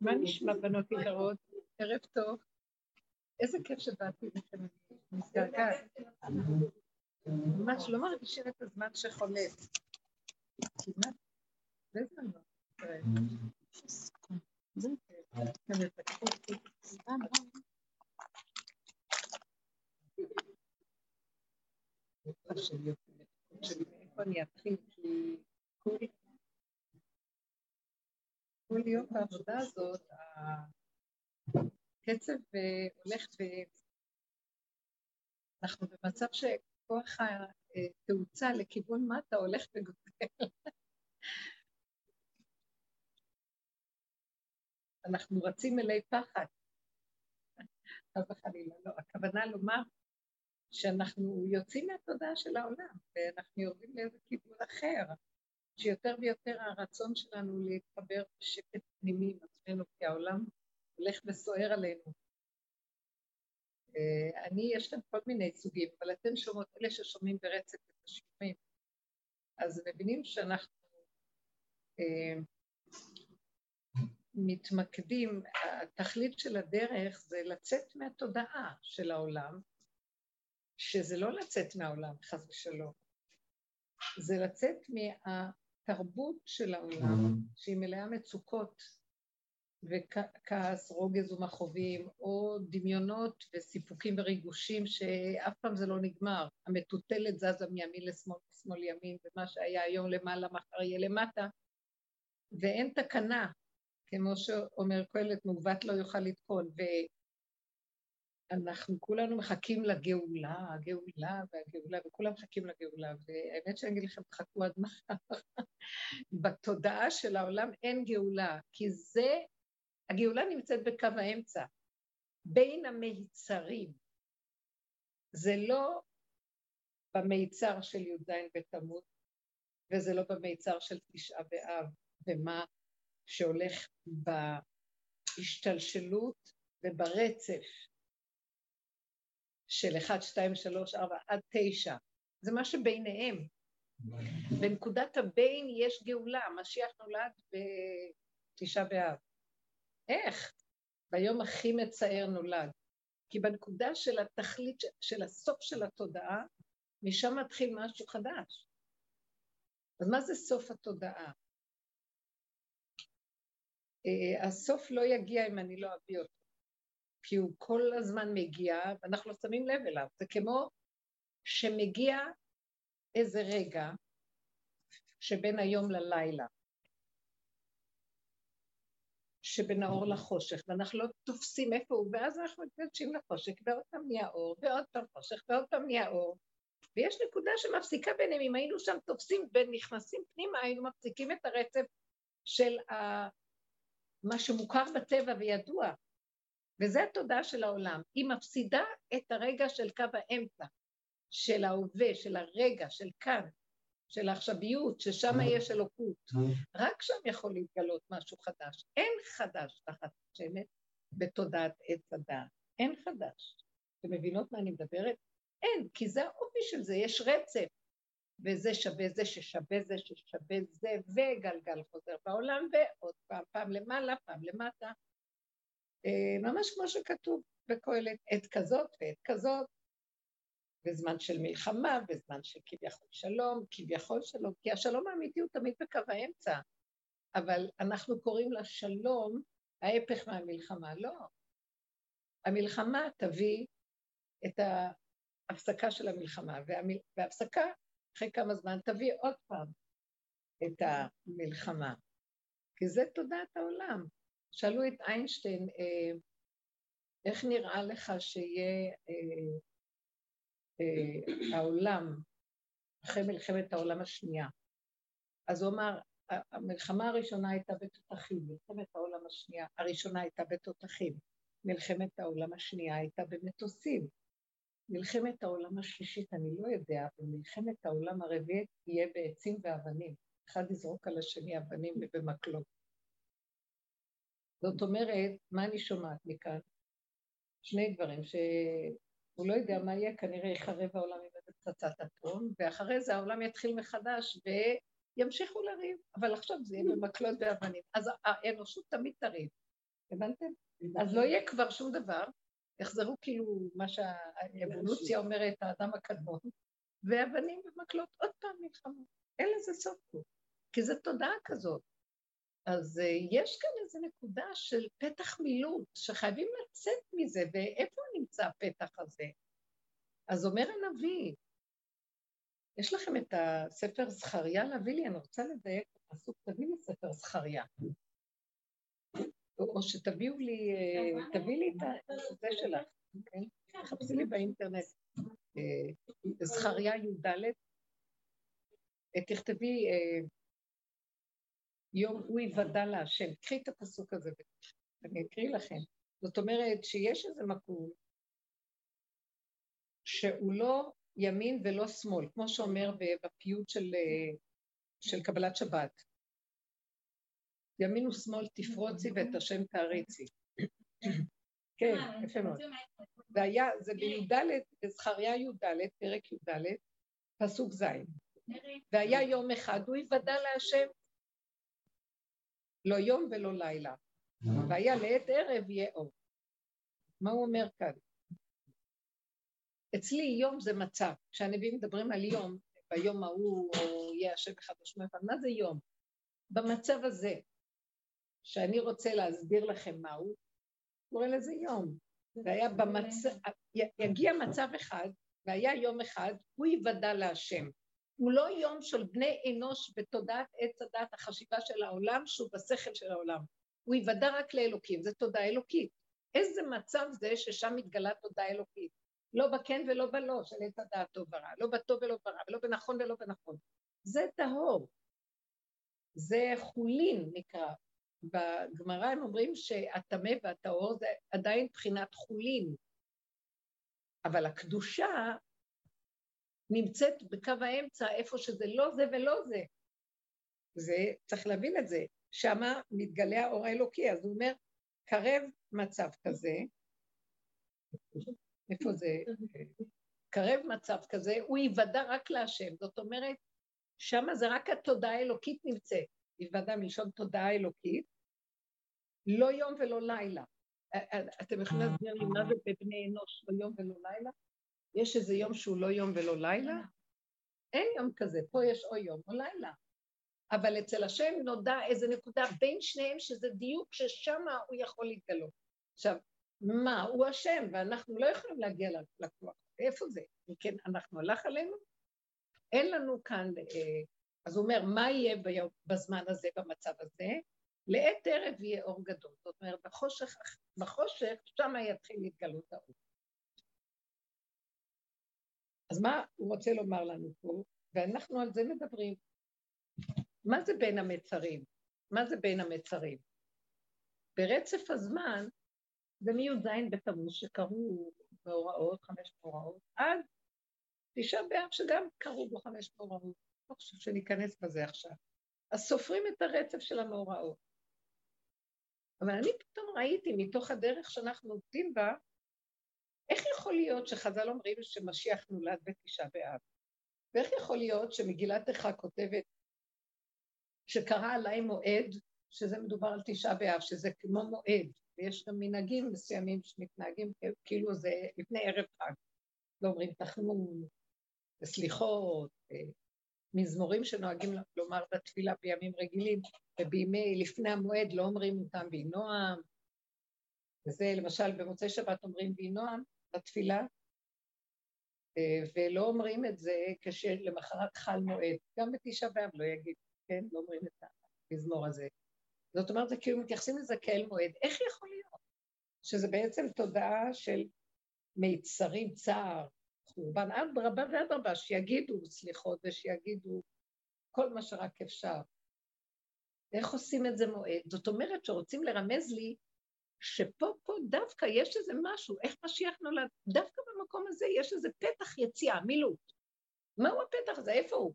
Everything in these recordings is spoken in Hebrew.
מה נשמע בנות יקרות? ערב טוב. איזה כיף שבאתי לכם, מתגעגעת. ממש לא מרגישים את הזמן שחולף. כמעט, זה זמן מאיפה אני אתחיל? כי כל יום בעבודה הזאת, הקצב הולך ו... אנחנו במצב שכוח התאוצה לכיוון מטה הולך וגודל. אנחנו רצים אלי פחד. חס וחלילה, לא. הכוונה לומר שאנחנו יוצאים מהתודעה של העולם, ואנחנו יורדים לאיזה כיוון אחר, שיותר ויותר הרצון שלנו להתחבר בשקט פנימי עם עצמנו, כי העולם הולך וסוער עלינו. אני, יש כאן כל מיני סוגים, אבל אתן שומעות, אלה ששומעים ברצף את השיעורים, אז מבינים שאנחנו אה, מתמקדים, התכלית של הדרך זה לצאת מהתודעה של העולם, שזה לא לצאת מהעולם, חס ושלום, זה לצאת מהתרבות של העולם, שהיא מלאה מצוקות וכעס, רוגז ומכאובים, או דמיונות וסיפוקים וריגושים שאף פעם זה לא נגמר. המטוטלת זזה מימין לשמאל, משמאל ימין, ומה שהיה היום למעלה, מחר יהיה למטה, ואין תקנה, כמו שאומר קהלת, מעוות לא יוכל לתקון, ואנחנו כולנו מחכים לגאולה, הגאולה והגאולה, וכולם מחכים לגאולה, והאמת שאני אגיד לכם, תחכו עד מחר. בתודעה של העולם אין גאולה, כי זה הגאולה נמצאת בקו האמצע, בין המיצרים. זה לא במיצר של י"ז בתמוז, וזה לא במיצר של תשעה באב, ומה שהולך בהשתלשלות וברצף של 1, 2, 3, 4 עד 9. זה מה שביניהם. בנקודת הבין יש גאולה, המשיח נולד בתשעה באב. איך? ביום הכי מצער נולד. כי בנקודה של התכלית, של הסוף של התודעה, משם מתחיל משהו חדש. אז מה זה סוף התודעה? אה, הסוף לא יגיע אם אני לא אביא אותו, כי הוא כל הזמן מגיע, ואנחנו לא שמים לב אליו. זה כמו שמגיע איזה רגע שבין היום ללילה. שבין האור לחושך, ואנחנו לא תופסים איפה הוא, ואז אנחנו מתגדשים לחושך, ועוד פעם נהיה אור, ועוד פעם חושך, ועוד פעם נהיה אור. ויש נקודה שמפסיקה ביניהם, אם היינו שם תופסים ונכנסים פנימה, היינו מפסיקים את הרצף של ה... מה שמוכר בטבע וידוע. וזה התודעה של העולם. היא מפסידה את הרגע של קו האמצע, של ההווה, של הרגע, של כאן. של העכשוויות, ששם אה. יש אלוקות. אה. רק שם יכול להתגלות משהו חדש. אין חדש תחת השמש בתודעת עץ הדעת. אין חדש. אתם מבינות מה אני מדברת? אין, כי זה האופי של זה, יש רצף. וזה שווה זה ששווה זה ששווה זה, וגלגל חוזר בעולם, ועוד פעם, פעם למעלה, פעם למטה. אה, ממש כמו שכתוב בקהלת, עת כזאת ועת כזאת, וזמן של מלחמה, וזמן של כביכול שלום, כביכול שלום, כי השלום האמיתי הוא תמיד בקו האמצע, אבל אנחנו קוראים לשלום ההפך מהמלחמה. לא. המלחמה תביא את ההפסקה של המלחמה, וההפסקה, אחרי כמה זמן, תביא עוד פעם את המלחמה. כי זה תודעת העולם. שאלו את איינשטיין, אה, איך נראה לך שיהיה אה, אה, העולם, אחרי מלחמת העולם השנייה. אז הוא אמר, המלחמה הראשונה הייתה בתותחים, מלחמת העולם השנייה, הראשונה הייתה בתותחים, מלחמת העולם השנייה הייתה במטוסים, מלחמת העולם השלישית, אני לא יודע, ומלחמת העולם הרביעית תהיה בעצים ואבנים. אחד יזרוק על השני אבנים ובמקלות. זאת אומרת, מה אני שומעת מכאן? שני דברים, הוא לא יודע מה יהיה, כנראה יחרב העולם עם איזה פצצת אטום, ואחרי זה העולם יתחיל מחדש, ימשיכו לריב, אבל עכשיו זה יהיה במקלות ואבנים. אז האנושות תמיד תריב, הבנתם? אז לא יהיה כבר שום דבר, יחזרו כאילו מה שהאבולוציה אומרת, האדם הקדמון, ואבנים ומקלות עוד פעם מלחמות. אין לזה סוף פה, כי זו תודעה כזאת. אז uh, יש כאן איזו נקודה של פתח מילוט, שחייבים לצאת מזה, ואיפה נמצא הפתח הזה? אז אומר הנביא, יש לכם את הספר זכריה להביא לי? אני רוצה לדייק את הפסוק, תביא לי ספר זכריה. או שתביאו לי, אה, תביא לי את זה שלך, כן? תחפשי לי באינטרנט. אה, זכריה י"ד, תכתבי יום הוא יוודע להשם. קחי את הפסוק הזה ואני אקריא לכם. זאת אומרת שיש איזה מקום שהוא לא ימין ולא שמאל, כמו שאומר בפיוט של, של קבלת שבת. ימין ושמאל תפרוצי ואת השם תעריצי. כן, יפה מאוד. והיה, זה בי"ד, בזכריה י"ד, פרק י"ד, פסוק ז'. והיה יום אחד, הוא יוודע להשם לא יום ולא לילה. והיה לעת ערב יהיה אור. מה הוא אומר כאן? אצלי יום זה מצב. כשהנביאים מדברים על יום, ביום ההוא, או יהיה השם אחד או שמונה, מה זה יום? במצב הזה, שאני רוצה להסביר לכם מהו, קורא לזה יום. והיה במצב, יגיע מצב אחד, והיה יום אחד, הוא יוודע להשם. הוא לא יום של בני אנוש בתודעת עץ הדת, החשיבה של העולם, שהוא בשכל של העולם. הוא יוודע רק לאלוקים, זו תודעה אלוקית. איזה מצב זה ששם מתגלה תודעה אלוקית? לא בכן ולא בלא של עץ הדעת טוב ורע, לא בטוב ולא ברע, ולא בנכון ולא בנכון. זה טהור. זה חולין נקרא. בגמרא הם אומרים שהטמא והטהור זה עדיין בחינת חולין. אבל הקדושה נמצאת בקו האמצע, איפה שזה לא זה ולא זה. זה, צריך להבין את זה, שמה מתגלה האור האלוקי, אז הוא אומר, קרב מצב כזה, איפה זה? קרב מצב כזה, הוא יוודע רק להשם, זאת אומרת, שמה זה רק התודעה האלוקית נמצאת, יוודע מלשון תודעה אלוקית, לא יום ולא לילה. אתם יכולים להסביר לי מה זה בבני אנוש, לא יום ולא לילה? יש איזה יום שהוא לא יום ולא לילה? אין יום כזה, פה יש או יום או לילה. אבל אצל השם נודע איזה נקודה בין שניהם, שזה דיוק ששם הוא יכול להתגלות. עכשיו, מה, הוא השם, ואנחנו לא יכולים להגיע לכוח. איפה זה? אם כן, אנחנו הלך עלינו? אין לנו כאן... אה, אז הוא אומר, מה יהיה ביום, בזמן הזה, במצב הזה? לעת ערב יהיה אור גדול. זאת אומרת, בחושך, בחושך שם יתחיל להתגלות האור. אז מה הוא רוצה לומר לנו פה? ואנחנו על זה מדברים. מה זה בין המצרים? מה זה בין המצרים? ברצף הזמן, זה מי"ז בתמוז שקראו מאורעות, חמש מאורעות, עד תשעה באב שגם קראו בו חמש מאורעות. לא חושב שניכנס בזה עכשיו. אז סופרים את הרצף של המאורעות. אבל אני פתאום ראיתי מתוך הדרך שאנחנו עובדים בה, יכול להיות שחז"ל אומרים שמשיח נולד בתשעה באב? ואיך יכול להיות שמגילת איכה כותבת שקרה עליי מועד, שזה מדובר על תשעה באב, שזה כמו מועד, ויש גם מנהגים מסוימים שמתנהגים כאילו זה לפני ערב חג. לא אומרים תחנון, סליחות, מזמורים שנוהגים לומר בתפילה בימים רגילים, ובימי לפני המועד לא אומרים אותם בי נועם, וזה למשל במוצאי שבת אומרים בי נועם, בתפילה, אה, ולא אומרים את זה כשלמחרת חל מועד. גם בתשעה באב לא יגיד, כן? לא אומרים את המזמור הזה. זאת אומרת, זה כאילו מתייחסים לזה כאל מועד. איך יכול להיות? שזה בעצם תודעה של מיצרים, צער, חורבן, אדרבה ואדרבה, שיגידו סליחות ושיגידו כל מה שרק אפשר. איך עושים את זה מועד? זאת אומרת שרוצים לרמז לי שפה, פה דווקא יש איזה משהו, איך משיח נולד? דווקא במקום הזה יש איזה פתח יציאה, מילוט. מהו הפתח הזה? איפה הוא?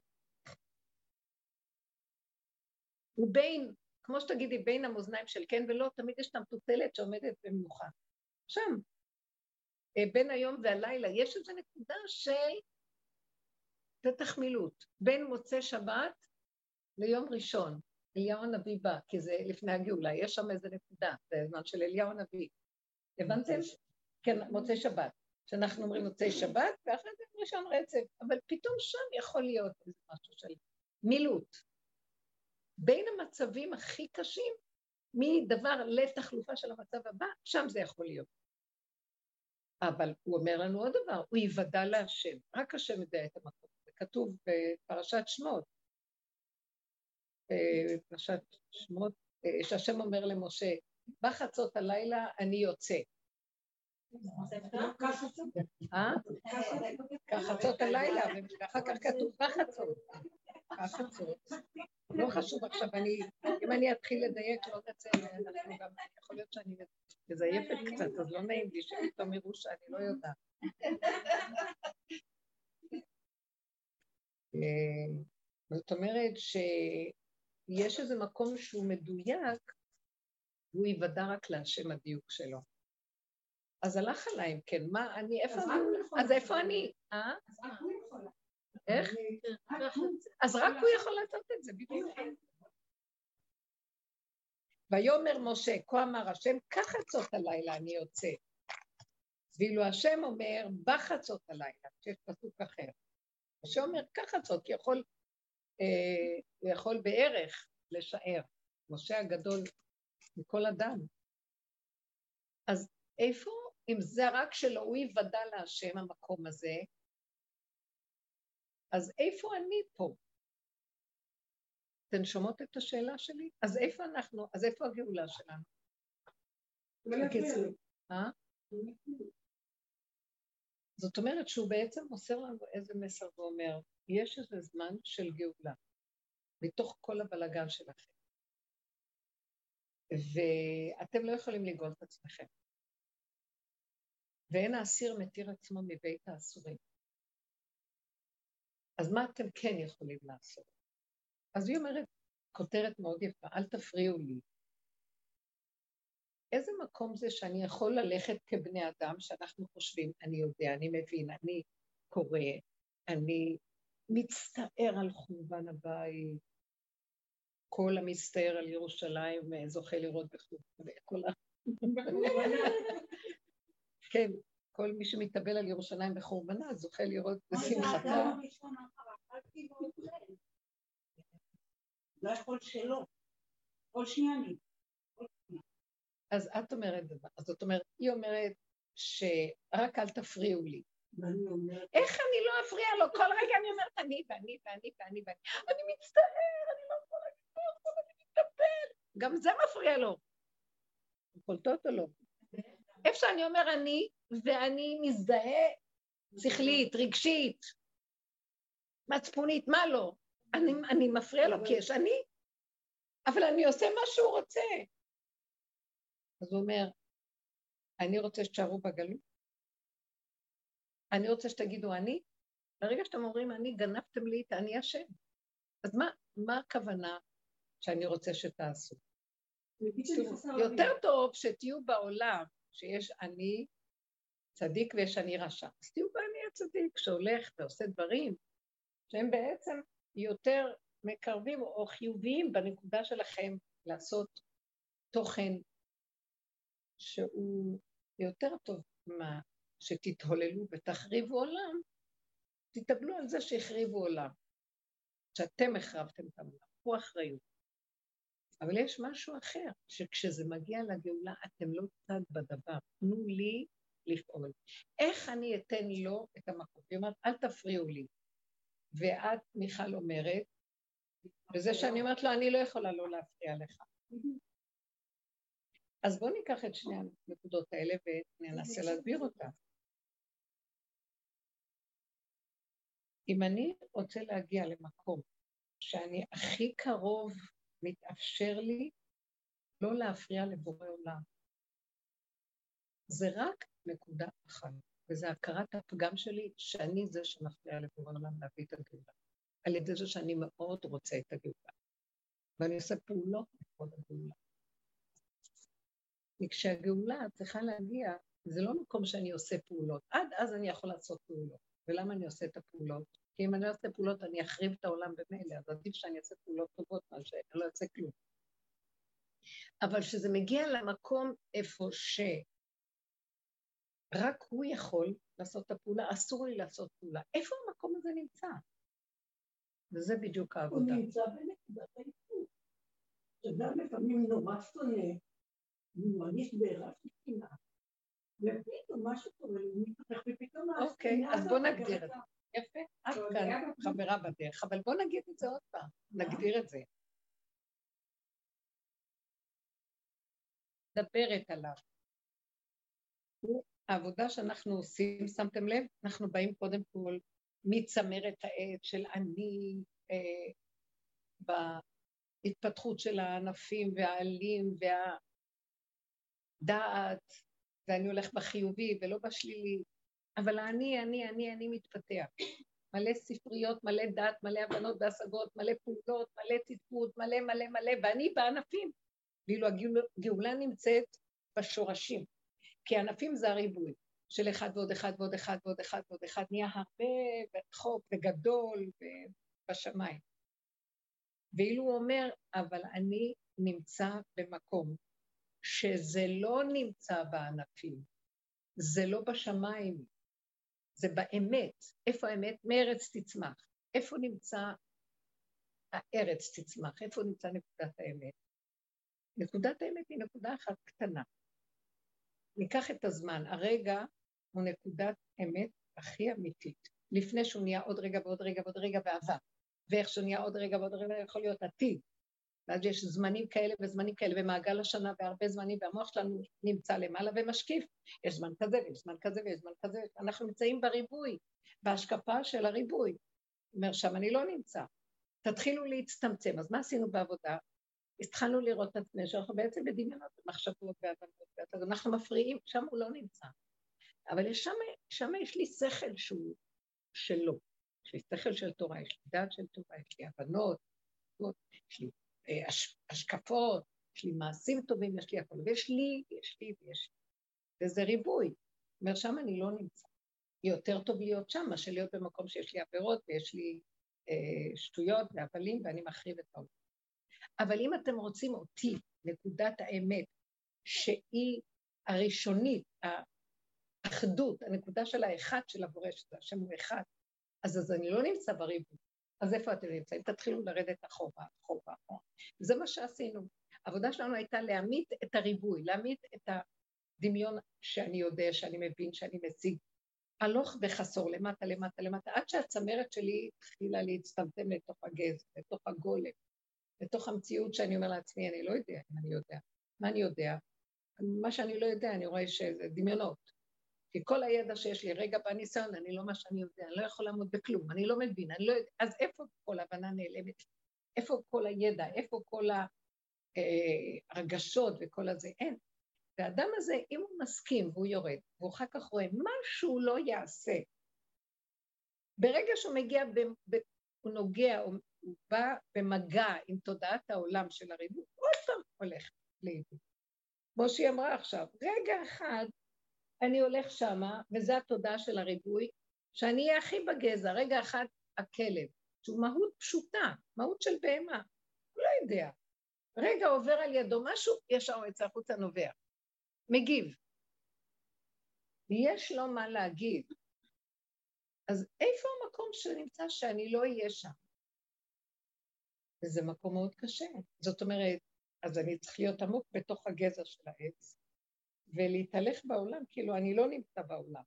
הוא בין, כמו שתגידי, בין המאזניים של כן ולא, תמיד יש את המטוטלת שעומדת במנוחה. שם, אה, בין היום והלילה, יש איזו נקודה של פתח מילוט. בין מוצאי שבת ליום ראשון, אליהו הנביא בא, כי זה לפני הגאולה, יש שם איזה נקודה, זה הזמן של אליהו הנביא. הבנתם? כן, מוצאי שבת. שאנחנו אומרים מוצאי שבת, ואחרי זה ראשון רצף, אבל פתאום שם יכול להיות איזה משהו של מילוט. בין המצבים הכי קשים, מדבר לתחלופה של המצב הבא, שם זה יכול להיות. אבל הוא אומר לנו עוד דבר, הוא יוודע להשם, רק השם יודע את המקום. זה כתוב בפרשת שמות. בפרשת שמות, שהשם אומר למשה, בחצות הלילה אני יוצא. אה? כחצות הלילה, ואחר כך כתוב בחצות. בחצות. לא חשוב עכשיו, אם אני אתחיל לדייק, לא נצא, אנחנו גם, יכול להיות שאני מזייפת קצת, אז לא נעים לי שפתאום יראו שאני לא יודעת. אה, זאת אומרת שיש איזה מקום שהוא מדויק, והוא יוודע רק להשם הדיוק שלו. אז הלך עליי, אם כן, מה, אני, איפה אני? אז איפה אני? אה? איך? אז רק הוא יכול לעשות את זה, בדיוק. ויאמר משה, כה אמר השם, קח חצות הלילה אני יוצא. ואילו השם אומר, בחצות הלילה, שיש פסוק אחר. השם אומר, קח חצות, כי יכול, אה, הוא יכול בערך לשער. משה הגדול מכל אדם. אז איפה, אם זה רק שלא הוא יוודע להשם המקום הזה, אז איפה אני פה? אתן שומעות את השאלה שלי? אז איפה אנחנו, אז איפה הגאולה שלנו? אה? זאת אומרת שהוא בעצם מוסר לנו איזה מסר ואומר, יש איזה זמן של גאולה, מתוך כל הבלגן שלכם. ואתם לא יכולים לגאול את עצמכם. ואין האסיר מתיר עצמו מבית האסורים. אז מה אתם כן יכולים לעשות? אז היא אומרת, כותרת מאוד יפה, אל תפריעו לי. איזה מקום זה שאני יכול ללכת כבני אדם שאנחנו חושבים, אני יודע, אני מבין, אני קורא, אני מצטער על חורבן הבית, כל המסתער על ירושלים זוכה לראות בחורבן, כן, כל מי שמתאבל על ירושלים בחורבנה זוכה לראות בשמחתה. לא יכול שלא. כל שנייה אני. אז את אומרת דבר, אז זאת אומרת, היא אומרת שרק אל תפריעו לי. איך אני לא אפריע לו? כל רגע אני אומרת אני ואני ואני ואני ואני. אני מצטער, אני לא יכולה לדבר, אני מתאבל. גם זה מפריע לו. קולטות או לא? איפה שאני אומר אני, ואני מזדהה שכלית, רגשית, מצפונית, מה לא? אני, אני מפריע לו כי יש אני, אבל אני עושה מה שהוא רוצה. אז הוא אומר, אני רוצה שתשארו בגלות, אני רוצה שתגידו אני, ברגע שאתם אומרים אני, גנבתם לי את אני השם. אז מה, מה הכוונה שאני רוצה שתעשו? יותר טוב שתהיו בעולם שיש אני צדיק ויש אני רשע. אז תהיו באני הצדיק שהולך ועושה דברים שהם בעצם יותר מקרבים או חיוביים בנקודה שלכם לעשות תוכן שהוא יותר טוב מה שתתהוללו ותחריבו עולם, תתאבלו על זה שהחריבו עולם, שאתם החרבתם את העולם, קחו אחריות. אבל יש משהו אחר, שכשזה מגיע לגאולה אתם לא צד בדבר, תנו לי לפעול. איך אני אתן לו את המקום? היא אומרת, אל תפריעו לי. ואת, מיכל, אומרת, וזה שאני אומרת לו, אני לא יכולה לא להפריע לך. אז בואו ניקח את שני הנקודות האלה וננסה להסביר אותן. אם אני רוצה להגיע למקום שאני הכי קרוב מתאפשר לי לא להפריע לבורא עולם, זה רק נקודה אחת, וזה הכרת הפגם שלי, שאני זה שמפריע לבורא עולם להביא את הגאולה, על ידי זה שאני מאוד רוצה את הגאולה, ואני עושה פעולות לכבוד הגאולה. וכשהגאולה צריכה להגיע, זה לא מקום שאני עושה פעולות, עד אז אני יכול לעשות פעולות. ולמה אני עושה את הפעולות? כי אם אני לא אעשה פעולות, אני אחריב את העולם במילא, אז עדיף שאני אעשה פעולות טובות, מה שאני לא אעשה כלום. אבל כשזה מגיע למקום איפה שרק הוא יכול לעשות את הפעולה, אסור לי לעשות פעולה. איפה המקום הזה נמצא? וזה בדיוק העבודה. הוא נמצא בנקודת האיפור. שאדם לפעמים נורא שונא, הוא מרגיש בעירה של קנאה. ופתאום מה שקורה, הוא מתפתח ופתאום... אוקיי, אז בוא נגדיר את זה. יפה, את כאן חברה בדרך, אבל בוא נגיד את זה עוד פעם, נגדיר את זה. מדברת עליו. העבודה שאנחנו עושים, שמתם לב? אנחנו באים קודם כל מצמרת העץ של אני אה, בהתפתחות של הענפים והעלים והדעת, ואני הולך בחיובי ולא בשלילי, אבל אני, אני, אני, אני מתפתח. מלא ספריות, מלא דעת, מלא הבנות והשגות, מלא פעולות, מלא תפקוד, מלא מלא מלא, ואני בענפים. ואילו הגאולה נמצאת בשורשים. כי ענפים זה הריבוי של אחד ועוד אחד ועוד אחד ועוד אחד ועוד אחד, נהיה הרבה וחוק וגדול בשמיים. ואילו הוא אומר, אבל אני נמצא במקום שזה לא נמצא בענפים, זה לא בשמיים, זה באמת. איפה האמת? מארץ תצמח. איפה נמצא הארץ תצמח? איפה נמצא נקודת האמת? נקודת האמת היא נקודה אחת קטנה. ניקח את הזמן, הרגע הוא נקודת אמת הכי אמיתית, לפני שהוא נהיה עוד רגע ועוד רגע ועוד רגע בעבר, ואיך שהוא נהיה עוד רגע ועוד רגע יכול להיות עתיד. ואז יש זמנים כאלה וזמנים כאלה, ומעגל השנה והרבה זמנים, והמוח שלנו נמצא למעלה ומשקיף. יש זמן כזה ויש זמן כזה ויש זמן כזה, אנחנו נמצאים בריבוי, בהשקפה של הריבוי. אומר, שם אני לא נמצא. תתחילו להצטמצם. אז מה עשינו בעבודה? התחלנו לראות את עצמנו, שאנחנו בעצם בדמיונות ומחשבות והבנות, אז אנחנו מפריעים, שם הוא לא נמצא. אבל שם, שם יש לי שכל שהוא שלו. יש לי שכל של תורה, יש לי דעת של תורה, יש לי הבנות, יש לי השקפות, יש לי מעשים טובים, יש לי הכול, ויש לי, יש לי ויש לי. וזה ריבוי. זאת אומרת, שם אני לא נמצא. יותר טוב להיות שם מאשר להיות במקום שיש לי עבירות ויש לי אה, שטויות והבלים ואני מחריב את העולם. אבל אם אתם רוצים אותי, נקודת האמת, שהיא הראשונית, האחדות, הנקודה של האחד של הבורא, שזה השם הוא אחד, אז, אז אני לא נמצא בריבוי. אז איפה אתם נמצאים? תתחילו לרדת אחורה, אחורה, אחורה. זה מה שעשינו. העבודה שלנו הייתה להמית את הריבוי, להמית את הדמיון שאני יודע, שאני מבין, שאני מציג. הלוך וחסור, למטה, למטה, למטה, עד שהצמרת שלי התחילה להצטמצם לתוך הגז, לתוך הגולם. לתוך המציאות שאני אומר לעצמי, אני לא יודע אם אני יודע. מה אני יודע? מה שאני לא יודע, אני רואה שזה דמיונות. כי כל הידע שיש לי רגע בניסיון, אני לא מה שאני יודע, אני לא יכול לעמוד בכלום, אני לא מבין, אני לא יודע, אז איפה כל ההבנה נעלמת? איפה כל הידע? איפה כל הרגשות אה, וכל הזה? אין. והאדם הזה, אם הוא מסכים והוא יורד, והוא אחר כך רואה מה שהוא לא יעשה, ברגע שהוא מגיע, ב, ב, הוא נוגע, הוא הוא בא במגע עם תודעת העולם של הריבוי, עוד פעם הולך לאיבוד. כמו שהיא אמרה עכשיו, רגע אחד אני הולך שמה, וזו התודעה של הריבוי, שאני אהיה הכי בגזע, רגע אחד הכלב, שהוא מהות פשוטה, מהות של בהמה, הוא לא יודע. רגע עובר על ידו משהו, ישר הוא יצא החוצה נובע. מגיב. יש לו מה להגיד. אז איפה המקום שנמצא שאני לא אהיה שם? וזה מקום מאוד קשה. זאת אומרת, אז אני צריך להיות עמוק בתוך הגזע של העץ, ולהתהלך בעולם, כאילו אני לא נמצא בעולם.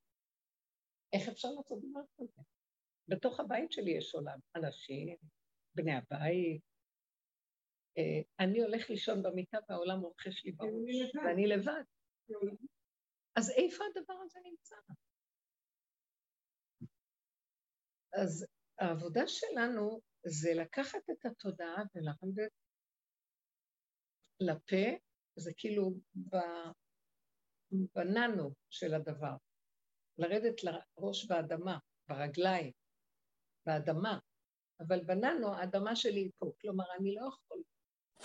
איך אפשר לעשות דבר כזה? בתוך הבית שלי יש עולם, אנשים, בני הבית. אה, אני הולך לישון במיטה והעולם רוכש לי בראש, ואני לבד. אז איפה הדבר הזה נמצא? אז העבודה שלנו זה לקחת את התודעה ולרדת לפה, זה כאילו בננו של הדבר, לרדת לראש באדמה, ברגליים, באדמה, אבל בננו האדמה שלי היא פה, כלומר אני לא יכול,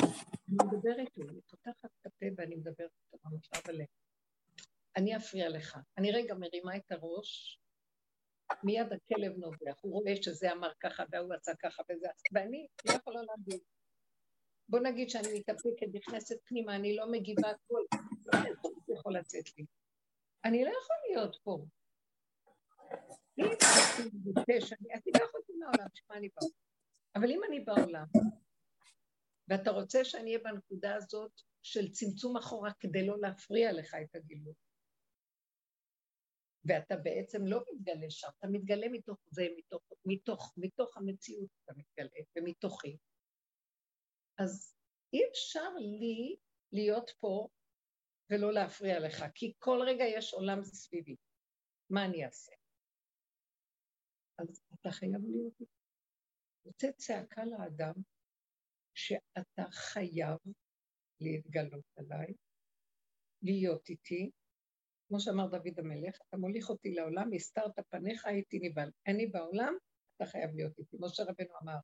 אני מדברת איתו, אני פותחת את הפה ואני מדברת איתו במצב הלב. אני אפריע לך. אני רגע מרימה את הראש, מיד הכלב נובח, הוא רואה שזה אמר ככה והוא עשה ככה וזה, ואני לא יכולה להגיד. בוא נגיד שאני מתאפקת, נכנסת פנימה, אני לא מגיבה הכל, זה יכול לצאת לי. אני לא יכול להיות פה. אם אני לא יכולתי מהעולם, שמה אני בעולם. אבל אם אני בעולם, ואתה רוצה שאני אהיה בנקודה הזאת של צמצום אחורה כדי לא להפריע לך את הגילוי, ואתה בעצם לא מתגלה שם, אתה מתגלה מתוך זה, מתוך, מתוך, מתוך המציאות אתה מתגלה, ומתוכי. אז אי אפשר לי להיות פה ולא להפריע לך, כי כל רגע יש עולם סביבי. מה אני אעשה? אז אתה חייב להיות... יוצא צעקה לאדם שאתה חייב להתגלות עליי, להיות איתי, כמו שאמר דוד המלך, אתה מוליך אותי לעולם, הסתרת פניך, הייתי נבהל. אני בעולם, אתה חייב להיות איתי. משה רבנו אמר,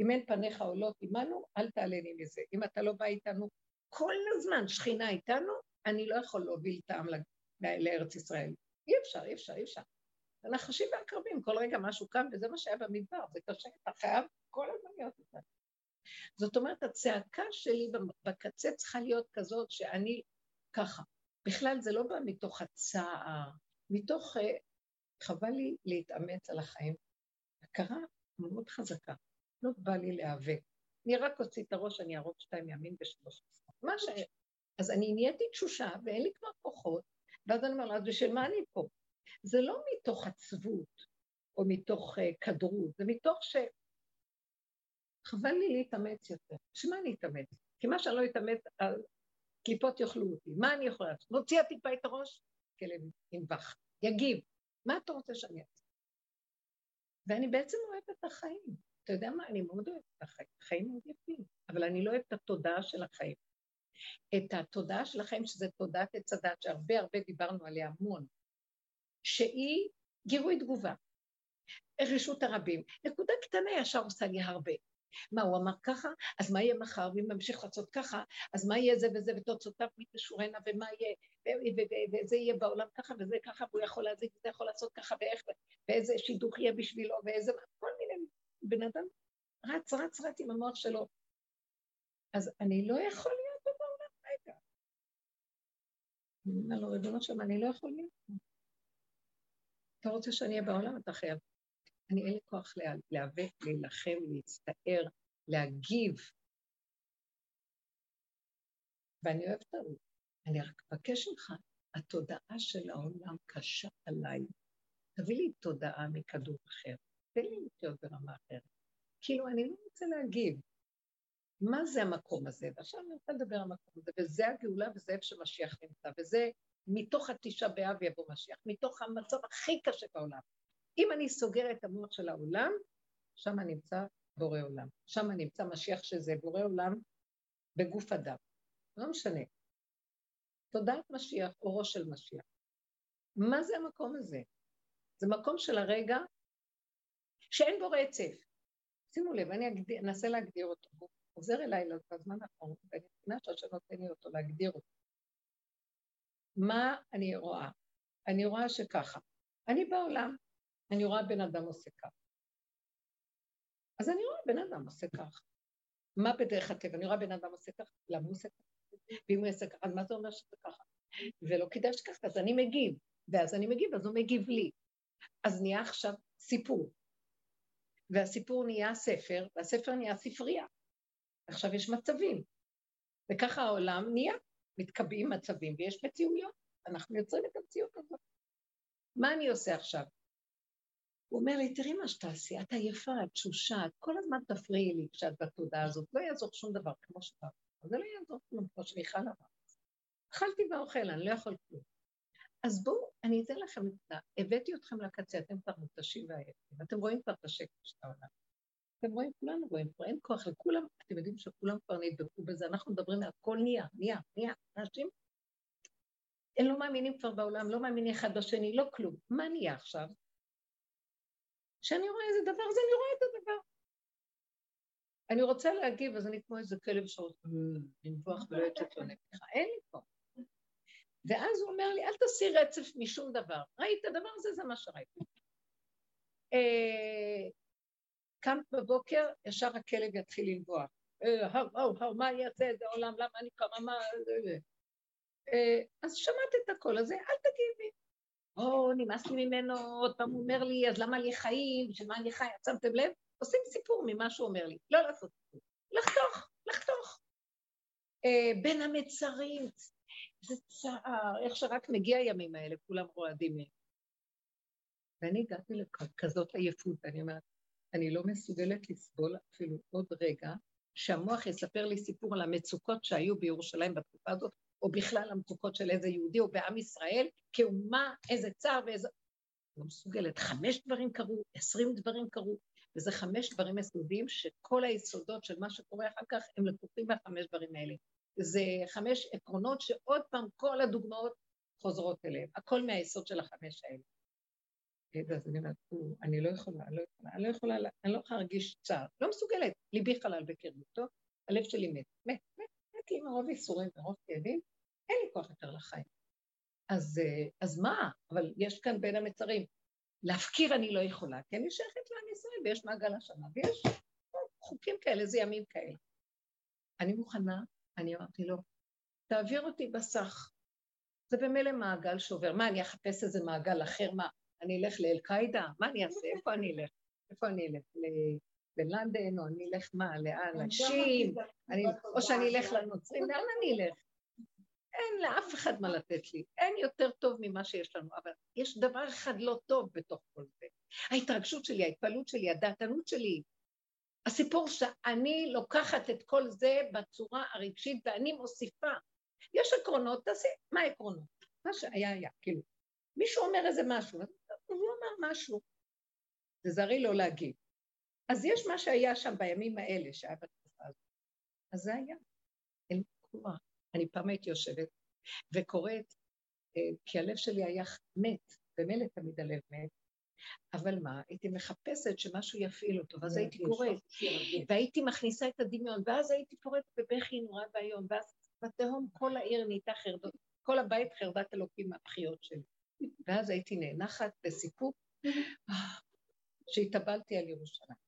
אם אין פניך עולות עמנו, אל תעלני מזה. אם אתה לא בא איתנו כל הזמן, שכינה איתנו, אני לא יכול להוביל את העם לארץ ישראל. אי אפשר, אי אפשר, אי אפשר. הנחשים והקרבים, כל רגע משהו קם, וזה מה שהיה במדבר, זה קשה, אתה חייב כל הזמן להיות איתנו. זאת אומרת, הצעקה שלי בקצה צריכה להיות כזאת שאני ככה. בכלל זה לא בא מתוך הצער, מתוך... אה, חבל לי להתאמץ על החיים. הכרה מאוד חזקה, לא בא לי להיאבק. אני רק אוציא את הראש, אני ארוג שתיים ימין ושלוש. מה ש... אז אני נהייתי תשושה ואין לי כבר כוחות, ואז אני אומרת, אז בשביל מה אני פה? זה לא מתוך עצבות או מתוך uh, כדרות, זה מתוך ש... חבל לי להתאמץ יותר. בשביל מה אני אתאמץ? כי מה שאני לא אתאמץ, קליפות יאכלו אותי. מה אני יכולה לעשות? מוציאה טיפה את הראש, כלב ינבח, יגיב. מה אתה רוצה שאני אעשה? ואני בעצם אוהבת את החיים. אתה יודע מה? אני מאוד אוהבת את החיים. החיים מאוד יפים, אבל אני לא אוהבת את התודעה של החיים. את התודעה של החיים, שזה תודעת עץ הדת, שהרבה הרבה דיברנו עליה המון, שהיא גירוי תגובה, רשות הרבים. נקודה קטנה ישר עושה לי הרבה. מה, הוא אמר ככה? אז מה יהיה מחר? ואם ממשיך לעשות ככה, אז מה יהיה זה וזה, ותוצאותיו מתשורנה, ומה יהיה, וזה יהיה בעולם ככה וזה ככה, והוא יכול להזיק, וזה יכול לעשות ככה, ואיך, ואיזה שידוך יהיה בשבילו, ואיזה, כל מיני, בן אדם רץ, רץ, רץ עם המוח שלו. אז אני לא יכול להיות. אני אומר לו, ריבונו שם, אני לא יכול להיות פה. אתה רוצה שאני אהיה בעולם, אתה חייב. אני אין לי כוח להיאבק, להילחם, להצטער, להגיב. ואני אוהבת אותה. אני רק מבקש ממך, התודעה של העולם קשה עליי. תביא לי תודעה מכדור אחר, תן לי לחיות ברמה אחרת. כאילו, אני לא רוצה להגיב. מה זה המקום הזה? ועכשיו אני רוצה לדבר על המקום הזה, וזה הגאולה וזה איפה שמשיח נמצא, וזה מתוך התשעה באב יבוא משיח, מתוך המצב הכי קשה בעולם. אם אני סוגר את המוח של העולם, שם נמצא בורא עולם. שם נמצא משיח שזה בורא עולם בגוף אדם. לא משנה. תודעת משיח, אורו של משיח. מה זה המקום הזה? זה מקום של הרגע שאין בו רצף. שימו לב, אני אגדיר, אנסה להגדיר אותו. חוזר אליי בזמן האחרון, ואני מבינה שהשם נותן לי אותו, להגדיר אותו. מה אני רואה? אני רואה שככה, אני בעולם, אני רואה בן אדם עושה כך. אז אני רואה בן אדם עושה כך. מה בדרך הטבע? אני רואה בן אדם עושה כך, למה הוא עושה כך? ואם הוא יעשה ככה, אז מה זה אומר שזה ככה? ולא כדאי שככה, אז אני מגיב. ואז אני מגיב, אז הוא מגיב לי. אז נהיה עכשיו סיפור. והסיפור נהיה ספר, והספר נהיה ספרייה. עכשיו יש מצבים. וככה העולם נהיה, מתקבעים מצבים ויש מציאויות. אנחנו יוצרים את המציאות הזאת. מה אני עושה עכשיו? הוא אומר לי, תראי מה שתעשי, את עייפה, את תשושה, את כל הזמן תפריעי לי כשאת בתודעה הזאת, לא יעזור שום דבר כמו שאתה. זה לא יעזור כלום, כמו שמיכל אמר. אכלתי ואוכל, אני לא יכול כלום. אז בואו, אני אתן לכם את ה... הבאתי אתכם לקצה, אתם כבר מותשים ועייפים, אתם רואים כבר את השקט של העולם. אתם רואים, כולנו רואים, כבר אין כוח לכולם, אתם יודעים שכולם כבר נדבקו בזה, אנחנו מדברים, הכל נהיה, נהיה, נהיה. אנשים, הם לא מאמינים כבר בעולם, לא מאמינים אחד בשני, לא כלום. מה נהיה עכשיו? כשאני רואה איזה דבר, אז אני רואה את הדבר. אני רוצה להגיב, אז אני כמו איזה כלב שרוצה לנבוח ולא יוצאת לו נפחה. אין לי פה. ואז הוא אומר לי, אל תעשי רצף משום דבר. ראית הדבר הזה, זה מה שראיתי. אה, קמת בבוקר, ישר הכלב יתחיל לנבוח. אה, מה אני אעשה איזה עולם, למה אני קמה, מה... אה, אז שמעת את הקול הזה, אל תגיבי. או, נמאס לי ממנו, עוד פעם הוא אומר לי, אז למה לי חיים, בשביל מה אני חי, שמתם לב? עושים סיפור ממה שהוא אומר לי, לא לעשות סיפור, לחתוך, לחתוך. בין המצרים, זה צער, איך שרק מגיע הימים האלה, כולם רועדים מהם. ואני הגעתי לכזאת עייפות, ואני אומרת, אני לא מסוגלת לסבול אפילו עוד רגע שהמוח יספר לי סיפור על המצוקות שהיו בירושלים בתקופה הזאת, או בכלל המצוקות של איזה יהודי או בעם ישראל, כאומה, איזה צער ואיזה... לא מסוגלת. חמש דברים קרו, עשרים דברים קרו, וזה חמש דברים יסודיים שכל היסודות של מה שקורה אחר כך הם לקוחים מהחמש דברים האלה. זה חמש עקרונות שעוד פעם כל הדוגמאות חוזרות אליהם, הכל מהיסוד של החמש האלה. ואז אני אומרת, אני לא יכולה, אני לא יכולה, אני לא יכולה, אני לא יכולה להרגיש צער, לא מסוגלת, ליבי חלל בקרבותו, הלב שלי מת, מת, מת, מת לי מרוב ייסורים ומרוב כאבים, אין לי כוח יותר לחיים. אז, אה, אז מה? אבל יש כאן בין המצרים. להפקיר אני לא יכולה, כי אני שייכת לעם ישראל ויש מעגל השנה, ויש חוקים כאלה, זה ימים כאלה. אני מוכנה, אני אמרתי לו, תעביר אותי בסך. זה במילא מעגל שובר. מה, אני אחפש איזה מעגל אחר? מה, אני אלך לאל-קאידה? מה אני אעשה? איפה אני אלך? איפה אני אלך? ללנדן, או אני אלך מה? לאנשים? או שאני אלך לנוצרים? לאן אני אלך? אין לאף אחד מה לתת לי, אין יותר טוב ממה שיש לנו, אבל יש דבר אחד לא טוב בתוך כל זה. ההתרגשות שלי, ההתפעלות שלי, הדעתנות שלי, הסיפור שאני לוקחת את כל זה בצורה הרגשית ואני מוסיפה. יש עקרונות, תעשי, מה העקרונות? מה שהיה היה, כאילו. מישהו אומר איזה משהו, הוא לא אמר משהו. תזהרי לא להגיד. אז יש מה שהיה שם בימים האלה, שהיה בתקופה הזאת. אז זה היה. אין כוח. אני פעם הייתי יושבת וקוראת, אה, כי הלב שלי היה מת, במילא תמיד הלב מת, אבל מה, הייתי מחפשת שמשהו יפעיל אותו, ואז הייתי קוראת, והייתי מכניסה את הדמיון, ואז הייתי קוראת בבכי נורא ואיום, ואז בתהום כל העיר נהייתה חרדות, כל הבית חרדת אלוקים מהבחיות שלי. ואז הייתי נאנחת בסיפוק שהתאבלתי על ירושלים.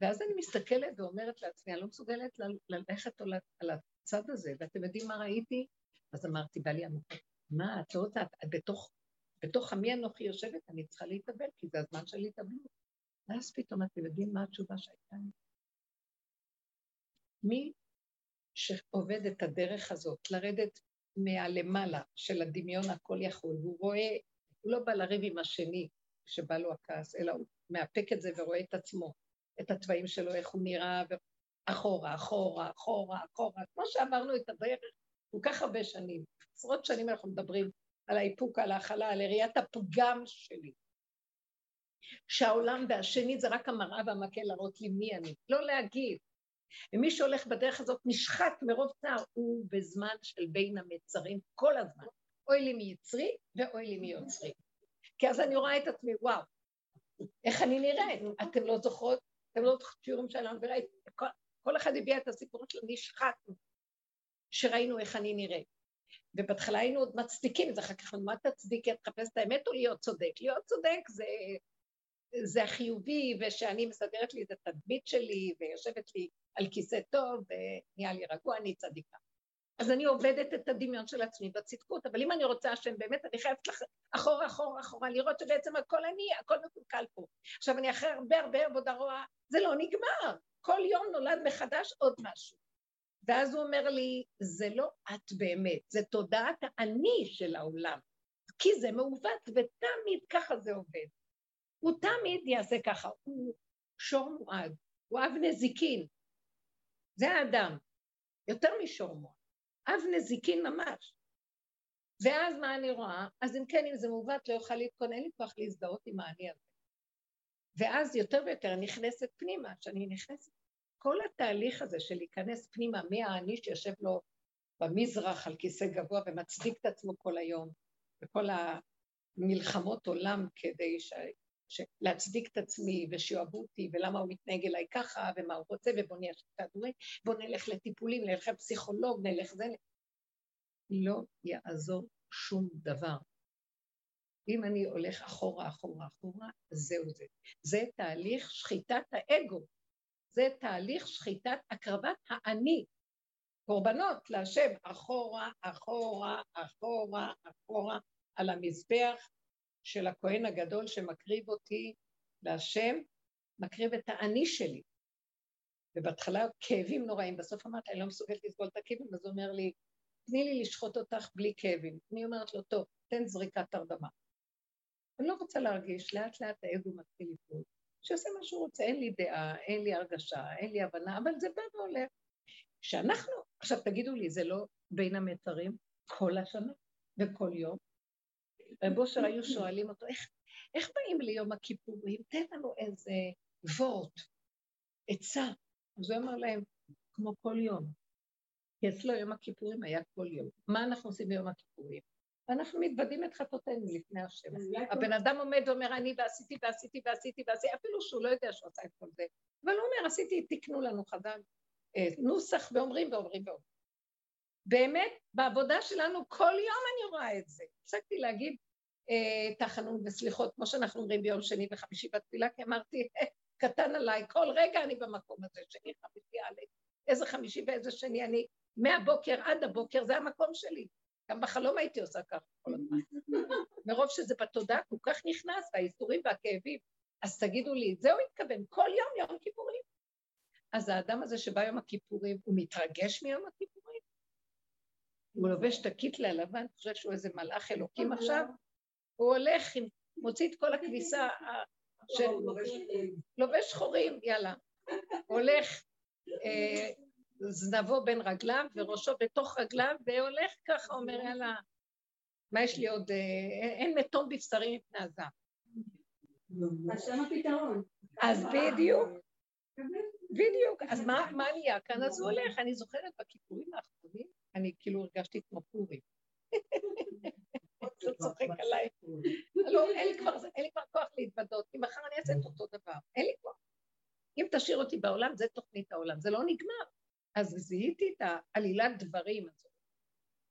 ואז אני מסתכלת ואומרת לעצמי, אני לא מסוגלת ללכת על הצד הזה, ואתם יודעים מה ראיתי? אז אמרתי, בא לי עמוקות, מה, את לא יודעת, בתוך, בתוך עמי אנוכי יושבת, אני צריכה להתאבל, כי זה הזמן של התאבלות. ואז פתאום אתם יודעים מה התשובה שהייתה לי? מי שעובד את הדרך הזאת, לרדת מהלמעלה של הדמיון הכל יכול, והוא רואה, הוא לא בא לריב עם השני שבא לו הכעס, אלא הוא מאפק את זה ורואה את עצמו, את התוואים שלו, איך הוא נראה, אחורה, אחורה, אחורה, אחורה, כמו שעברנו את הדרך כל כך הרבה שנים, עשרות שנים אנחנו מדברים על האיפוק, על ההכלה, על ראיית הפגם שלי. שהעולם והשני זה רק המראה והמקל להראות לי מי אני, לא להגיד. ומי שהולך בדרך הזאת נשחט מרוב צער, הוא בזמן של בין המצרים כל הזמן. אוי לי מיצרי ואוי לי מיוצרי. כי אז אני רואה את עצמי, וואו, איך אני נראית? אתם לא זוכרות? אתם לא זוכרות שיעורים שלנו, וראיתי, כל, כל אחד הביע את הסיפור שלו, נשחטנו, שראינו איך אני נראית. ובהתחלה היינו עוד מצדיקים את זה, אחר כך מה תצדיקי, את תחפש את האמת או להיות צודק? להיות צודק זה זה החיובי, ושאני מסדרת לי את התדמית שלי, ויושבת לי על כיסא טוב, ונהיה לי רגוע, אני צדיקה. אז אני עובדת את הדמיון של עצמי בצדקות, אבל אם אני רוצה השם, באמת אני חייבת לח... אחורה, אחורה, אחורה, לראות שבעצם הכל אני, הכל מקולקל פה. עכשיו, אני אחרי הרבה הרבה עבודה רואה, זה לא נגמר. כל יום נולד מחדש עוד משהו. ואז הוא אומר לי, זה לא את באמת, זה תודעת האני של העולם. כי זה מעוות, ותמיד ככה זה עובד. הוא תמיד יעשה ככה, הוא שור מועד, הוא אב נזיקין. זה האדם, יותר משור מועד, אב נזיקין ממש. ואז מה אני רואה? אז אם כן, אם זה מעוות, לא יוכל להתכונן, אין לי כוח להזדהות עם האני הזה. ואז יותר ויותר נכנסת פנימה, שאני נכנסת, כל התהליך הזה של להיכנס פנימה, מי האני שיושב לו במזרח על כיסא גבוה ומצדיק את עצמו כל היום, וכל המלחמות עולם כדי. להצדיק את עצמי ושיאהבו אותי ולמה הוא מתנהג אליי ככה ומה הוא רוצה ובוא נהיה כדורי, בוא נלך לטיפולים, נלך לפסיכולוג, נלך זה... לא יעזור שום דבר. אם אני הולך אחורה, אחורה, אחורה, זהו זה. זה תהליך שחיטת האגו. זה תהליך שחיטת הקרבת האני. קורבנות להשם, אחורה, אחורה, אחורה, אחורה, על המזבח של הכהן הגדול שמקריב אותי להשם, מקריב את האני שלי. ובהתחלה כאבים נוראים, בסוף אמרתי, אני לא מסוגלת לסבול את הכאבים, אז הוא אומר לי, תני לי לשחוט אותך בלי כאבים. אני אומרת לו, טוב, תן זריקת הרדמה. אני לא רוצה להרגיש, לאט לאט האגו מתחיל לפעול. שיעשה מה שהוא רוצה, אין לי דעה, אין לי הרגשה, אין לי הבנה, אבל זה בא והולך. שאנחנו, עכשיו תגידו לי, זה לא בין המיתרים כל השנה וכל יום? רב אושר היו שואלים אותו, איך, איך באים ליום הכיפורים? תן לנו איזה וורט, עצה. אז הוא אמר להם, כמו כל יום. כי אצלו יום הכיפורים היה כל יום. מה אנחנו עושים ביום הכיפורים? ואנחנו מתוודים את חטאותינו לפני השם. הבן אדם עומד ואומר, אני ועשיתי ועשיתי ועשיתי ועשיתי, אפילו שהוא לא יודע שהוא עשה את כל זה. אבל הוא אומר, עשיתי, תקנו לנו חז"ל אה, נוסח ואומרים ואומרים ואומרים. באמת, בעבודה שלנו כל יום אני רואה את זה. הפסקתי להגיד תחנון וסליחות, כמו שאנחנו אומרים ביום שני וחמישי בתפילה, כי אמרתי, קטן עליי, כל רגע אני במקום הזה, שני חמישי עלי, איזה חמישי ואיזה שני אני, מהבוקר עד הבוקר, זה המקום שלי. גם בחלום הייתי עושה ככה כל הזמן. מרוב שזה בתודעה כל כך נכנס, והאיסורים והכאבים. אז תגידו לי, זה הוא התכוון, כל יום יום כיפורים. אז האדם הזה שבא יום הכיפורים, הוא מתרגש מיום הכיפורים? הוא לובש את הקיטלה הלבן, חושב שהוא איזה מלאך אלוקים עכשיו? הוא הולך, מוציא את כל הכביסה של... לובש שחורים, יאללה. הולך, אה, זנבו בין רגליו וראשו בתוך רגליו, והולך ככה, אומר, יאללה, מה יש לי עוד? אה, אין מתום בבשרי מפני הזעם. אז שם הפתרון. אז בדיוק, בדיוק. אז מה נהיה כאן? אז הוא הולך. אני זוכרת בכיפורים האחרונים, אני כאילו הרגשתי כמו פורים. אתה צוחק עליי. לא, אין לי כבר כוח להתוודות, כי מחר אני אעשה את אותו דבר. אין לי כוח. אם תשאיר אותי בעולם, זה תוכנית העולם. זה לא נגמר. אז זיהיתי את העלילת דברים הזאת,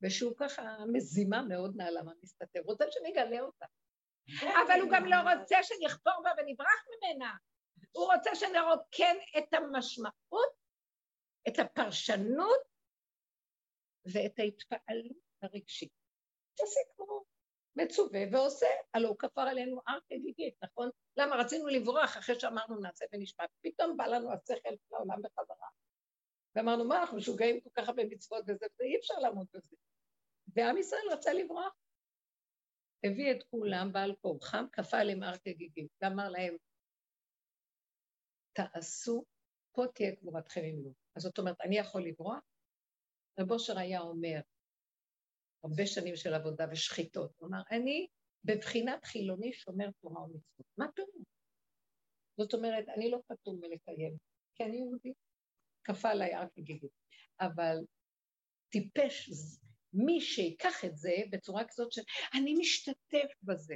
ושהוא ככה מזימה מאוד נעלה מה מסתתר, הוא רוצה שנגלה אותה. אבל הוא גם לא רוצה שנחפור בה ונברח ממנה. הוא רוצה שנרוקן את המשמעות, את הפרשנות ואת ההתפעלות הרגשית. תעשה כמו מצווה ועושה, הלוא הוא כפר עלינו הר כגיגית, נכון? למה רצינו לברוח אחרי שאמרנו נעשה ונשמע, פתאום בא לנו השכל לעולם בחזרה. ואמרנו, מה, אנחנו משוגעים כל כך הרבה מצוות וזה, ואי אפשר לעמוד בזה. ועם ישראל רצה לברוח. הביא את כולם בעל כורחם, כפה עליהם הר כגיגית, ואמר להם, תעשו, פה תהיה קבורתכם עם לו. אז זאת אומרת, אני יכול לברוח? רב אושר היה אומר, הרבה שנים של עבודה ושחיתות, אמר, אני בבחינת חילוני שומר תורה ומצוות. מה פירוש? זאת אומרת, אני לא פטור מלקיים, כי אני יהודי. כפה עליי הר כגיגית. אבל טיפש מי שיקח את זה בצורה כזאת שאני משתתף בזה.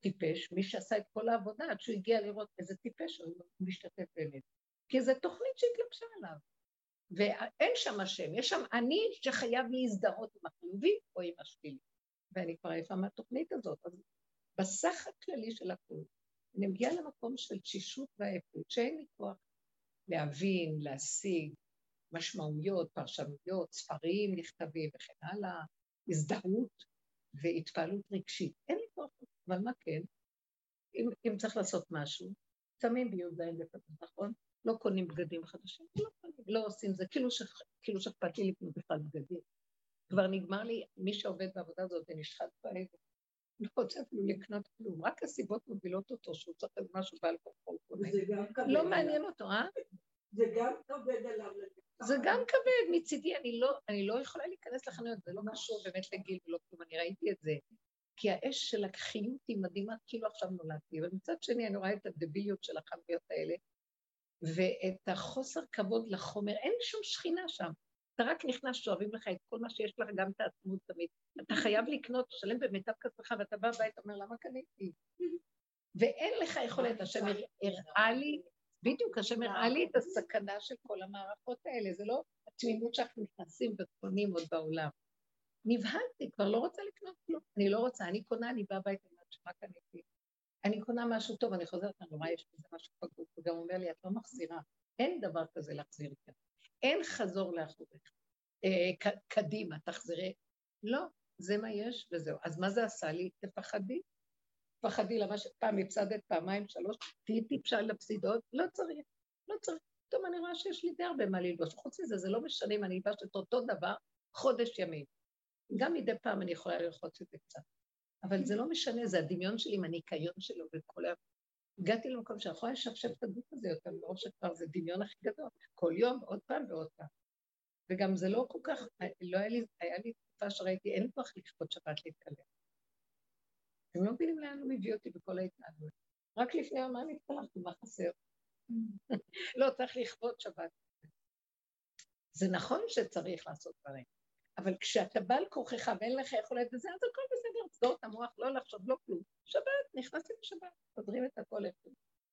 טיפש, מי שעשה את כל העבודה עד שהוא הגיע לראות איזה טיפש הוא משתתף באמת. כי זו תוכנית שהתלבשה עליו. ואין שם השם, יש שם אני שחייב להזדהות עם החיובי או עם השלילי. ואני כבר עייפה מהתוכנית הזאת. אז בסך הכללי של הכול, אני מגיעה למקום של תשישות ועייפות, שאין לי כוח להבין, להשיג משמעויות, פרשנויות, ספרים נכתבים וכן הלאה, הזדהות והתפעלות רגשית. אין לי כוח, אבל מה כן? אם, אם צריך לעשות משהו, שמים בי"ז לפעמים, נכון? לא קונים בגדים חדשים, לא קונים, לא עושים זה, כאילו, ש... כאילו שאכפת לי לקנות בכלל בגדים. כבר נגמר לי, מי שעובד בעבודה הזאת ונשחט באגו, לא רוצה אפילו לקנות כלום, רק הסיבות מובילות אותו שהוא צריך איזה משהו בעל כוחו. לא מעניין אותו, אה? זה גם כבד עליו. זה גם כבד, מצידי, אני לא, אני לא יכולה להיכנס לחנויות, זה לא קשור באמת לגיל ולא כלום, אני ראיתי את זה. כי האש של החיות היא מדהימה, כאילו עכשיו נולדתי, אבל מצד שני אני רואה את הדביליות של החנויות האלה, ואת החוסר כבוד לחומר, אין שום שכינה שם. אתה רק נכנס, שואבים לך את כל מה שיש לך, גם את העצמות תמיד. אתה חייב לקנות, לשלם במיטב כספך, ואתה בא הביתה, אומר, למה קניתי? ואין לך יכולת, השם הראה לי, בדיוק, השם הראה לי את הסכנה של כל המערכות האלה, זה לא התמימות שאנחנו נכנסים וקונים עוד בעולם. נבהלתי, כבר לא רוצה לקנות כלום. אני לא רוצה, אני קונה, אני באה הביתה, אני אומרת, מה קניתי? אני קונה משהו טוב, אני חוזרת, אני רואה, יש בזה משהו פגות, הוא גם אומר לי, את לא מחזירה. אין דבר כזה להחזיר זה. אין חזור לאחוריך. אה, קדימה, תחזרי. לא, זה מה יש וזהו. אז מה זה עשה לי? תפחדי. תפחדי למה שפעם הפסדת פעמיים, שלוש, תהיי טיפשה לפסידות, לא צריך, לא צריך. פתאום אני רואה שיש לי די הרבה מה ללבוש. חוץ מזה, זה לא משנה אם אני אלבש את אותו דבר חודש ימים. גם מדי פעם אני יכולה ללחוץ את זה קצת. אבל זה לא משנה, זה הדמיון שלי עם הניקיון שלו וכל ה... הגעתי למקום שאני יכולה לשפשף את הגוף הזה יותר, מרוב שכבר זה דמיון הכי גדול. כל יום, עוד פעם ועוד פעם. וגם זה לא כל כך, לא היה לי, היה לי תקופה שראיתי, אין כוח לכפות שבת להתקלח. אתם לא מבינים לאן הוא מביא אותי בכל ההתנהגות. רק לפני יומיים התקלחתי, מה חסר? לא, צריך לכבוד שבת. זה נכון שצריך לעשות דברים, אבל כשאתה בא על כורכך ואין לך יכולת בזה, אז הכל בסדר, תסגור את המוח, לא לחשוב, לא כלום. שבת, נכנסים לשבת, מסדרים את הכל איפה.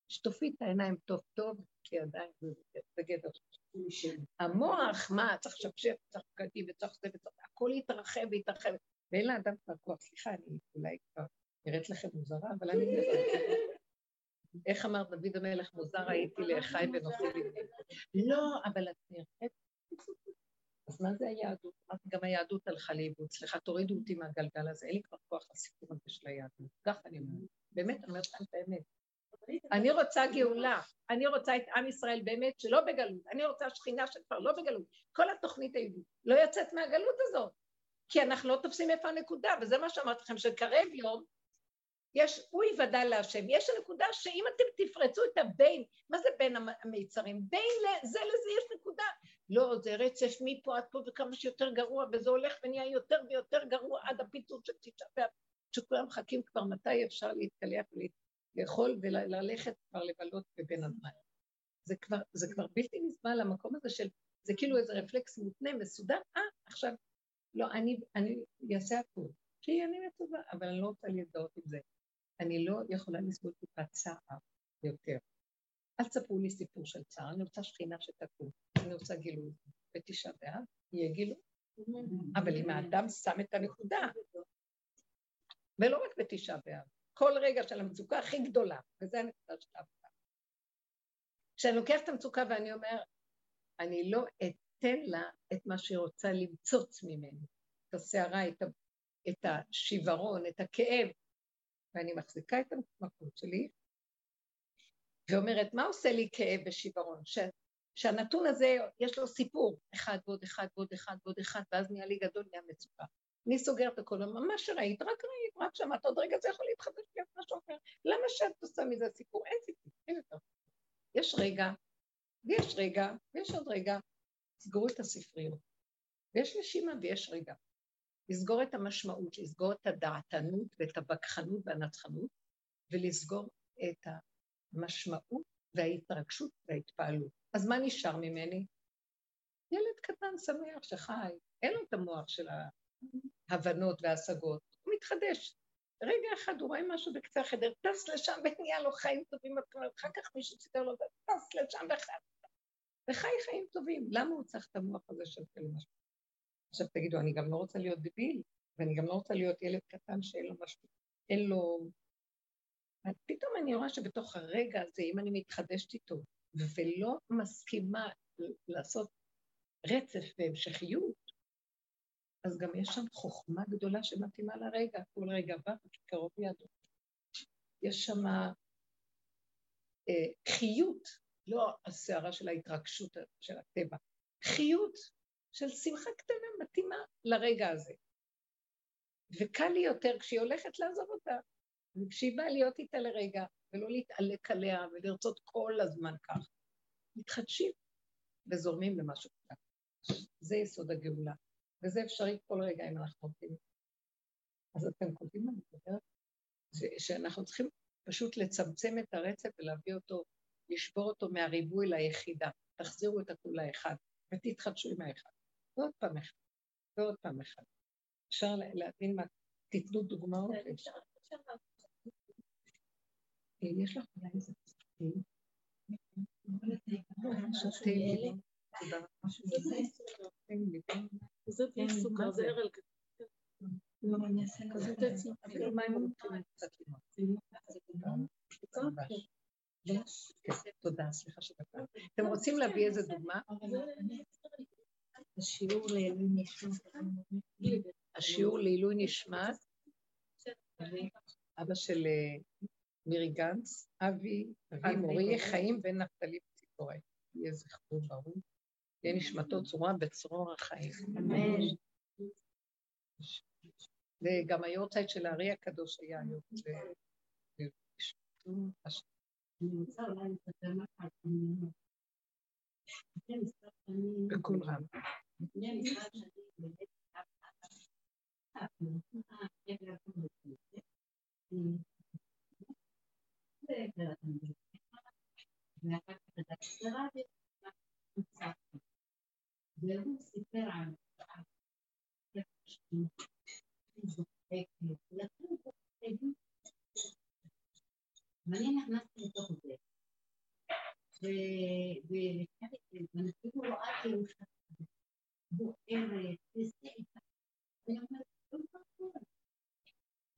שטופי את העיניים טוב טוב, כי עדיין זה גדר. המוח, מה, צריך לשפשף, צריך בגדים וצריך זה וצריך, הכל יתרחב ויתרחב. ואין לאדם כבר כוח. סליחה, אני אולי כבר נראית לכם מוזרה, אבל אני מדברת. איך אמר דוד המלך, מוזר הייתי לאחי ונוחי לבני. לא, אבל את נראית... אז מה זה היהדות? אמרתי, גם היהדות הלכה לאיבוד. סליחה, תורידו אותי מהגלגל הזה, אין לי כבר כוח לסיפור הזה של היהדות. ככה אני אומרת. באמת, אני אומרת לכם את האמת. אני רוצה גאולה, אני רוצה את עם ישראל באמת שלא בגלות, אני רוצה שכינה שכבר לא בגלות. כל התוכנית היהודית לא יוצאת מהגלות הזאת, כי אנחנו לא תופסים איפה הנקודה, וזה מה שאמרתי לכם, שקרב יום, יש, הוא יוודע להשם. יש נקודה שאם אתם תפרצו את הבין, מה זה בין המיצרים? בין זה לזה יש נקודה. לא, זה רצף מפה עד פה וכמה שיותר גרוע, וזה הולך ונהיה יותר ויותר גרוע עד הפיצוץ של תשעה באב, שכולם מחכים כבר מתי אפשר להתקלח לאכול וללכת כבר לבלות בבין הזמן. זה זה כבר בלתי נסבל המקום הזה של, זה כאילו איזה רפלקס מותנה, מסודר, אה, עכשיו, לא, אני, אני אעשה הכול. כי אני מצווה, אבל אני לא רוצה להזדהות עם זה. אני לא יכולה לסבול טיפת צער יותר. אל תספרו לי סיפור של צער, אני רוצה שכינה שתקום, אני רוצה גילוי. בתשעה באב יהיה גילוי. אבל אם האדם שם את הנקודה, ולא רק בתשעה באב, כל רגע של המצוקה הכי גדולה, וזה הנקודה של העבודה. כשאני לוקח את המצוקה ואני אומר, אני לא אתן לה את מה שהיא רוצה למצוץ ממני, את הסערה, את השיוורון, את הכאב, ואני מחזיקה את המקום שלי, ואומרת, מה עושה לי כאב ושיוורון? ש... שהנתון הזה, יש לו סיפור, אחד ועוד אחד ועוד אחד ועוד אחד, ואז נהיה לי גדול, נהיה מצוקה. אני סוגרת הכל, מה שראית, רק ראית, רק שמעת, עוד רגע זה יכול להתחדש לי משהו אחר. למה שאת עושה מזה סיפור? אין סיפור, אין יותר. יש רגע, ויש רגע, ויש עוד רגע. סגרו את הספריות. ויש נשימה ויש רגע. לסגור את המשמעות, לסגור את הדעתנות ואת הווכחנות והנצחנות, ולסגור את המשמעות וההתרגשות וההתפעלות. אז מה נשאר ממני? ילד קטן שמח שחי, אין לו את המוח של ההבנות וההשגות, הוא מתחדש. רגע אחד הוא רואה משהו בקצה החדר, טס לשם ונהיה לו חיים טובים, אחר כך מישהו סיפר לו, טס לשם וחי, חיים טובים. למה הוא צריך את המוח הזה של כל משהו? עכשיו תגידו, אני גם לא רוצה להיות דביל, ואני גם לא רוצה להיות ילד קטן שאין לו משהו, אין לו... פתאום אני רואה שבתוך הרגע הזה, אם אני מתחדשת איתו, ולא מסכימה לעשות רצף והמשכיות, אז גם יש שם חוכמה גדולה שמתאימה לרגע, כל רגע בא קרוב לידו. יש שם אה, חיות, לא הסערה של ההתרגשות של הטבע, חיות של שמחה קטנה מתאימה לרגע הזה. וקל לי יותר כשהיא הולכת לעזוב אותה, וכשהיא באה להיות איתה לרגע, ולא להתעלק עליה ולרצות כל הזמן כך. מתחדשים וזורמים למשהו קטן. זה יסוד הגאולה, וזה אפשרי כל רגע אם אנחנו עובדים. אז אתם קולטים מה אני מדברת? שאנחנו צריכים פשוט לצמצם את הרצף ולהביא אותו, לשבור אותו מהריבוי ליחידה. תחזירו את הכול לאחד, ותתחדשו עם האחד. ועוד פעם אחד, ועוד פעם אחד. אפשר להבין מה, תיתנו דוגמאות. יש לך אולי איזה פסקים? סוכר, זה ערל. אפילו מים רוצים קצת לימון. תודה, סליחה שדקה. אתם רוצים להביא איזה דוגמה? השיעור לעילוי נשמת. השיעור לעילוי נשמת. אבא של אה, מירי גנץ, אבי, אבי מורי, חיים בן נפתלי וציפורי. יהיה זכרו ברור. יהיה נשמתו צורה בצרור החיים. אמן. וגם היורצייט של הארי הקדוש היה היום. בקול רם. והוא סיפר על ואני נכנסתי לתוך זה. ואני כאילו רואה כאילו בוערת, וזה, ואני אומרת,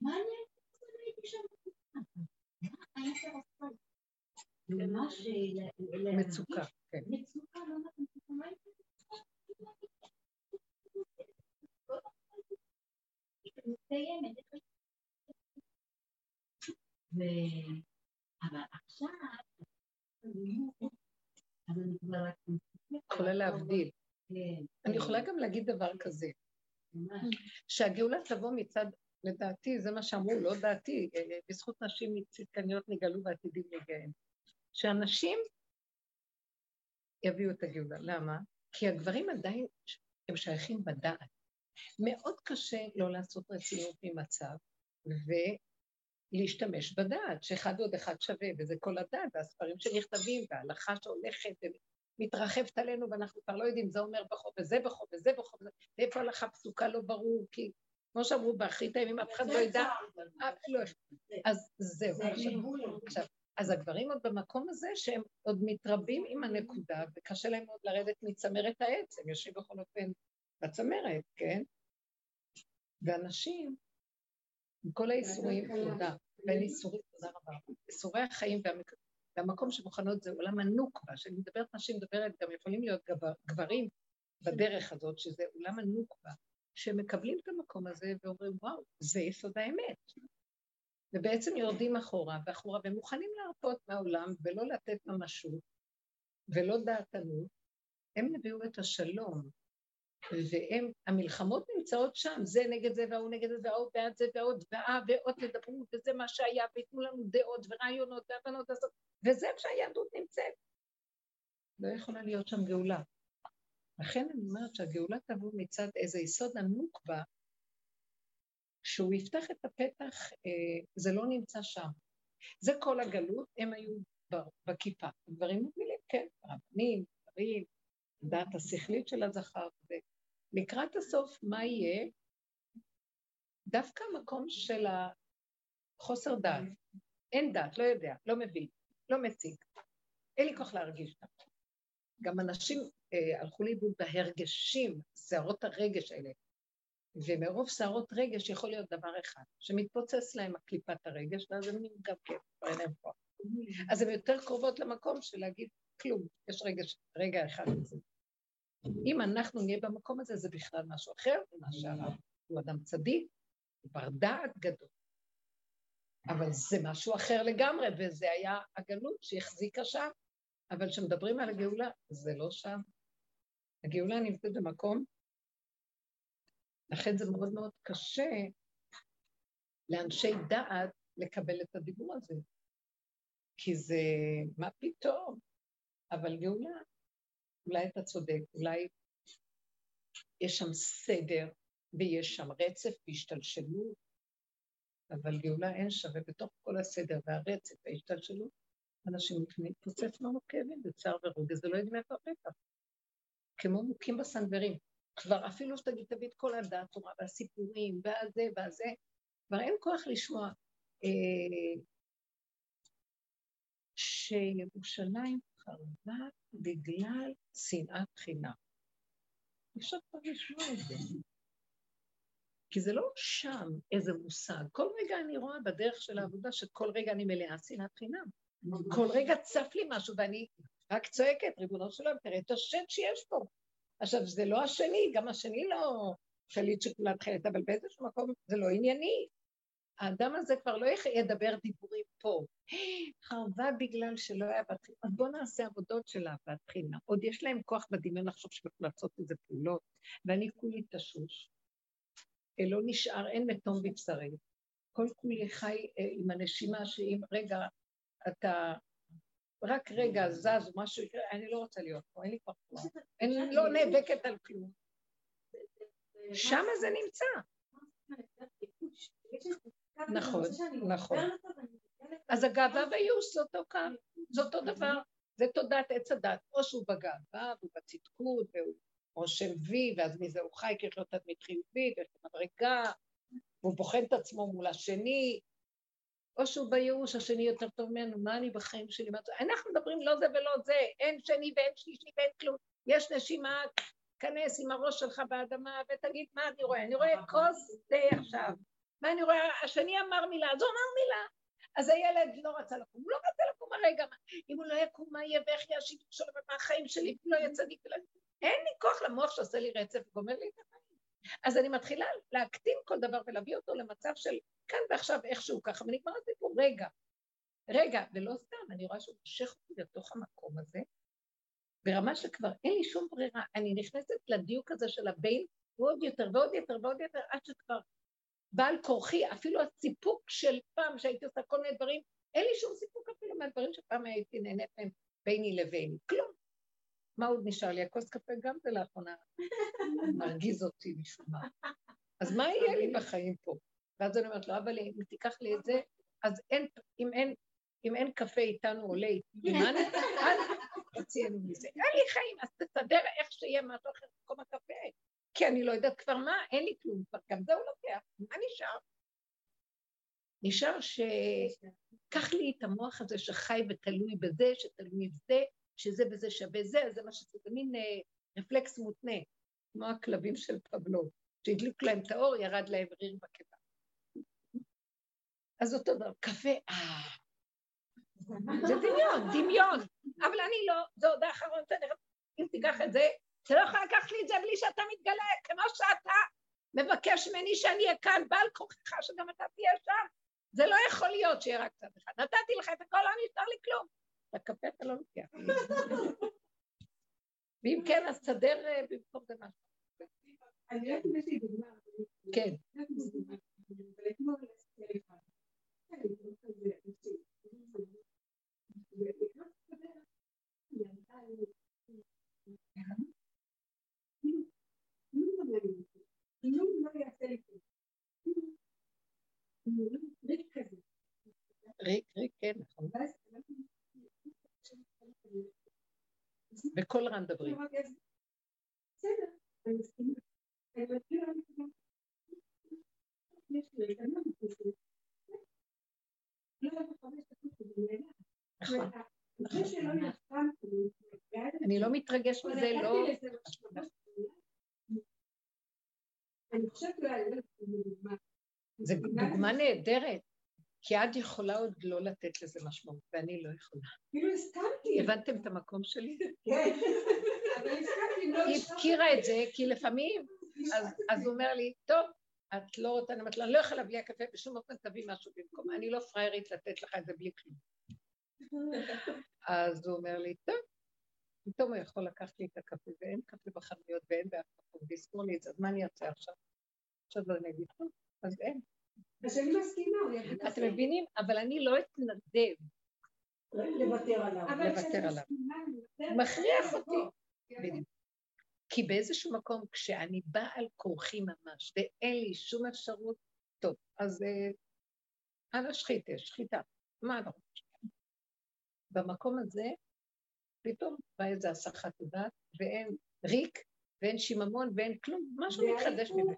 מה אני הייתי שם? מה הייתי עושה? ממש מצוקה, כן. מצוקה, לא מסתיימת. אבל עכשיו, אז אני כבר רק... יכולה להבדיל. אני יכולה גם להגיד דבר כזה, שהגאולה תבוא מצד, לדעתי, זה מה שאמרו, לא דעתי, אה, בזכות נשים צדקניות נגאלו ועתידים להיגאל. שאנשים יביאו את הגאולה. למה? כי הגברים עדיין, הם שייכים בדעת. מאוד קשה לא לעשות רצינות ממצב ולהשתמש בדעת, שאחד ועוד אחד שווה, וזה כל הדעת, והספרים שנכתבים, וההלכה שהולכת ומתרחבת עלינו, ואנחנו כבר לא יודעים, זה אומר בחוב וזה בחוב וזה בחוב, ואיפה הלכה פסוקה לא ברור, כי כמו שאמרו באחרית הימים, אף אחד לא ידע. אה, לא אז זהו. עכשיו, אז הגברים עוד במקום הזה שהם עוד מתרבים עם הנקודה, וקשה להם עוד לרדת מצמרת העץ, הם יושבים בכל אופן בצמרת, כן? ואנשים, עם כל האיסורים, תודה, בין איסורים, תודה רבה, איסורי החיים והמקום שמוכנות זה עולם הנוקבה, כשאני מדברת נשים, מדברת, גם יכולים להיות גברים בדרך הזאת, שזה עולם הנוקבה, שמקבלים את המקום הזה ואומרים, וואו, זה יסוד האמת. ובעצם יורדים אחורה ואחורה, ומוכנים להרפות מהעולם ולא לתת ממשות ולא דעתנות, הם הביאו את השלום, והם, המלחמות נמצאות שם, זה נגד זה וההוא נגד זה וההוא בעד זה ועוד ואה ועוד תדברו וזה מה שהיה וייתנו לנו דעות ורעיונות והבנות הזאת וזה איפה שהיהדות נמצאת. לא יכולה להיות שם גאולה. לכן אני אומרת שהגאולה תבוא מצד איזה יסוד עמוק בה, שהוא יפתח את הפתח, אה, זה לא נמצא שם. זה כל הגלות, הם היו בכיפה. דברים מובילים, כן, רבנים, דברים, דעת השכלית של הזכר, לקראת הסוף, מה יהיה? דווקא המקום של החוסר דעת. אין דעת, לא יודע, לא מבין, לא מציג. אין לי כוח להרגיש אותם. גם אנשים אה, הלכו לאיבוד בהרגשים, שערות הרגש האלה. ומרוב שערות רגש יכול להיות דבר אחד, שמתפוצץ להם הקליפת הרגש, ואז הם גם כן, אין להם כוח. אז הן יותר קרובות למקום של להגיד כלום, יש רגש, רגע אחד. אם אנחנו נהיה במקום הזה, זה בכלל משהו אחר ממה שהרב הוא אדם צדיק, הוא בר דעת גדול. אבל זה משהו אחר לגמרי, וזה היה הגלות שהחזיקה שם. אבל כשמדברים על הגאולה, זה לא שם. הגאולה נמצאת במקום, לכן זה מאוד מאוד קשה לאנשי דעת לקבל את הדיבור הזה. כי זה, מה פתאום? אבל גאולה אולי אתה צודק, אולי יש שם סדר ויש שם רצף והשתלשלות, אבל גאולה אין שווה בתוך כל הסדר והרצף וההשתלשלות, אנשים מתפוצץ לנו כאבים בצער ורוגז ולא יודעים איפה הפתח. כמו מוכים בסנוורים. כבר אפילו שתגיד, תביא את כל הדעת תורה והסיפורים והזה והזה, כבר אין כוח לשמוע אה, שירושלים חרבה בגלל שנאת חינם. אפשר כבר לשמוע את זה. כי זה לא שם איזה מושג. כל רגע אני רואה בדרך של העבודה שכל רגע אני מלאה שנאת חינם. כל רגע צף לי משהו ואני רק צועקת, ריבונו של עולם, תראה את השד שיש פה. עכשיו, זה לא השני, גם השני לא שליט שכולה תחילת, אבל באיזשהו מקום זה לא ענייני. האדם הזה כבר לא ידבר דיבורים פה. חרבה בגלל שלא היה בתחילה. אז בואו נעשה עבודות של אהבת תחילה. עוד יש להם כוח בדמיון לחשוב שהם לעשות איזה פעולות, ואני כולי תשוש. לא נשאר, אין מתום בבשרי. כל כולי חי אה, עם הנשימה שאם רגע אתה, רק רגע זז או משהו יקרה, אני לא רוצה להיות פה, אין לי כבר כוח. אני לא נאבקת על כלום. שם זה נמצא. נכון, נכון. אז הגאווה והייאוש זה אותו קו, זה אותו דבר. זה תודעת עץ הדת, או שהוא בגאווה, והוא בצדקות, רושם וי, ואז מזה הוא חי, כי יש לו תדמית חיובית, ויש לו מדרגה, והוא בוחן את עצמו מול השני, או שהוא בייאוש, השני יותר טוב ממנו, מה אני בחיים שלי? אנחנו מדברים לא זה ולא זה, אין שני ואין שלישי ואין כלום. יש נשימה, כנס עם הראש שלך באדמה ותגיד מה אני רואה. אני רואה כוס תה עכשיו. מה אני רואה? השני אמר מילה, אז הוא אמר מילה. אז הילד לא רצה לקום, הוא לא רצה לקום הרגע. אם הוא לא יקום, מה יהיה ואיך יהיה השיטות שלו ומה החיים שלי, אם לא יהיה צדיק. אין לי כוח למוח שעושה לי רצף וגומר לי את החיים. אז אני מתחילה להקטין כל דבר ולהביא אותו למצב של כאן ועכשיו איכשהו ככה, ונגמר הסיפור, רגע, רגע, ולא סתם, אני רואה שהוא מושך אותי לתוך המקום הזה, ברמה שכבר אין לי שום ברירה, אני נכנסת לדיוק הזה של הבין, ועוד יותר ועוד יותר ועוד יותר, עד שכבר בעל כורחי, אפילו הסיפוק של פעם שהייתי עושה כל מיני דברים, אין לי שום סיפוק אפילו מהדברים שפעם הייתי נהנית מהם ביני לביני, כלום. מה עוד נשאר לי? הכוס קפה גם זה לאחרונה מרגיז אותי משום מה. אז מה יהיה לי בחיים פה? ואז אני אומרת לו, אבל אם תיקח לי את זה, אז אין, אם אין, אם אין קפה איתנו עולה איתי, מה אני אל תוציאנו מזה. אין לי חיים, אז תסדר איך שיהיה משהו אחר במקום הקפה. כי אני לא יודעת כבר מה, אין לי כלום, כבר גם זה הוא לוקח, מה נשאר? נשאר שקח לי את המוח הזה שחי ותלוי בזה, שתלוי בזה, שזה וזה שווה זה, זה מה שזה, זה מין אה, רפלקס מותנה, כמו הכלבים של פבלו, שהדליק להם את האור, ירד להם ריר בקיבה. אז אותו דבר, קפה, אה, זה דמיון, דמיון, אבל אני לא, זה עוד האחרון, אם תיקח את זה, אתה לא יכול לקחת לי את זה בלי שאתה מתגלה, כמו שאתה מבקש ממני שאני אהיה כאן, בעל כוחך שגם אתה תהיה שם. זה לא יכול להיות שיהיה רק צד אחד. נתתי לך את הכל, לא נשאר לי כלום. לקפה אתה לא לוקח. ואם כן, אז תסדר אה, במקום זה משהו. אני רק הבאתי דוגמה. כן. ריק, ריק, כן, נכון. בקול רם דברי. אני לא מתרגש מזה, לא... זו דוגמה נהדרת. כי את יכולה עוד לא לתת לזה משמעות, ואני לא יכולה. כאילו הסכמתי. הבנתם את המקום שלי? כן, אבל הסכמתי, לא היא הפקירה את זה, כי לפעמים, אז הוא אומר לי, טוב, את לא רוצה, אני אומרת לו, אני לא יכולה בלי הקפה, בשום אופן תביא משהו במקום, אני לא פריירית לתת לך את זה בלי כלום. אז הוא אומר לי, טוב, פתאום הוא יכול לקחת לי את הקפה, ואין קפה בחנויות ואין באף מקום, ויזכור לי את זה, אז מה אני אעשה עכשיו? עכשיו אגיד, טוב, אז אין. אז אני מסכימה, הוא יגיד... אתם מבינים? אבל אני לא אתנדב. לוותר עליו. לוותר עליו. מכריח אותי. כי באיזשהו מקום, כשאני באה על כורחי ממש, ואין לי שום אפשרות, טוב, אז אנא שחיתה, שחיטה. מה אנחנו? במקום הזה, פתאום בא איזה הסחת דעת, ואין ריק, ואין שיממון, ואין כלום, משהו מתחדש ממנו.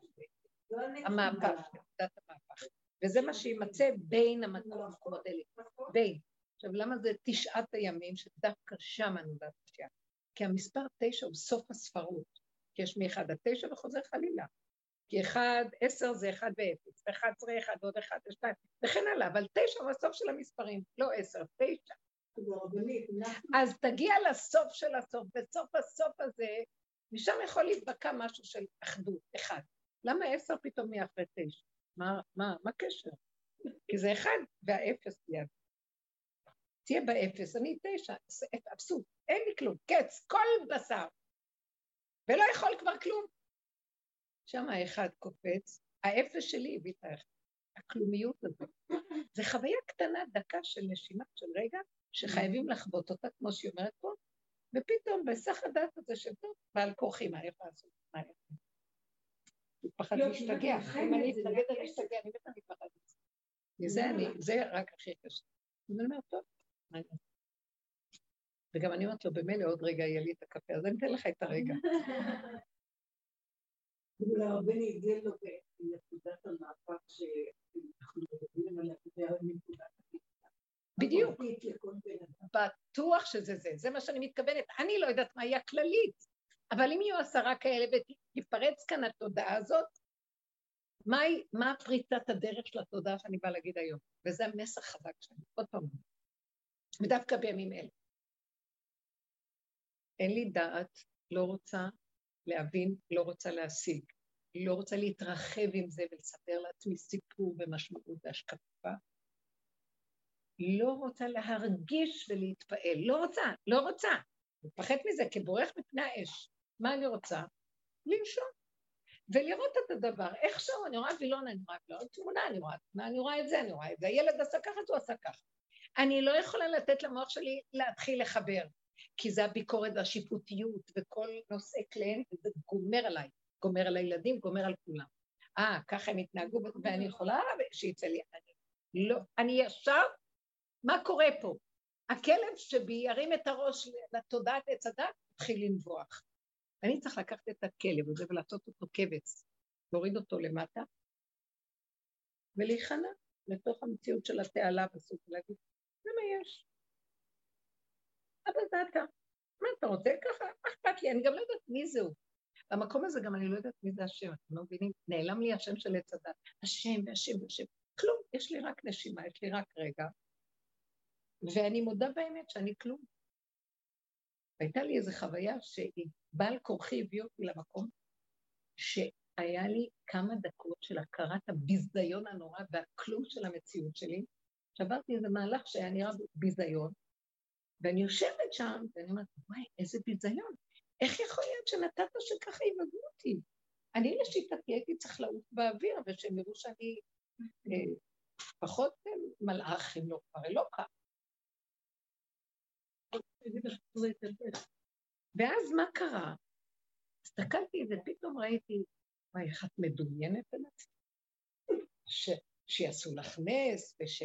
המהפך, דת המהפך. וזה מה שימצא בין המקומות האלה, בין. עכשיו, למה זה תשעת הימים שדווקא שם נולד תשעה? כי המספר תשע הוא סוף הספרות, כי יש מאחד עד תשע וחוזר חלילה. כי אחד, עשר זה אחד ואפס, ואחד עשרה, אחד ועוד אחד ושתיים, וכן הלאה, אבל תשע הוא הסוף של המספרים, לא עשר, תשע. אז תגיע לסוף של הסוף, בסוף הסוף הזה, משם יכול להתבקע משהו של אחדות, אחד. למה עשר פתאום נהיה אחרי תשע? מה, מה, מה הקשר? כי זה אחד והאפס ליד. תהיה באפס, אני תשע, אבסוט, אין לי כלום, קץ, כל בשר. ולא יכול כבר כלום. שם האחד קופץ, האפס שלי הביא את האחד. הכלומיות הזאת. זו חוויה קטנה, דקה של נשימה, של רגע, שחייבים לחוות אותה, כמו שהיא אומרת פה, ופתאום בסך הדעת הזה של טוב, בעל כורחי, מה איך לעשות? מה איך? הוא פחד להשתגע, אם אני אתנגד אני אשתגע, אני מתה מפחד מזה. מזה אני, זה רק הכי קשה. אני אומרת, טוב, מה אני וגם אני אומרת לו, במילא עוד רגע יהיה לי את הקפה, אז אני אתן לך את הרגע. אולי הרבה נגדל לו בנקודת המאבק שאנחנו מדברים עליה, זה נקודת בדיוק. בטוח שזה זה, זה מה שאני מתכוונת. אני לא יודעת מהי הכללית, אבל אם יהיו עשרה כאלה ותפרץ כאן התודעה הזאת, מהי, מה פריצת הדרך של התודעה שאני באה להגיד היום? וזה המסר חזק שלי, עוד פעם. ודווקא בימים אלה. אין לי דעת, לא רוצה להבין, לא רוצה להשיג, לא רוצה להתרחב עם זה ולספר לעצמי סיפור ומשמעות והשקפה. לא רוצה להרגיש ולהתפעל, לא רוצה, לא רוצה. מפחד מזה כבורח מפני האש. מה אני רוצה? לנשום. ולראות את הדבר, איכשהו, אני רואה וילון, אני רואה וילון, תמונה, אני רואה תמונה, אני רואה את זה, אני רואה את זה, הילד עשה ככה, הוא עשה ככה. אני לא יכולה לתת למוח שלי להתחיל לחבר. כי זה הביקורת והשיפוטיות וכל נושא קליינט, וזה גומר עליי, גומר על הילדים, גומר על כולם. אה, ככה הם התנהגו, ואני יכולה שיצא לי, אני לא, אני ישר, מה קורה פה? הכלב שבי ירים את הראש לתודעת עץ הדת, התחיל לנבוח. אני צריך לקחת את הכלב הזה ולעשות אותו קבץ, להוריד אותו למטה, ולהיכנע לתוך המציאות של התעלה בסוף, ולהגיד, זה מה יש. אבל זה אתה. מה אתה רוצה ככה? מה אכפת לי? אני גם לא יודעת מי זהו. במקום הזה גם אני לא יודעת מי זה השם, אתם לא מבינים? נעלם לי השם של עץ הדת. השם והשם והשם. כלום, יש לי רק נשימה, יש לי רק רגע. ואני מודה באמת שאני כלום. והייתה לי איזו חוויה שהיא בעל כורחי הביא אותי למקום שהיה לי כמה דקות של הכרת הביזיון הנורא והכלום של המציאות שלי. שעברתי איזה מהלך שהיה נראה ביזיון, ואני יושבת שם, ואני אומרת, וואי, איזה ביזיון. איך יכול להיות שנתת שככה יבדו אותי? אני לשיטתי הייתי צריך לעוף באוויר, ושהם יראו שאני אה, פחות מלאך, אם לא כבר אלוקה. ואז מה קרה? הסתכלתי ופתאום ראיתי, וואי, איך את מדומיינת על עצמי? שיעשו לך נס, וש...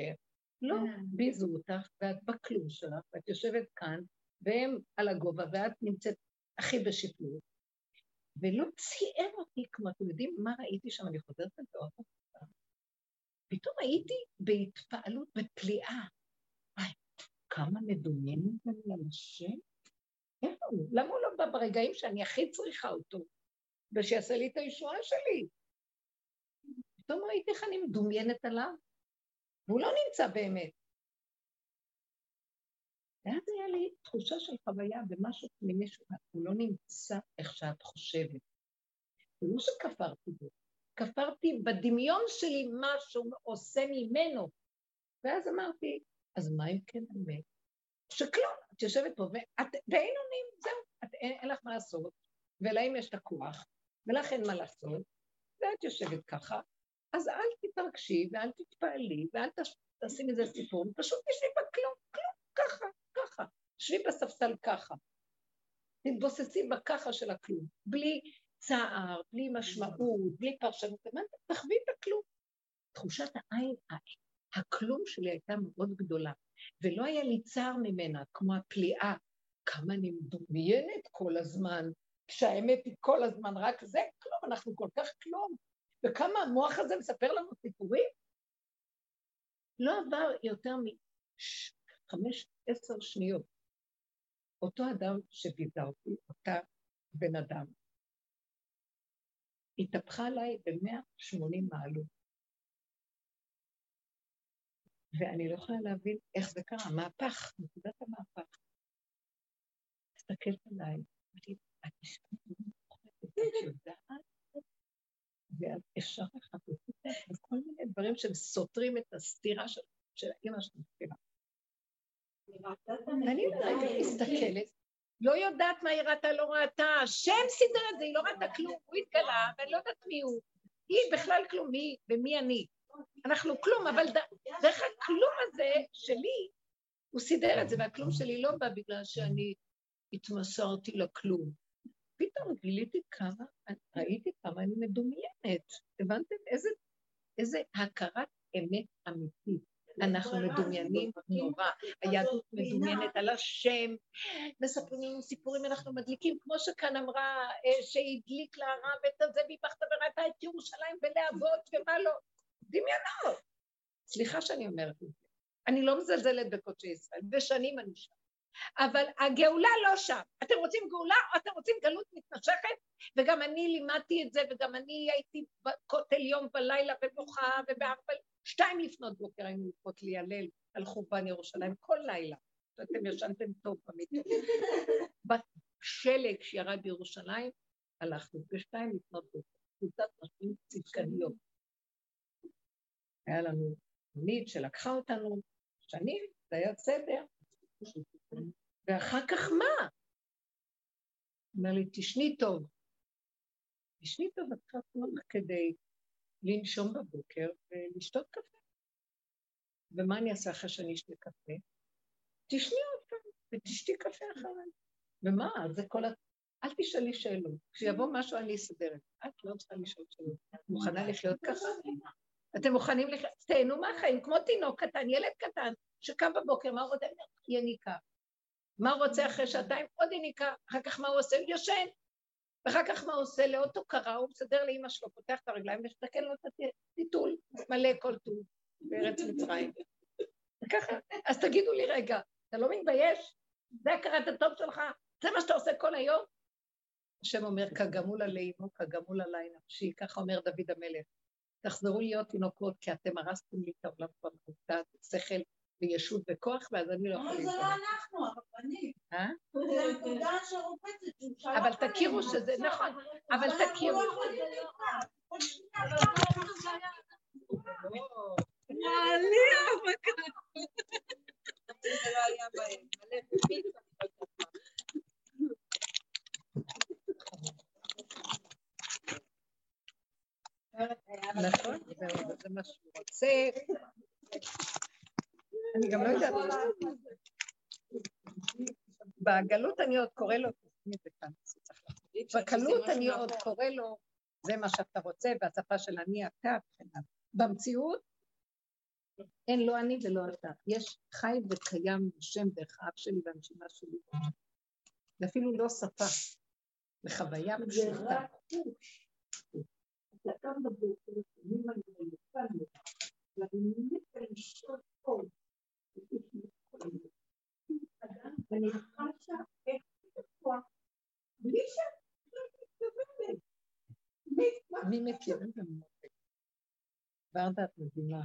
לא, כן. ביזו אותך, ואת בכלום שלך, ואת יושבת כאן, והם על הגובה, ואת נמצאת הכי בשפלות. ולא ציער אותי, כמו אתם יודעים מה ראיתי שם, אני חוזרת עוד פעם. פתאום הייתי בהתפעלות, בפליאה. כמה מדומיינת אני על השם? איפה הוא? למה הוא לא בא ברגעים שאני הכי צריכה אותו, ושיעשה לי את הישועה שלי? פתאום ראיתי איך אני מדומיינת עליו, והוא לא נמצא באמת. ואז היה לי תחושה של חוויה במשהו פנימי שהוא לא נמצא איך שאת חושבת. זה לא שכפרתי בו, כפרתי בדמיון שלי משהו עושה ממנו. ואז אמרתי, אז מה אם כן באמת? שכלום, את יושבת פה ואת, ואין עונים, זהו, את, אין, אין לך מה לעשות, ולהם יש את הכוח, ולך אין מה לעשות, ואת יושבת ככה, אז אל תתרגשי ואל תתפעלי ואל תעשי מזה סיפור, פשוט תשבי בכלום, כלום, ככה, ככה. תשבי בספסל ככה. תתבוססי בככה של הכלום, בלי צער, בלי משמעות, בלי פרשנות, תחווי הכלום. תחושת העין, הכלום שלי הייתה מאוד גדולה, ולא היה לי צער ממנה, כמו הפליאה. כמה אני מדומיינת כל הזמן, כשהאמת היא כל הזמן רק זה, כלום, אנחנו כל כך כלום. וכמה המוח הזה מספר לנו סיפורים? לא עבר יותר מחמש, עשר שניות. אותו אדם שביזה אותי, אותה בן אדם, התהפכה עליי ב-180 מעלות. ואני לא יכולה להבין איך זה קרה, מהפך, נקודת המהפך. מסתכלת עליי, אמרתי, את יודעת, ואפשר לחפש אותך, וכל מיני דברים שהם סותרים את הסתירה של, האימא של הסתירה. ואני רגע מסתכלת, לא יודעת מה היא ראתה, לא ראתה, השם סידר את זה, היא לא ראתה כלום, הוא התגלה, ואני לא יודעת מי הוא. היא בכלל כלום, מי ומי אני. אנחנו כלום, אבל דרך הכלום הזה שלי, הוא סידר את זה, והכלום שלי לא בא בגלל שאני התמסרתי לכלום. פתאום גיליתי כמה, ראיתי כמה אני מדומיינת. הבנתם איזה, איזה הכרת אמת אמיתית. אנחנו מדומיינים נורא, היהדות מדומיינת על השם, מספרים לנו סיפורים, אנחנו מדליקים, כמו שכאן אמרה, אה, שהדליק לה הרב את הזה, והיא בכתה וראתה את ירושלים בלהבות ומה לא. דמיונות. סליחה שאני אומרת את זה. אני לא מזלזלת בקודשי ישראל, ושנים אני שם. אבל הגאולה לא שם. אתם רוצים גאולה או אתם רוצים גלות מתמשכת? וגם אני לימדתי את זה, וגם אני הייתי בכותל יום ולילה ובוכה, ובארבע... שתיים לפנות בוקר היינו הולכות להיהלל על חורבן ירושלים כל לילה. אתם ישנתם טוב במיטות. בשלג שירד בירושלים, הלכנו בשתיים לפנות בוקר. קבוצת נשים צדקניות. היה לנו מונית שלקחה אותנו שנים, זה היה בסדר. ואחר כך מה? אומר לי, תשני טוב. תשני טוב, את צריכה לך כדי לנשום בבוקר ולשתות קפה. ומה אני אעשה אחרי שאני אשתה קפה? תשני עוד פעם ותשתי קפה אחריי. ומה, זה כל ה... אל תשאלי שאלות. כשיבוא משהו אני אסדר את זה. את לא צריכה לשאול שאלות. מוכנה לחיות ככה? אתם מוכנים לחיות? תהנו מהחיים, כמו תינוק קטן, ילד קטן, שקם בבוקר, מה הוא רוצה? יניקה. מה הוא רוצה אחרי שעתיים? עוד יניקה. אחר כך מה הוא עושה? יושן. ואחר כך מה הוא עושה? לאוטו קרה, הוא מסדר לאמא שלו, פותח את הרגליים ומסתכל לו את הטיטול, מלא כל טוב בארץ מצרים. וככה, אז תגידו לי רגע, אתה לא מתבייש? זה הכרת הטוב שלך? זה מה שאתה עושה כל היום? השם אומר, כגמול עלי אמו, כגמול עלי נפשי, ככה אומר דוד המלך. תחזרו להיות תינוקות, כי אתם הרסתם לי את העולם כבר במעובדת, שכל וישות וכוח, ואז אני לא יכולה אבל זה לא אנחנו, הרבנים. אה? זה הנקודה שרופצת, שהוא שלח אבל תכירו שזה, נכון, אבל תכירו. מעלייה, מה קרה? נכון. אני גם לא יודעת. בגלות אני עוד קורא לו, בקלות אני עוד קורא לו, זה מה שאתה רוצה, והשפה של אני אתה, במציאות אין לא אני ולא אתה. יש חי וקיים שם דרך האף שלי והנשימה שלי. זה אפילו לא שפה, זה חוויה פשוטה. אתה קם בבוקר, שמים על זה, ואני מתה לשתות טוב. ואני חשה איך הכוח, בלי שאת מתכוונת. מי מכיר? ורדה, את מדהימה.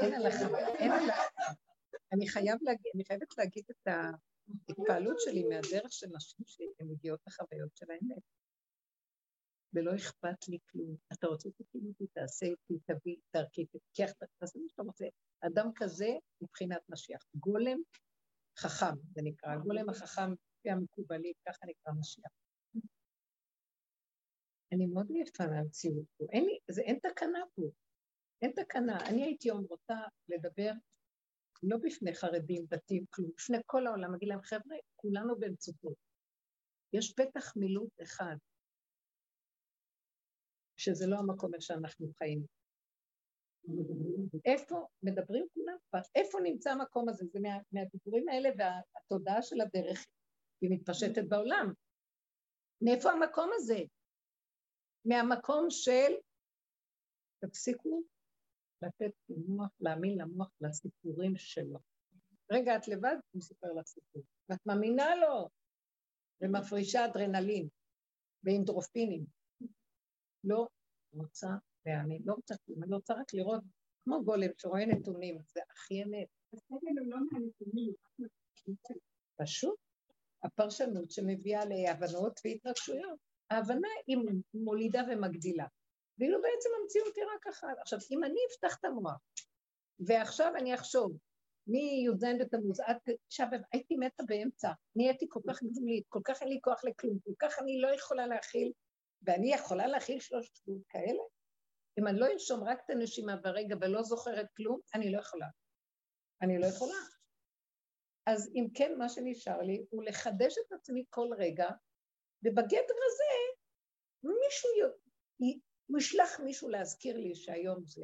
אין על החוויה, אין על ה... אני חייבת להגיד את ההתפעלות שלי מהדרך של נשים שהן מגיעות לחוויות של האמת. ולא אכפת לי כלום. אתה רוצה תקים אותי, תעשה איתי, תביא, תרכיב, תקח, תעשה מה שאתה רוצה. אדם כזה מבחינת משיח. גולם חכם, זה נקרא. הגולם החכם, לפי המקובלים, ככה נקרא משיח. אני מאוד עייפה מהמציאות פה. אין, לי, זה, אין תקנה פה. אין תקנה. אני הייתי היום רוצה לדבר לא בפני חרדים, דתיים, כלום, בפני כל העולם, להגיד להם, חבר'ה, כולנו במצוקות. יש פתח מילוט אחד, שזה לא המקום איך שאנחנו חיים. איפה, מדברים כולם כבר, איפה נמצא המקום הזה? זה מה, מהדיבורים האלה והתודעה של הדרך, היא מתפשטת בעולם. מאיפה המקום הזה? מהמקום של, תפסיקו לתת למוח, להאמין למוח לסיפורים שלו. רגע, את לבד, הוא מספר לך סיפור, ואת מאמינה לו, ומפרישה אדרנלין. באינדרופינים. לא רוצה להאמין, לא רוצה כלום, אני רוצה רק לראות, כמו גולם שרואה נתונים, זה הכי אמת. לא פשוט הפרשנות שמביאה להבנות והתרגשויות. ההבנה היא מולידה ומגדילה. ואילו בעצם המציאות היא רק אחת. עכשיו, אם אני אפתח את המוח, ועכשיו אני אחשוב, מי"ז בתמוז עד עכשיו הייתי מתה באמצע, נהייתי כל כך גבולית, כל כך אין לי כוח לכלום, כל כך אני לא יכולה להכיל, ואני יכולה להכיל שלוש שבועות כאלה? אם אני לא ארשום רק את הנשימה ברגע ולא זוכרת כלום, אני לא יכולה. אני לא יכולה. אז אם כן, מה שנשאר לי הוא לחדש את עצמי כל רגע, ובגדר הזה מישהו, הוא ישלח מישהו להזכיר לי שהיום זה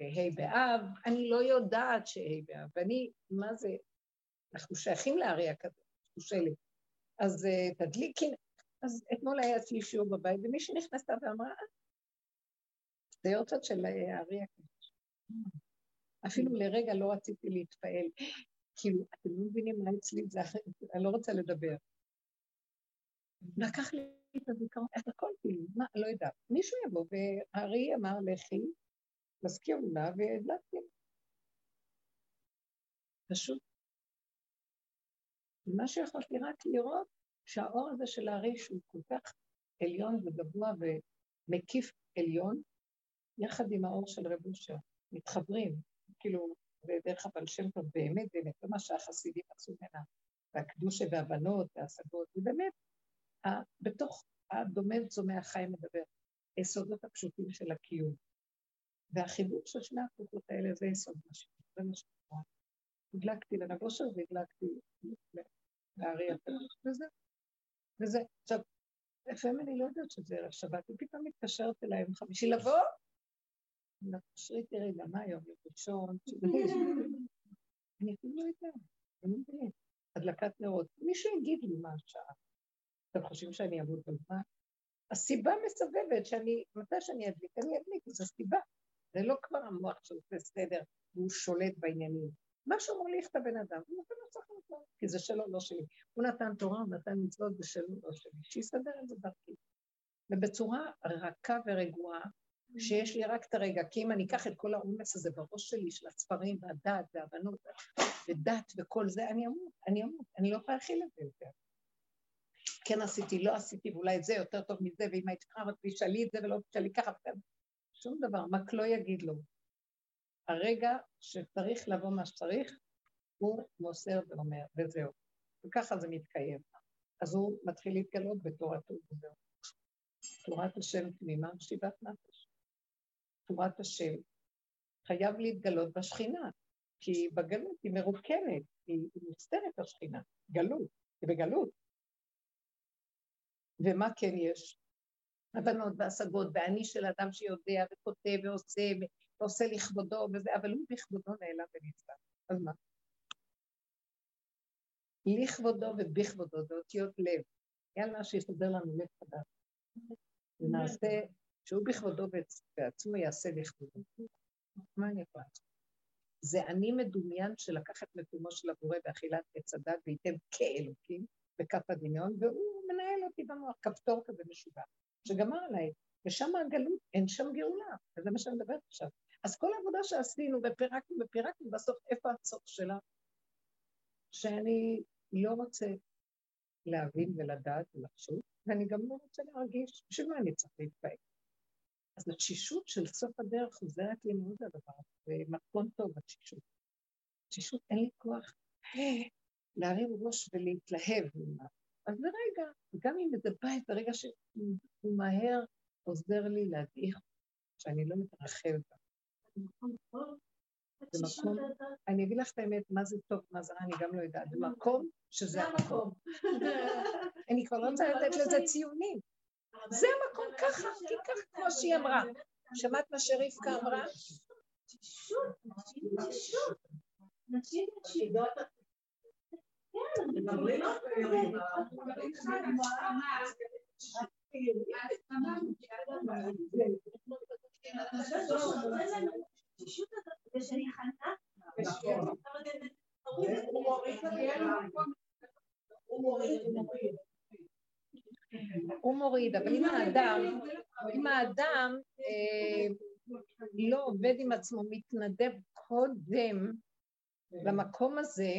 ה' באב, אני לא יודעת שה' באב, ואני, מה זה, אנחנו שייכים לארי הקדוש, קשה לי. אז uh, תדליקי, אז אתמול היה אצלי שיעור בבית, ומישהי נכנסה ואמרה, זה יורצות של אה, הארי הקדוש. אפילו לרגע לא רציתי להתפעל. כאילו, אתם לא מבינים מה אצלי זה, אני לא רוצה לדבר. לקח לי את הזיכרון, את הכל כאילו, מה, לא יודעת. מישהו יבוא, והארי אמר, לכי, תזכירו לה, והדלקתי. פשוט. מה שיכולתי רק לראות, שהאור הזה של הארי, שהוא כל כך עליון וגבוה ומקיף עליון, יחד עם האור של רב אושר, מתחברים, כאילו, ודרך הבעל שם טוב באמת, באמת, לא מה שהחסידים עשו ממנה, והקדושה והבנות וההשגות, ובאמת, בתוך הדומם צומח חיים מדבר, היסודות הפשוטים של הקיום. והחיבור של שני הכוחות האלה זה יסוד משהו, זה מה שקורה. הדלקתי לנבושר והדלקתי לארי הקדוש, וזה. וזה. עכשיו, לפעמים אני לא יודעת שזה ערב שבת, היא פתאום מתקשרת אליי עם חמישי לבוא, נפשרי תראי, גם מה היום, יום ראשון, אני אפילו לא יודעת, אני מבין. הדלקת נרות, מישהו יגיד לי מה השעה. אתם חושבים שאני אעבוד בזמן? הסיבה מסבבת שאני, מתי שאני אדליק, אני אדליק, זו סיבה. זה לא כבר המוח שעושה סדר והוא שולט בעניינים. משהו מוליך את הבן אדם, הוא נותן לו צריך לתת, כי זה שלו, לא שלי. הוא נתן תורה, הוא נתן מצוות, זה שלו, לא שלי. שיסדר את זה דרכי. ובצורה רכה ורגועה, שיש לי רק את הרגע, כי אם אני אקח את כל העומס הזה בראש שלי, של הספרים והדת והבנות ודת וכל זה, אני אמות, אני אמות, אני לא יכולה להכיל את זה יותר. כן עשיתי, לא עשיתי, ואולי זה יותר טוב מזה, ואם היית ככה, תשאלי את זה ולא תשאלי ככה, שום דבר, רק לא יגיד לו. הרגע שצריך לבוא מה שצריך, הוא מוסר ואומר, וזהו. וככה זה מתקיים. אז הוא מתחיל להתגלות בתורתו וזהו. תורת השם תמימה, שיבת נפש. תורת השם חייב להתגלות בשכינה, כי בגלות היא מרוקנת, היא מוסתרת השכינה, גלות, היא בגלות. ומה כן יש? הבנות והשגות, ואני של אדם שיודע וכותב ועושה ועושה לכבודו וזה, אבל הוא בכבודו נעלם ונצטרך. אז מה? לכבודו ובכבודו זה אותיות לב. יאללה, שיסדר לנו לב חדש. ונעשה, שהוא בכבודו בעצמו יעשה לכבודו. מה אני יכולה לעשות? זה אני מדומיין שלקח את מקומו של הבורא באכילת עץ הדת וייתן כאלוקים בכף הדמיון, והוא מנהל אותי במוח, כפתור כזה משוגע. שגמר עליי, ושם הגלות, אין שם גאולה, וזה מה שאני מדברת עכשיו. אז כל העבודה שעשינו ופירקנו ופירקנו, בסוף איפה הצורך שלה? שאני לא רוצה להבין ולדעת ולחשוב, ואני גם לא רוצה להרגיש, בשביל מה אני צריך להתפעל? אז התשישות של סוף הדרך חוזרת לי מאוד הדבר, ומתכון טוב התשישות. תשישות, אין לי כוח להרים ראש ולהתלהב ממה. אז ברגע, גם אם זה בית, ברגע שהוא מהר עוזר לי להדעיך, שאני לא מתרחב. זה מקום, אני אגיד לך את האמת, מה זה טוב, מה זה רע, אני גם לא יודעת. זה מקום שזה המקום. אני כבר לא רוצה לתת לזה ציונים. זה המקום ככה, כי ככה כמו שהיא אמרה. שמעת מה שרבקה אמרה? נשים הוא מוריד, אבל אם האדם, אם האדם אה, לא עובד עם עצמו, מתנדב קודם למקום הזה,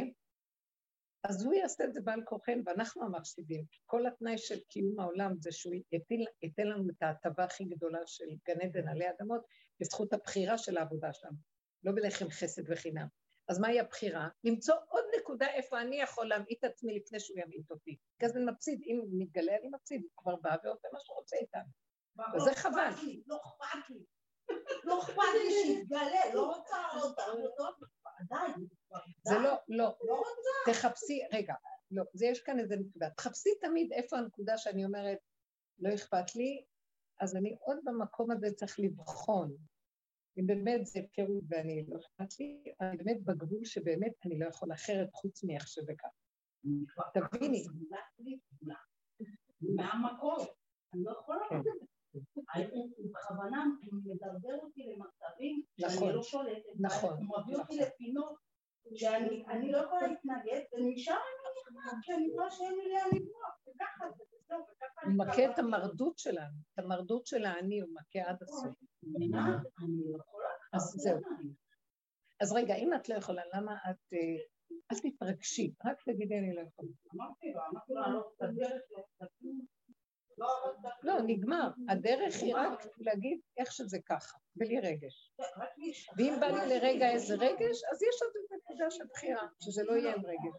אז הוא יעשה את זה בעל כוחנו, ואנחנו המפסידים. כל התנאי של קיום העולם זה שהוא יטיל, ייתן לנו את ההטבה הכי גדולה של גן עדן עלי אדמות, בזכות הבחירה של העבודה שלנו, לא בלחם חסד וחינם. אז מהי הבחירה? למצוא עוד נקודה איפה אני יכול להמעיט את עצמי לפני שהוא ימעיט אותי. כי אז אני מפסיד, אם הוא מתגלה אני מפסיד, הוא כבר בא ועושה מה שהוא רוצה איתנו. וזה חבל. לא אכפת לי. לא אכפת לי שיתגלה, לא רוצה עוד עבודות. זה לא, לא. לא. תחפשי, רגע, לא, זה יש כאן איזה נקודה. תחפשי תמיד איפה הנקודה שאני אומרת, לא אכפת לי, אז אני עוד במקום הזה צריך לבחון. אם באמת זה הפקרות ואני לא אכפת לי, אני באמת בגבול שבאמת אני לא יכול אחרת חוץ מאיך שזה ככה. תביני. מהמקור. אני לא יכולה כן. לעשות את זה. בכוונה מדרדר אותי למצבים שאני נכון. לא שולטת. נכון. הוא מביא אותי לפינות שאני לא יכולה להתנגד, ונשאר אני נכנעת, כי אני רואה שאין לי לאן לברוח, וככה זה, וככה הוא מכה את המרדות שלנו, את המרדות של האני הוא מכה עד הסוף. אני לא. אז זהו. אז רגע, אם את לא יכולה, למה את... אה, אל תתרגשי, רק תגידי אני לא יכולה. אמרתי לו, אמרתי לו, אני לא לא, לא, נגמר. הדרך היא רק להגיד איך שזה ככה, בלי רגש. ואם בא לי לרגע איזה רגש, אז יש עוד נקודה של בחירה, שזה לא יהיה עם רגש.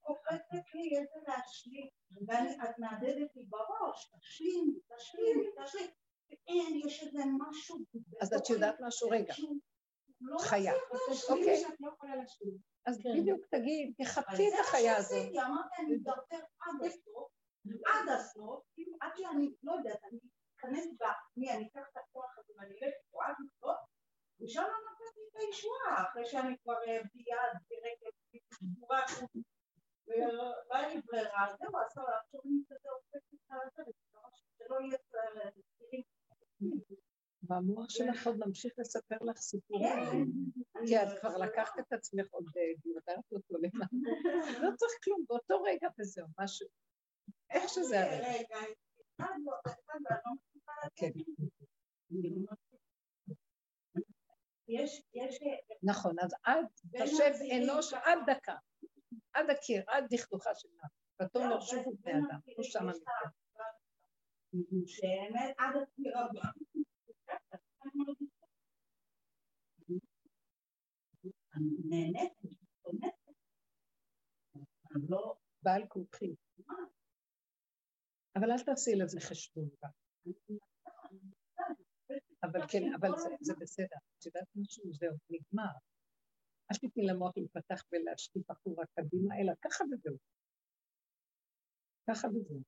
קופצת לי איזה להשלים, ואת מהדהדת לי בראש, תשלימי, תשלימי, תשלימי. אין, יש איזה משהו... אז את יודעת משהו? רגע, לא חיה. אוקיי. אז בדיוק תגיד, תחפשי את החיה הזאת. אמרתי, אני אדרדר עד הסוף, עד הסוף, כאילו, עד שאני, לא יודעת, אני אכנס בעצמי, אני אקח את הכוח הזה ואני אלך פה עד הסוף, ושם נתתי את הישועה, אחרי שאני כבר אה, ביד, ברגל, בגבורה, ולא היה לי ברירה, זהו, אז עכשיו אני כזה הופכת את זה, זה לא יהיה... במוח שלך עוד נמשיך לספר לך סיפורים. כן. כי את כבר לקחת את עצמך עוד דיודרת אותו למעלה. לא צריך כלום, באותו רגע וזהו, משהו. איך שזה אחד לא, כן. נכון, אז עד, תשב אנוש עד דקה. עד הקיר, עד דכדוכה של נפש. ותאמר שובו בני אדם. הוא שם המקרה. באמת עד הספירה הבאה. אני נהנית, אני לא... בעל כוחי. אבל אל תעשי לזה חשבון. בה. אבל כן, אבל זה, זה בסדר. את יודעת משהו? זהו, נגמר. אל תתני למוח להיפתח ולהשקיף אחורה קדימה, אלא ככה וזהו. ככה וזהו.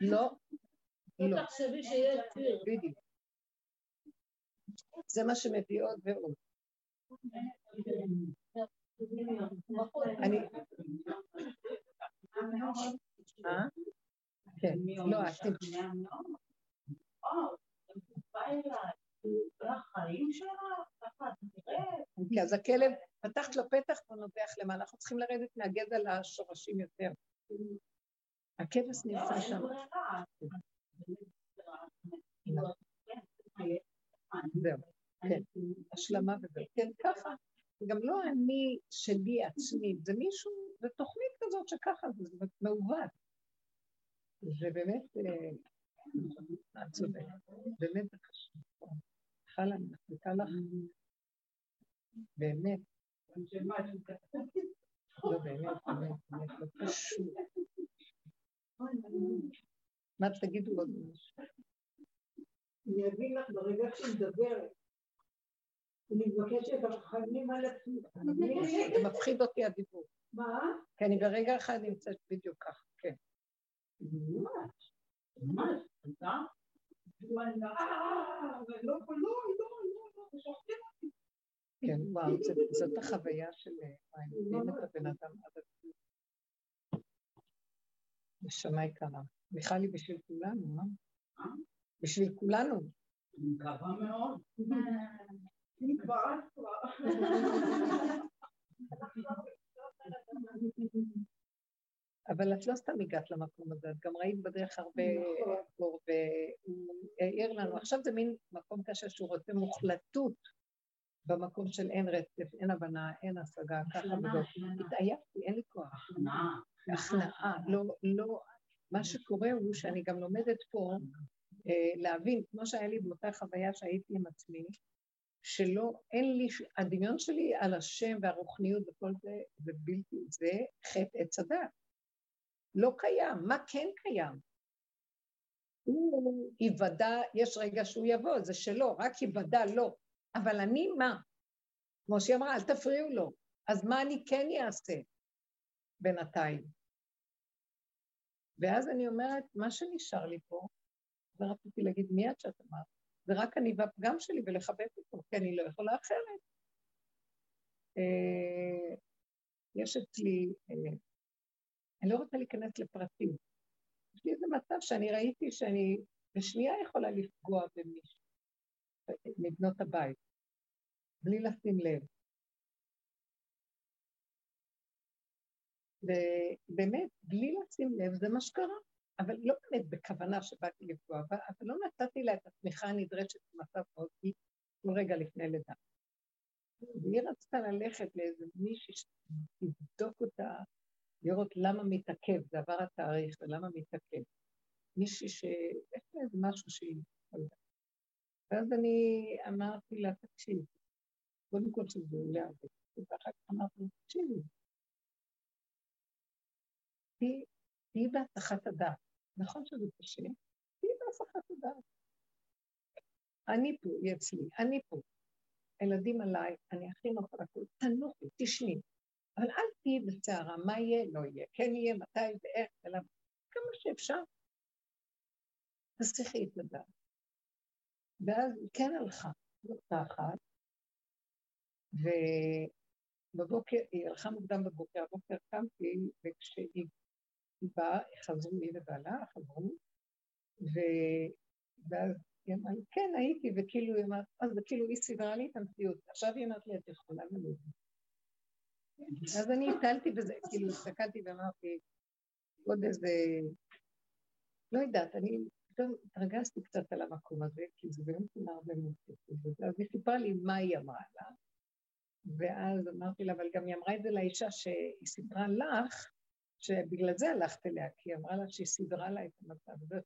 לא, לא. תחשבי שיהיה ציר. בדיוק. זה מה שמביא עוד ועוד. אני... אה? כן, לא, אתם... כי אז הכלב, פתחת לו פתח והוא נובח למעלה, אנחנו צריכים לרדת מהגזע לשורשים יותר. הכבש נמצא שם. זהו, כן, השלמה וזהו. כן, ככה. גם לא אני שלי עצמי, זה מישהו, זה תוכנית כזאת שככה, זה מעוות. זה באמת, את צודקת, באמת זה חשוב. חלה, אני מחזיקה לך, באמת. לא, באמת, באמת, באמת, לא פשוט. מה תגידו עוד משהו? אני אגיד לך ברגע שהיא מדברת. אני מבקשת בחיים על עצמי. זה מפחיד אותי הדיבור. מה? כי אני ברגע אחד נמצאת בדיוק ככה, כן. ממש. ממש. אתה? כן, וואו, זאת- החוויה של וואי, מביאים את הבן אדם עד הגבול. נשמה יקרה. מיכל היא בשביל כולנו, אה? אה? בשביל כולנו. אני מקווה מאוד. כבר. אבל את לא סתם הגעת למקום הזה, את גם ראית בדרך הרבה נכון. אור, והוא העיר לנו. עכשיו זה מין מקום קשה שהוא רוצה מוחלטות במקום של אין רצף, אין הבנה, אין השגה, ככה וזאת. התעייפתי, אין לי כוח. הכנעה, לא, לא, מה שקורה הוא שאני גם לומדת פה אה, להבין, כמו שהיה לי באותה חוויה שהייתי עם עצמי, שלא, אין לי, הדמיון שלי על השם והרוחניות וכל זה, זה בלתי, זה חטא עץ הדת. לא קיים. מה כן קיים? הוא ייוודע, יש רגע שהוא יבוא, זה שלו, רק ייוודע לא. אבל אני מה? כמו שהיא אמרה, אל תפריעו לו. אז מה אני כן אעשה בינתיים? ואז אני אומרת, מה שנשאר לי פה, ורציתי להגיד מיד שאת אמרת, זה רק אני והפגם שלי ולחבק אותו, כי אני לא יכולה אחרת. אה, יש אצלי, אה, אני לא רוצה להיכנס לפרטים. יש לי איזה מצב שאני ראיתי שאני בשנייה יכולה לפגוע במישהו, מבנות הבית, בלי לשים לב. ובאמת, בלי לשים לב, זה מה שקרה. אבל לא באמת בכוונה שבאתי לפגוע בה, אבל לא נתתי לה את התמיכה הנדרשת במצב מאוד גיל, כל רגע לפני לידה. והיא רצתה ללכת לאיזה מישהי שתבדוק אותה, לראות למה מתעכב, זה עבר התאריך ולמה מתעכב. מישהי שיש לה איזה משהו שהיא... ואז אני אמרתי לה, תקשיב, קודם כל שזה עולה הרבה, ואחר כך אמרתי תקשיבי, תהיי בהצלחת הדעת. נכון שזה קשה, תהיי בהצלחת הדעת. אני פה, היא אצלי, אני פה. הילדים עליי, אני הכי נוחה לכול, תנוחי, תשני. אבל אל תהיי בסערה, מה יהיה, לא יהיה, כן יהיה, מתי ואיך ולמה. כמה שאפשר. תצליחי את הדעת. ואז היא כן הלכה, נקודה אחת, ובבוקר, היא הלכה מוקדם בבוקר, הבוקר קמתי, וכשהיא באה, חזרו היא ובעלה, חזרו, ו... ואז היא אמרה לי, כן, הייתי, וכאילו היא אמרת, אז כאילו היא סידרה לי את המציאות. עכשיו היא אמרת לי, את יכולה ללמוד. אז אני הטלתי בזה, כאילו הסתכלתי ואמרתי, עוד איזה, לא יודעת, אני פתאום התרגשתי קצת על המקום הזה, כי זה באמת מאוד כסף. אז היא סיפרה לי מה היא אמרה לה, ואז אמרתי לה, אבל גם היא אמרה את זה לאישה שהיא סיפרה לך, שבגלל זה הלכת אליה, כי היא אמרה לה שהיא סידרה לה את המצב, זה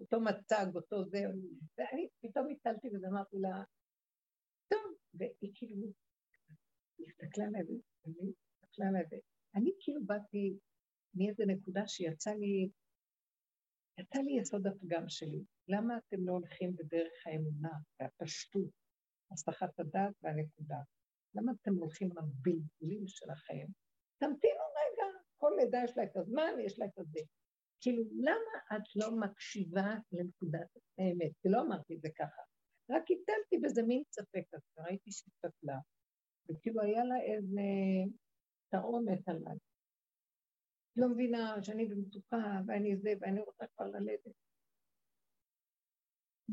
אותו, מצג, אותו זה, ואני פתאום הטלתי וזה אמרתי לה, טוב, והיא כאילו, הסתכלה עליי, והיא הסתכלה עליי, ואני כאילו באתי מאיזה נקודה שיצא לי, יצא לי יסוד הפגם שלי. למה אתם לא הולכים בדרך האמונה והפשטות, הסחת הדעת והנקודה? למה אתם הולכים עם הבלבולים שלכם? תמתינו כל לידה יש לה את הזמן, יש לה את הזה. כאילו, למה את לא מקשיבה לנקודת האמת? כי לא אמרתי את זה ככה. רק הטלתי בזה מין ספק אז ראיתי שהסתכלה, וכאילו היה לה איזה תרעומת עליי. לא מבינה שאני במצוקה, ואני זה, ואני רוצה כבר ללדת.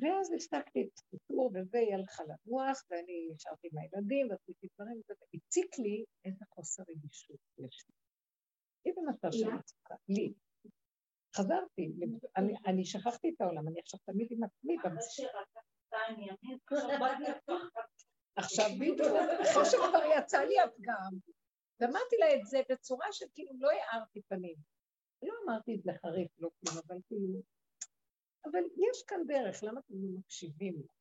ואז הסתכלתי את הסיפור, וזה, היא הלכה לנוח, ואני נשארתי עם הילדים, ועשיתי דברים, והציק לי איזה חוסר רגישות יש לי. היא במצב של מצוקה, לי. חזרתי, אני שכחתי את העולם, אני עכשיו תמיד עם עצמי. עכשיו בדיוק, אחרי שכבר יצא לי הפגם, ואמרתי לה את זה בצורה שכאילו לא הארתי פנים. לא אמרתי את זה חריף, לא כלום, אבל כאילו... אבל יש כאן דרך, למה אתם לא מקשיבים לה?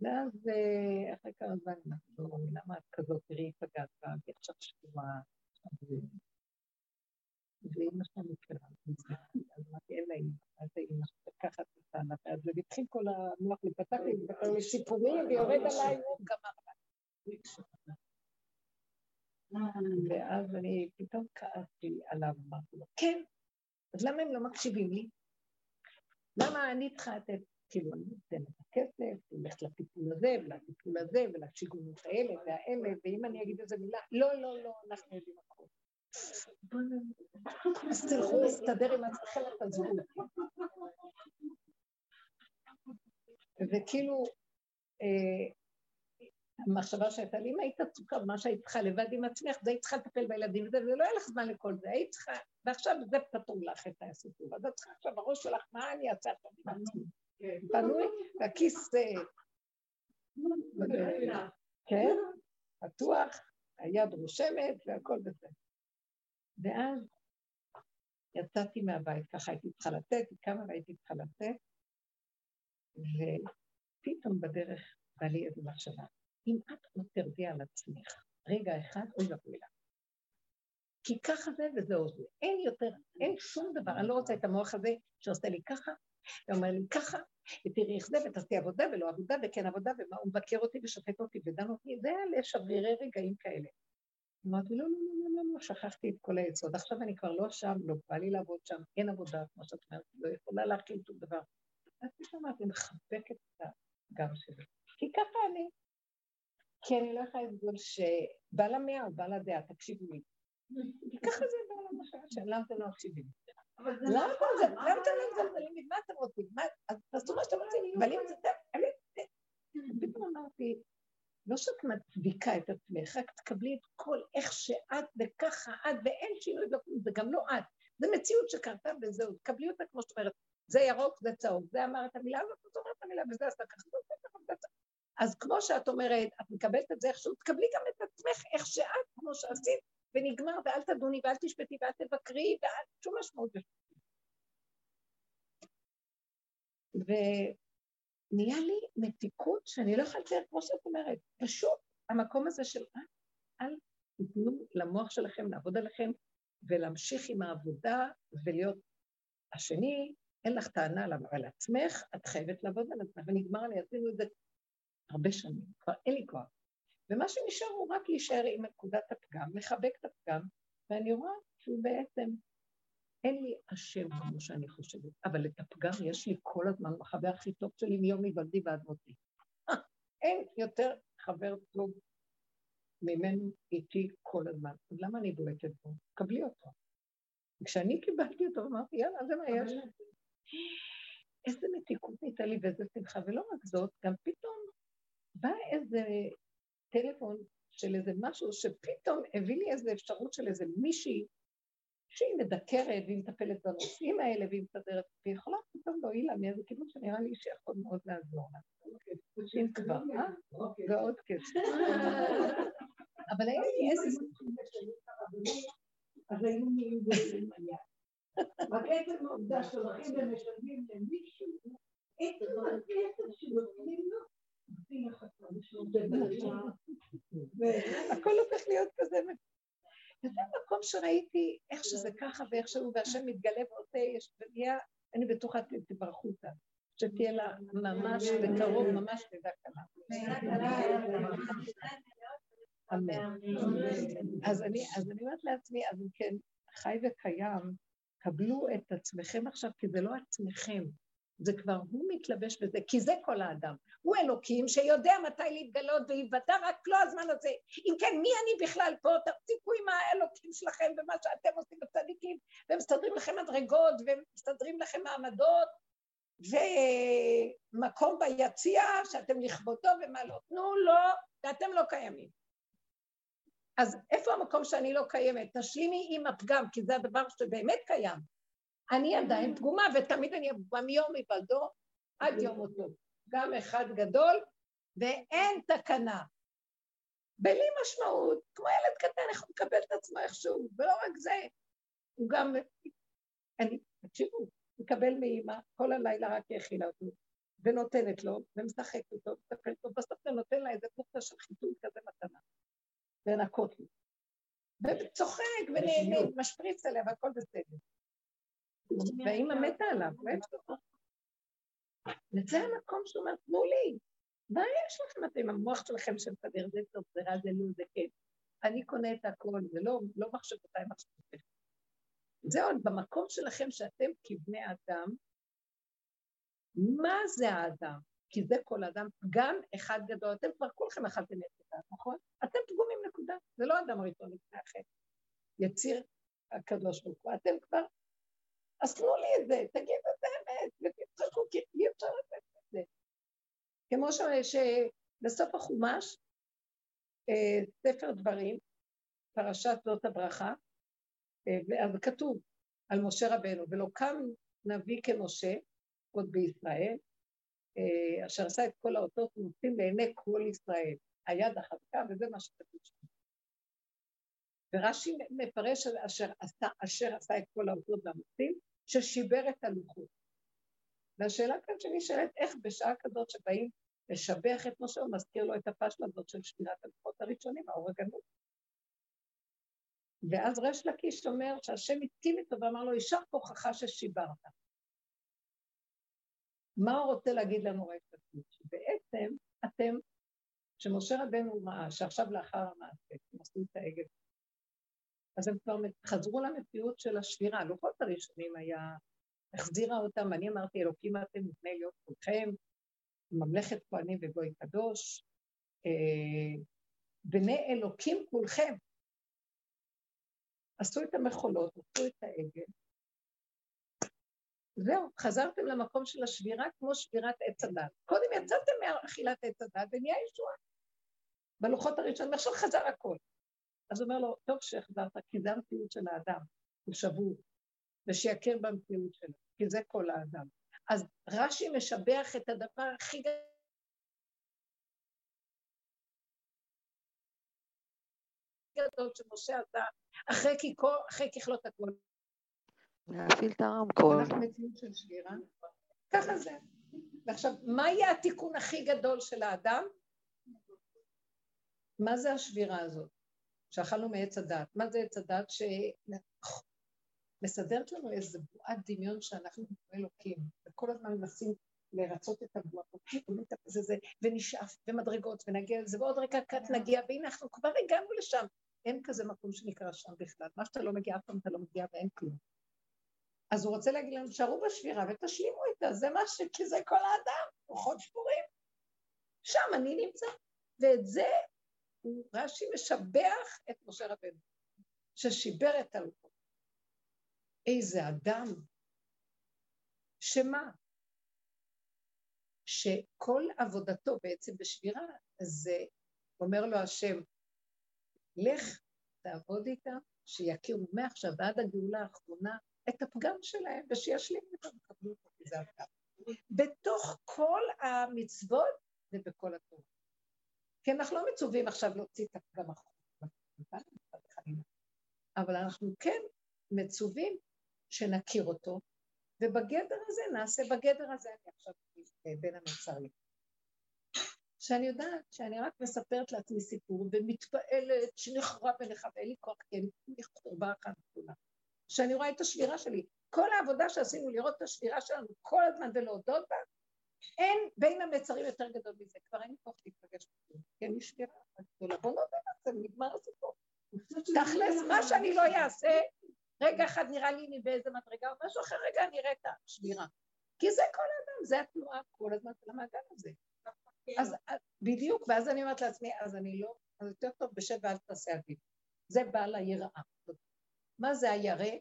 ואז אה, אחרי כמה זמן אנחנו לא למה את כזאת, תראי, פגעת והיא עכשיו שבועה. ואימא שלנו מכירה אז אמרתי, אין לה אימא, אז אימא לקחת את הענף הזה, והתחיל כל המוח להיפתח לי, לדבר לי סיפורים, ויורד עליי, הוא גמר ואז אני פתאום כעסתי עליו, אמרתי לו, כן, אז למה הם לא מקשיבים לי? למה אני צריכה לתת, כאילו, אני נותן את הכסף, הולכת לטיפול הזה, ולטיפול הזה, ולשיגונות האלה והאלה, ואם אני אגיד איזה מילה, לא, לא, לא, אנחנו יודעים הכול. אז תלכו להסתדר עם עצמכם, תעזבו. וכאילו, אה, המחשבה שהייתה לי, אם היית עסוקה במה שהיית צריכה לבד עם עצמך, זה היית צריכה לטפל בילדים וזה, ולא היה לך זמן לכל זה, היית צריכה, ועכשיו זה פתור לך את הסיפור. אז את צריכה עכשיו בראש שלך, מה אני אעשה עכשיו עם עצמי? פנוי, והכיס, אה, כן, פתוח, היד רושמת והכל בסדר. ואז יצאתי מהבית, ככה הייתי צריכה לצאת, כמה והייתי צריכה לצאת, ופתאום בדרך בא לי איזו מחשבה. אם את לא תרדי על עצמך רגע אחד, אוי ואבוי לך. כי ככה זה וזהו זה. אין יותר, אין שום דבר. אני לא רוצה את המוח הזה שעושה לי ככה, ואומר לי ככה, ותראי איך זה, ותעשי עבודה ולא עבודה, וכן עבודה, ומה הוא מבקר אותי ושופט אותי ודן אותי, זה היה לשברירי רגעים כאלה. אמרתי, לא, לא, לא, לא, לא, לא, שכחתי את כל היסוד. עכשיו אני כבר לא שם, לא בא לי לעבוד שם, אין עבודה, כמו שאת אומרת, לא יכולה להכיל שום דבר. אז פתאום אמרתי, מחבקת את הגב שלי. כי ככה אני. כי אני לא יכולה לסבול שבעל המאה או בעל הדעה, תקשיבו לי. ככה זה בעל המשל, למה אתם לא מקשיבים? למה אתם לא מזלזלים לי? מה אתם רוצים? אז תעשו מה שאתם רוצים, אבל אם זה טוב, פתאום אמרתי, לא שאת מצדיקה את עצמך, רק תקבלי את כל איך שאת וככה את, ואין שינוי, זה גם לא את. זו מציאות שקרתה וזהו, תקבלי אותה כמו שאת אומרת, זה ירוק, זה צהוב, זה אמר את המילה הזאת, זאת אומרת את המילה, וזה עשה ככה, אז כמו שאת אומרת, את מקבלת את זה איכשהו, תקבלי גם את עצמך איך שאת, כמו שעשית, ונגמר, ואל תדוני, ואל תשפטי, ואל תבקרי, ואל שום משמעות. ונהיה לי מתיקות שאני לא יכולה לתאר, כמו שאת אומרת, פשוט המקום הזה של אל תיתנו למוח שלכם לעבוד עליכם ולהמשיך עם העבודה ולהיות השני, אין לך טענה על עצמך, את חייבת לעבוד על עצמך, ונגמר לי, עשינו את זה הרבה שנים, כבר אין לי כוח. ומה שנשאר הוא רק להישאר עם נקודת הפגם, לחבק את הפגם, ואני רואה שהוא בעצם, אין לי אשם כמו שאני חושבת, אבל את הפגם יש לי כל הזמן בחבר הכי טוב שלי מיום היוולדי ועד מותי. אין יותר חבר טוב ממנו איתי כל הזמן. אז למה אני בועטת בו? קבלי אותו. כשאני קיבלתי אותו, אמרתי, יאללה, זה מה יש. איזה מתיקות נהייתה לי ואיזה שמחה, ולא רק זאת, גם פתאום בא איזה טלפון של איזה משהו שפתאום הביא לי איזו אפשרות של איזה מישהי שהיא מדקרת והיא מטפלת בנושאים האלה והיא מסדרת, והיא יכולה פתאום להועיל לה מאיזה כיוון שנראה לי שיכול מאוד לעזור לה. אם כבר, אה? ועוד כסף. אבל היה לי איזה... אז היינו נהיים גדולים. רק עצם העובדה שהולכים ומשלמים למישהו, עצם הכסף שנותנים לו, הכל הופך להיות כזה. וזה מקום שראיתי איך שזה ככה ואיך שהוא, והשם מתגלה ועושה, יש בנייה, אני בטוחה תברכו אותה, שתהיה לה ממש בקרוב, ממש לידה קלה. אמן. אז אני אומרת לעצמי, אז אם כן, חי וקיים, קבלו את עצמכם עכשיו, כי זה לא עצמכם, זה כבר הוא מתלבש בזה, כי זה כל האדם. הוא אלוקים שיודע מתי להתגלות ויוודע רק לא הזמן הזה. אם כן, מי אני בכלל פה? תפסיקו עם האלוקים שלכם ומה שאתם עושים בצדיקים, ומסתדרים לכם מדרגות, ומסתדרים לכם מעמדות, ומקום ביציע שאתם לכבודו ומה לא. תנו לו, ואתם לא קיימים. אז איפה המקום שאני לא קיימת? תשלימי עם הפגם, כי זה הדבר שבאמת קיים. אני עדיין פגומה, ותמיד אני פגומה מיום היוולדו עד יום מותו. גם אחד גדול, ואין תקנה. בלי משמעות, כמו ילד קטן, איך הוא מקבל את עצמו איכשהו, ולא רק זה, הוא גם, אני, תקשיבו, מקבל מאימא, כל הלילה רק האכילה אותו, ונותנת לו, ומשחקת אותו, מטפלת אותו, בסוף זה נותן לה איזה בוכטה של חיתול כזה מתנה, לנקות לו. וצוחק ונהנה, משפריץ עליה והכל בסדר. והאימא מתה עליו, וזה המקום שהוא אומר, תנו לי, מה יש לכם אתם, המוח שלכם שמסדר, זה טוב, זה רע, זה לא, זה כן. אני קונה את הכל, זה לא, לא מחשבותיי מחשבותיי. זה עוד במקום שלכם שאתם כבני אדם, מה זה האדם? כי זה כל אדם, גם אחד גדול, אתם כבר כולכם אכלתם את זה, נכון? אתם פגומים נקודה, זה לא אדם הראשון לפני החטא. יציר הקדוש ברוך הוא, אתם כבר אז תנו לי את זה, תגידו את האמת, ותצחקו, כי אי אפשר לתת את זה. כמו שבסוף החומש, אה, ספר דברים, פרשת זאת הברכה, אה, ואז כתוב על משה רבנו, ולא קם נביא כמשה, עוד בישראל, אה, אשר עשה את כל האותות ומוצאים לעיני כל ישראל. היד החזקה, וזה מה שכתוב שם. ורש"י מפרש אשר עשה, אשר עשה את כל האותות והמוצאים, ששיבר את הלוחות. והשאלה כאן שנשאלת, איך בשעה כזאת שבאים לשבח את משה, הוא מזכיר לו את הפשלה הזאת של שבירת הלוחות הראשונים, האור הגנוז. ואז ריש לקיש אומר שהשם התקים איתו ואמר לו, יישר כוחך ששיברת. מה הוא רוצה להגיד לנו ריש לקיש? בעצם אתם, שמשה רבנו ראה שעכשיו לאחר המעשה, הם עשו את העגל, אז הם כבר חזרו למציאות של השבירה. הלוחות הראשונים היה, החזירה אותם, אני אמרתי, אלוקים אתם מפני להיות כולכם, ממלכת כהנים וגוי קדוש, אה, בני אלוקים כולכם. עשו את המחולות, עשו את העגל. זהו, חזרתם למקום של השבירה כמו שבירת עץ הדת. קודם יצאתם מאכילת עץ הדת ונהיה ישועה. בלוחות הראשונים, עכשיו חזר הכל. אז הוא אומר לו, טוב שהחזרת, כי זה המציאות של האדם, הוא שבור, ושיכיר במציאות שלו, כי זה כל האדם. אז רש"י משבח את הדבר הכי גדול שמשה עשה אחרי, כיכור, אחרי ככלות הכול. להפעיל את הרמקול. אנחנו מציאות של שבירה, ככה זה. ועכשיו, מה יהיה התיקון הכי גדול של האדם? מה זה השבירה הזאת? שאכלנו מעץ הדת. מה זה עץ הדת? שמסדרת לנו איזה בועת דמיון שאנחנו אלוקים, וכל הזמן מנסים לרצות את הבועה, ונשאף, ומדרגות, ונגיע לזה, ועוד רגע קט נגיע, והנה אנחנו כבר הגענו לשם. אין כזה מקום שנקרא שם בכלל. מה שאתה לא מגיע, אף פעם אתה לא מגיע ואין כלום. אז הוא רוצה להגיד לנו, שערו בשבירה ותשלימו איתה, זה מה ש... כי זה כל האדם, רוחות שבורים. שם אני נמצא. ואת זה רש"י משבח את משה רבנו, ששיבר את הלכות. איזה אדם, שמה? שכל עבודתו בעצם בשבירה, זה אומר לו השם, לך תעבוד איתם, שיכירו מעכשיו ועד הגאולה האחרונה את הפגם שלהם, ושישלימו אותם ויקבלו אותו, כי זה הפגם. בתוך כל המצוות ובכל התורה. כי אנחנו לא מצווים עכשיו להוציא את הפגם החוצה, אבל אנחנו כן מצווים שנכיר אותו, ובגדר הזה נעשה, בגדר הזה אני עכשיו בין המצרים. שאני יודעת שאני רק מספרת לעצמי סיפור ומתפעלת שנחרב ונחרב, אין לי כוח, כי אני חורבה אחת גדולה. שאני רואה את השבירה שלי. כל העבודה שעשינו לראות את השבירה שלנו כל הזמן ולהודות בה, אין בין המצרים יותר גדול מזה, כבר אין כוח להתפגש בזה, כי אני שבירה גדולה. בוא נודה בזה, נגמר הסיפור. תכלס, מה שאני לא אעשה, רגע אחד נראה לי אני באיזה מדרגה, או משהו אחר, רגע אני אראה את השבירה. כי זה כל האדם, זה התנועה כל הזמן של המעגל הזה. אז בדיוק, ואז אני אומרת לעצמי, אז אני לא, אז יותר טוב בשב ואל תעשה עדיף. זה בעל היראה. מה זה הירא?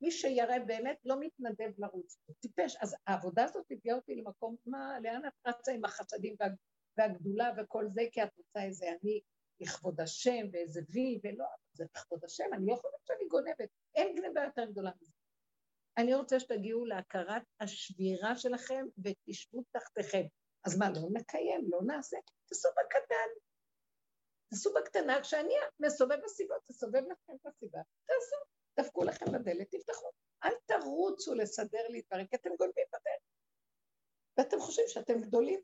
מי שירא באמת לא מתנדב לרוץ, הוא טיפש. אז העבודה הזאת הביאה אותי למקום, מה, לאן את רצה עם החסדים וה, והגדולה וכל זה, כי את רוצה איזה אני לכבוד השם ואיזה וי, ולא, זה לכבוד השם, אני לא חושבת שאני גונבת, אין גנבה יותר גדולה מזה. אני רוצה שתגיעו להכרת השבירה שלכם ותשבו תחתיכם. אז מה, לא נקיים, לא נעשה? תעשו בקטן. תעשו בקטנה, כשאני מסובב בסביבות, תסובב לכם בסביבה, תעשו, דפקו לכם בדלת, תפתחו. אל תרוצו לסדר לי דברים, כי אתם גונבים בדלת. ואתם חושבים שאתם גדולים.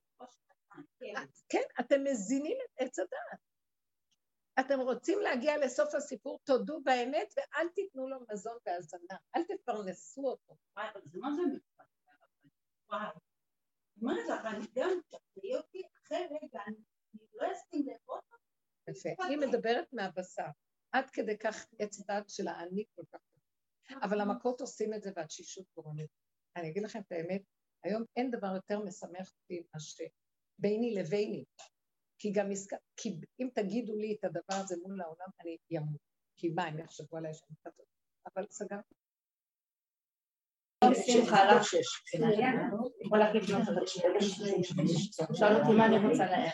כן, אתם מזינים את עץ הדעת. אתם רוצים להגיע לסוף הסיפור, תודו באמת ואל תיתנו לו מזון והזנה, אל תפרנסו אותו. מה זה וואו. מה לך, אני גם תחזרי אותי אחרי רגע, אני לא אסכים לאכול יפה. היא מדברת מהבשר. עד כדי כך עץ דת של האני כל כך. אבל המכות עושים את זה והתשישות גורמת. אני אגיד לכם את האמת, היום אין דבר יותר משמח אותי מאשר ביני לביני. כי גם עסקה, כי אם תגידו לי את הדבר הזה מול העולם, אני אמות. כי מה, הם יחשבו עליי שאני כזאת. אבל סגרתי. שאל אותי מה אני רוצה לערב.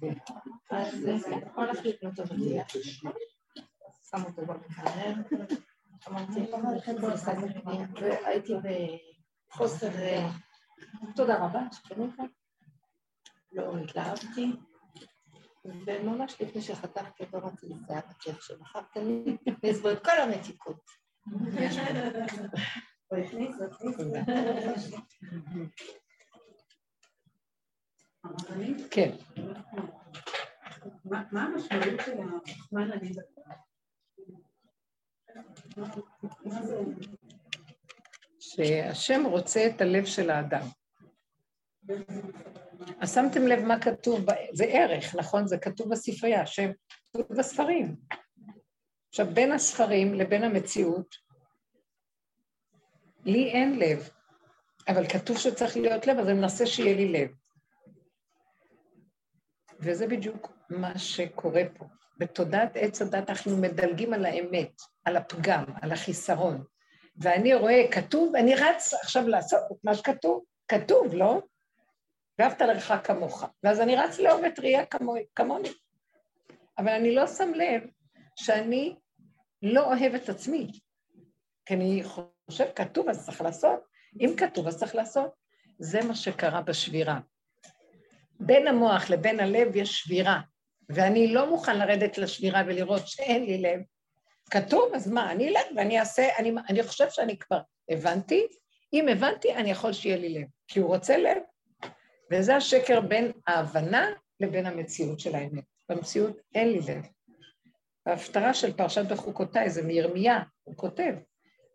אתה יכול? אז הוא הלך לקנות אותו שם אותו במקרר, אמרתי, והייתי בחוסר, תודה רבה שקנית, לא התלהבתי, וממש לפני שחתכתי אותו אמרתי לי, זה היה בכיף שמכרת לי, הכניס בו את כל המתיקות. כן. מה המשמעות של הזמן אני שהשם רוצה את הלב של האדם. אז שמתם לב מה כתוב, זה ערך, נכון? זה כתוב בספרייה, השם כתוב בספרים. עכשיו, בין הספרים לבין המציאות, לי אין לב, אבל כתוב שצריך להיות לב, אז אני מנסה שיהיה לי לב. וזה בדיוק מה שקורה פה. בתודעת עץ הדת אנחנו מדלגים על האמת, על הפגם, על החיסרון. ואני רואה, כתוב, אני רץ עכשיו לעשות את מה שכתוב, כתוב, לא? ואהבת לרעך כמוך. ואז אני רץ לאהוב את ראייה כמוני. אבל אני לא שם לב שאני לא אוהב את עצמי. כי אני חושב, כתוב, אז צריך לעשות. אם כתוב, אז צריך לעשות. זה מה שקרה בשבירה. בין המוח לבין הלב יש שבירה, ואני לא מוכן לרדת לשבירה ולראות שאין לי לב. כתוב, אז מה, אני לב ואני אעשה, אני, אני חושב שאני כבר הבנתי, אם הבנתי, אני יכול שיהיה לי לב, כי הוא רוצה לב. וזה השקר בין ההבנה לבין המציאות של האמת. במציאות אין לי לב. בהפטרה של פרשת בחוקותיי, זה מירמיה, הוא כותב,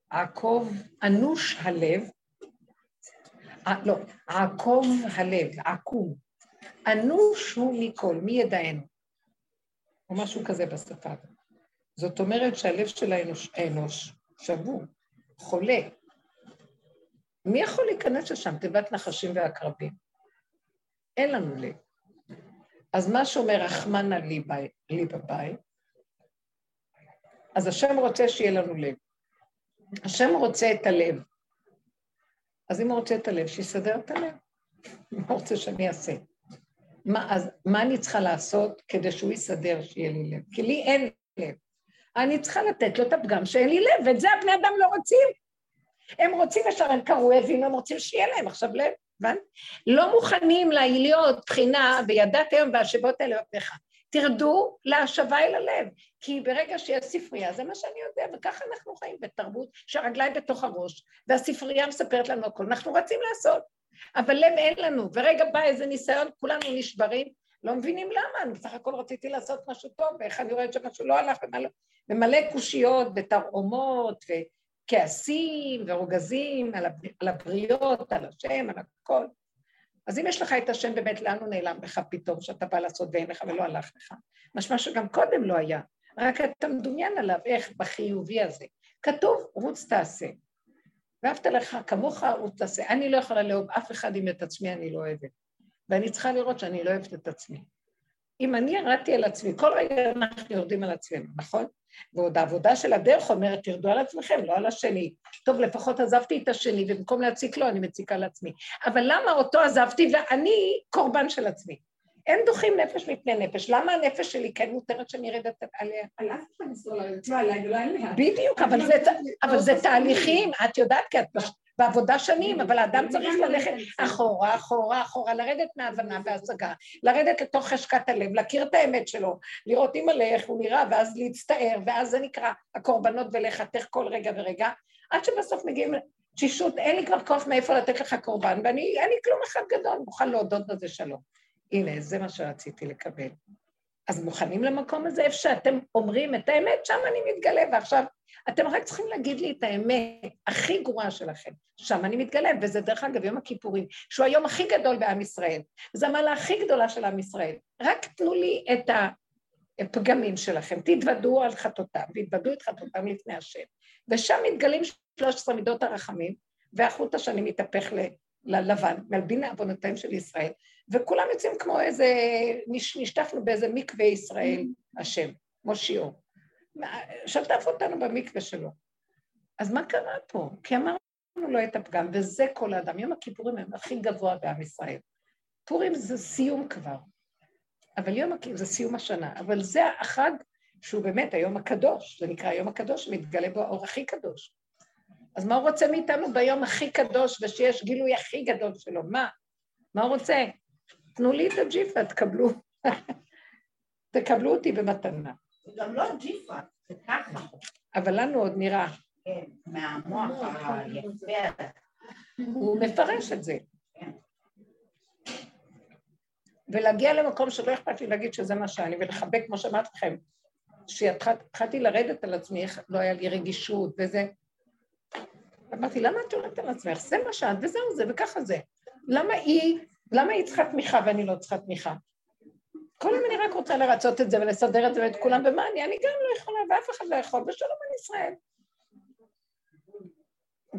עקוב אנוש הלב, 아, לא, עקוב הלב, עקום, אנוש הוא מכל, מי ידענו? או משהו כזה בשפה. זאת אומרת שהלב של האנוש, האנוש שבור, חולה. מי יכול להיכנס לשם? תיבת נחשים ועקרבים. אין לנו לב. אז מה שאומר רחמנא לי בבית, אז השם רוצה שיהיה לנו לב. השם רוצה את הלב. אז אם הוא רוצה את הלב, שיסדר את הלב. מה הוא רוצה שאני אעשה? מה, אז מה אני צריכה לעשות כדי שהוא יסדר שיהיה לי לב? כי לי אין לב. אני צריכה לתת לו את הפגם שאין לי לב, ואת זה הבני אדם לא רוצים. הם רוצים ישר, הם קראו, הבינו, הם רוצים שיהיה להם עכשיו לב, הבנת? לא מוכנים להיות בחינה, וידעת היום בהשבות האלה עבדיך. תרדו להשבה אל הלב, כי ברגע שיש ספרייה, זה מה שאני יודע, וככה אנחנו חיים בתרבות שהרגליים בתוך הראש, והספרייה מספרת לנו הכול, אנחנו רצים לעשות. אבל לב אין לנו, ורגע בא איזה ניסיון, כולנו נשברים, לא מבינים למה, אני בסך הכל רציתי לעשות משהו טוב, ואיך אני רואה שמשהו לא הלך, ומלא, ומלא קושיות ותרעומות, וכעסים ורוגזים על, הבר, על הבריות, על השם, על הכל. אז אם יש לך את השם באמת, לאן הוא נעלם לך פתאום, שאתה בא לעשות ואין לך ולא הלך לך? משמע שגם קודם לא היה, רק אתה מדומיין עליו, איך בחיובי הזה. כתוב, רוץ תעשה. ואהבת לך כמוך ותעשה. אני לא יכולה לאהוב אף אחד אם את עצמי אני לא אוהבת. ואני צריכה לראות שאני לא אוהבת את עצמי. אם אני ירדתי על עצמי, כל רגע אנחנו יורדים על עצמנו, נכון? ועוד העבודה של הדרך אומרת, תרדו על עצמכם, לא על השני. טוב, לפחות עזבתי את השני, ובמקום להציק לו, אני מציקה לעצמי. אבל למה אותו עזבתי ואני קורבן של עצמי? אין דוחים נפש מפני נפש. למה הנפש שלי כן מותרת שאני ארדת עליה? על אף אחד לא ולא עליה. בדיוק, אבל זה תהליכים, את יודעת, כי את בעבודה שנים, אבל האדם צריך ללכת אחורה, אחורה, אחורה, לרדת מהבנה והשגה, לרדת לתוך חשקת הלב, להכיר את האמת שלו, לראות אימא איך הוא נראה, ואז להצטער, ואז זה נקרא הקורבנות ולחתך כל רגע ורגע, עד שבסוף מגיעים תשישות, אין לי כבר כוח מאיפה לתת לך קורבן, ואני, אין לי כלום אחד גדול, מוכן להודות בזה שלום. הנה, זה מה שרציתי לקבל. אז מוכנים למקום הזה, איפה שאתם אומרים את האמת, שם אני מתגלה, ועכשיו אתם רק צריכים להגיד לי את האמת הכי גרועה שלכם, שם אני מתגלה, וזה דרך אגב יום הכיפורים, שהוא היום הכי גדול בעם ישראל, זו המעלה הכי גדולה של עם ישראל. רק תנו לי את הפגמים שלכם, תתוודו על חטאותם, והתוודו את חטאותם לפני השם, ושם מתגלים 13 מידות הרחמים, והחוט השני מתהפך ללבן, מלבין עוונותיהם של ישראל, וכולם יוצאים כמו איזה, נשטפנו באיזה מקווה ישראל, השם, מושיעו. שטף אותנו במקווה שלו. אז מה קרה פה? כי אמרנו לו את הפגם, וזה כל האדם. יום הכיפורים הם הכי גבוה בעם ישראל. פורים זה סיום כבר. אבל יום הכיפור זה סיום השנה, אבל זה החג שהוא באמת היום הקדוש, זה נקרא היום הקדוש, מתגלה בו האור הכי קדוש. אז מה הוא רוצה מאיתנו ביום הכי קדוש ושיש גילוי הכי גדול שלו? מה? מה הוא רוצה? תנו לי את הג'יפה, תקבלו. תקבלו אותי במתנה. זה גם לא ג'יפה, זה ככה. אבל לנו עוד נראה. כן, מהמוח היפה. הוא מפרש את זה. ולהגיע למקום שלא אכפת לי להגיד שזה מה שאני, ולחבק, כמו שאמרתי לכם, כשהתחלתי לרדת על עצמי, איך לא היה לי רגישות וזה, אמרתי, למה את יורדת על עצמך? זה מה שאת, וזהו זה, וככה זה. למה היא, למה היא צריכה תמיכה ואני לא צריכה תמיכה? כל יום אני רק רוצה לרצות את זה ולסדר את זה ואת כולם, ומה אני? אני גם לא יכולה, ואף אחד לא יכול, ושלום על ישראל.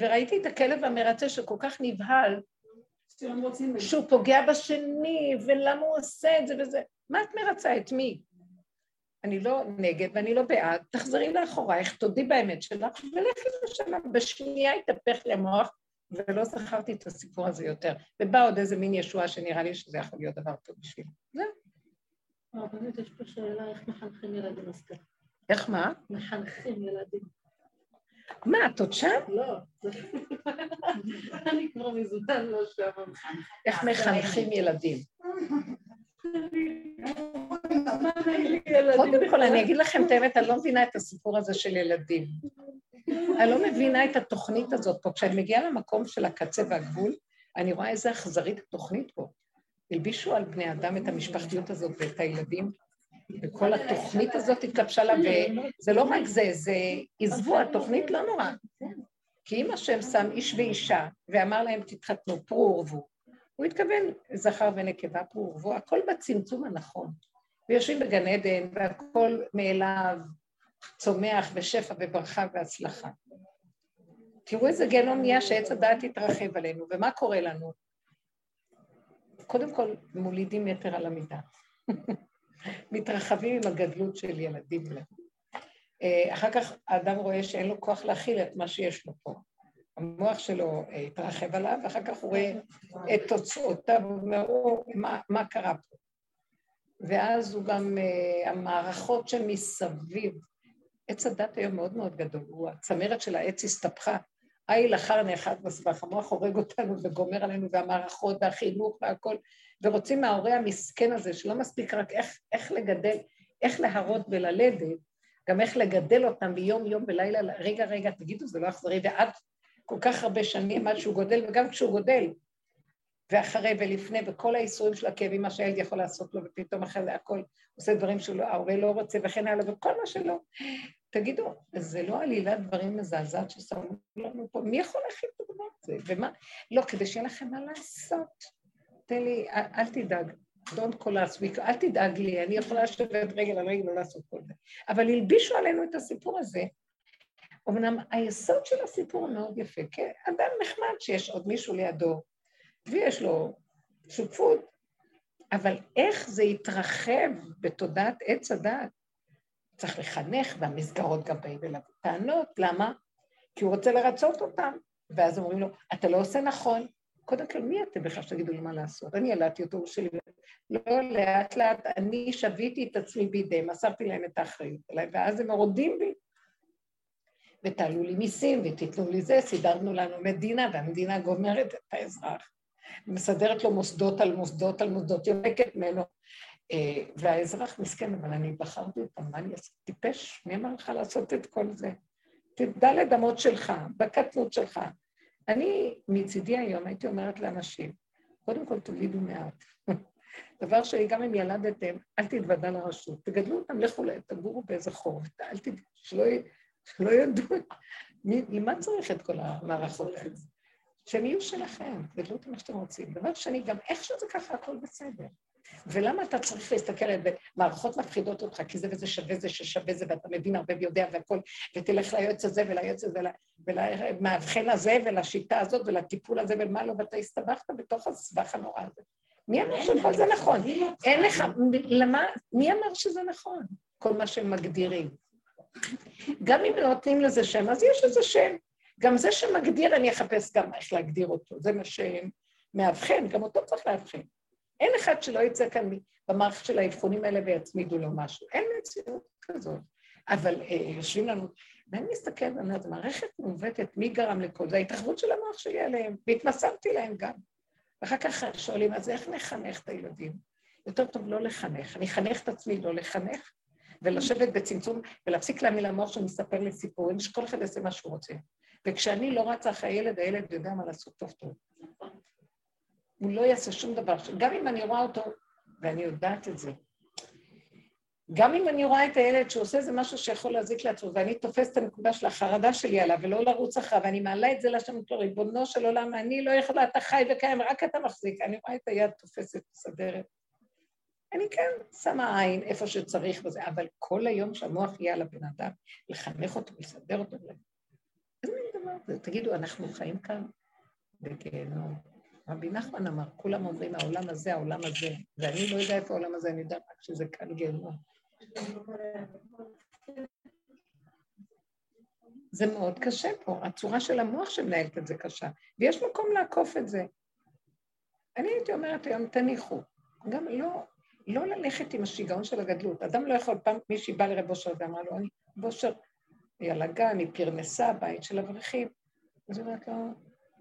וראיתי את הכלב המרצה שכל כך נבהל, שהוא פוגע בשני, ולמה הוא עושה את זה וזה. מה את מרצה? את מי? אני לא נגד ואני לא בעד, תחזרי לאחורייך, תודי באמת שלך, ולכי לשם. בשנייה התהפך לי המוח, ולא זכרתי את הסיפור הזה יותר. ובא עוד איזה מין ישועה שנראה לי שזה יכול להיות דבר טוב בשבילי. זהו. הרבנית, יש פה שאלה איך מחנכים ילדים אז ככה. איך מה? מחנכים ילדים. מה, את עוד שם? לא, אני כבר מזמן לא שם. איך מחנכים ילדים? קודם כל, אני אגיד לכם את האמת, אני לא מבינה את הסיפור הזה של ילדים. אני לא מבינה את התוכנית הזאת פה. כשאני מגיעה למקום של הקצה והגבול, אני רואה איזה אכזרית התוכנית פה. הלבישו על בני אדם את המשפחתיות הזאת ואת הילדים, וכל התוכנית הזאת התלבשה לה, וזה לא רק זה, זה עזבו, התוכנית לא נורא. כי אם השם שם איש ואישה, ואמר להם תתחתנו, פרו ורבו, הוא התכוון זכר ונקבה, פרו ורבו, הכל בצמצום הנכון. ויושבים בגן עדן, והכל מאליו צומח ושפע וברכה והצלחה. תראו איזה גנום נהיה שעץ הדעת התרחב עלינו, ומה קורה לנו? קודם כל, מולידים יתר על המידה. מתרחבים עם הגדלות של ילדים. אה, אחר כך האדם רואה שאין לו כוח להכיל את מה שיש לו פה. המוח שלו אה, התרחב עליו, ואחר כך הוא רואה את תוצאותיו, הוא אומר, מה, מה קרה פה? ואז הוא גם, uh, המערכות שמסביב, עץ הדת היום מאוד מאוד גדול, הוא הצמרת של העץ הסתבכה, איל אחר נאחד בסבך, המוח הורג אותנו וגומר עלינו, והמערכות והחינוך והכל, ורוצים מההורה המסכן הזה, שלא מספיק רק איך, איך לגדל, איך להרות וללדת, גם איך לגדל אותם ביום יום ולילה, רגע רגע, תגידו, זה לא אכזרי, ועד כל כך הרבה שנים עד שהוא גודל, וגם כשהוא גודל, ואחרי ולפני, וכל האיסורים של הכאבים, מה שהילד יכול לעשות לו, ופתאום אחרי זה הכל עושה דברים שההורה לא רוצה, וכן הלאה, וכל מה שלא. תגידו, זה לא עלילת דברים מזעזעת ששמו לנו פה? מי יכול להכין את הדבר הזה? ומה? לא, כדי שיהיה לכם מה לעשות. תן לי, אל, תדאג, don't call us, אל תדאג לי, אני יכולה לשבת רגל על רגל לא לעשות כל זה. אבל הלבישו עלינו את הסיפור הזה. אמנם היסוד של הסיפור מאוד יפה, כי אדם נחמד שיש עוד מישהו לידו, ויש לו שותפות, אבל איך זה יתרחב בתודעת עץ הדת? צריך לחנך, והמסגרות גם באים אליו טענות, למה? כי הוא רוצה לרצות אותם, ואז אומרים לו, אתה לא עושה נכון. קודם כל, מי אתם בכלל שתגידו לי מה לעשות? אני ילדתי אותו שלי. לא, לאט לאט אני שביתי את עצמי בידיהם, מסרתי להם את האחריות עליי, ואז הם מורדים בי. ותעלו לי מיסים, ותיתנו לי זה, סידרנו לנו מדינה, והמדינה גומרת את האזרח. מסדרת לו מוסדות על מוסדות על מוסדות, יונקת ממנו. אה, והאזרח מסכן, אבל אני בחרתי אותם, מה אני אעשה? טיפש, מי אמר לך לעשות את כל זה? תדע לדמות שלך, בקטנות שלך. אני מצידי היום הייתי אומרת לאנשים, קודם כל תולידו מעט. דבר שני, גם אם ילדתם, אל תתוודע לרשות, תגדלו אותם, לכו, תגורו באיזה חור, אל תדעו, שלא, שלא ידעו, למה צריך את כל המערכות האלה? שהם יהיו שלכם, גדלו אותם איך שאתם רוצים. דבר שני, גם איך שזה ככה, הכל בסדר. ולמה אתה צריך להסתכל על זה? מערכות מפחידות אותך, כי זה וזה שווה זה ששווה זה, ואתה מבין הרבה ויודע והכל, ותלך ליועץ הזה וליועץ הזה, ולמאבחן הזה ולשיטה הזאת ולטיפול הזה ולמה לא, ואתה הסתבכת בתוך הסבך הנורא הזה. מי אמר שכל זה נכון? אין לך, למה, מי אמר שזה נכון? כל מה שהם מגדירים. גם אם נותנים לזה שם, אז יש לזה שם. גם זה שמגדיר, אני אחפש גם איך להגדיר אותו, זה מה שמאבחן, גם אותו צריך לאבחן. אין אחד שלא יצא כאן במערכת של האבחונים האלה ויצמידו לו משהו. אין מציאות כזאת. אבל אה, יושבים לנו, ואני מסתכלת ואני אומרת, מערכת מעוותת, מי גרם לכל זה? ההתרחבות של המוח שלי עליהם, והתמסרתי להם גם. ואחר כך שואלים, אז איך נחנך את הילדים? יותר טוב לא לחנך. אני אחנך את עצמי לא לחנך, ולשבת בצמצום, ולהפסיק להאמין למוח שמספר לי סיפורים, שכל אחד יעשה מה שהוא רוצה. וכשאני לא רצה אחרי הילד, הילד יודע מה לעשות טוב טוב. הוא לא יעשה שום דבר, גם אם אני רואה אותו, ואני יודעת את זה, גם אם אני רואה את הילד שעושה איזה משהו שיכול להזיק לעצמו, ואני תופסת את הנקודה של החרדה שלי עליו, ולא לרוץ אחריו, ואני מעלה את זה לשם, ריבונו של עולם, אני לא יכולה, אתה חי וקיים, רק אתה מחזיק. אני רואה את היד תופסת, מסדרת. אני כן שמה עין איפה שצריך וזה, אבל כל היום שהמוח יהיה על הבן אדם, לחנך אותו, לסדר אותו. איזה מין דבר זה? תגידו, אנחנו חיים כאן בגיהנום. רבי נחמן אמר, כולם אומרים, העולם הזה, העולם הזה, ואני לא יודע איפה העולם הזה, אני יודע רק שזה כאן גיהנום. זה מאוד קשה פה, הצורה של המוח שמנהלת את זה קשה, ויש מקום לעקוף את זה. אני הייתי אומרת היום, תניחו. גם לא, לא ללכת עם השיגעון של הגדלות. אדם לא יכול, פעם מישהי באה לרב אושר ואמרה לו, אני, בושר, היא על הגן, היא פרנסה, בית של אברכים. אז היא אומרת לו,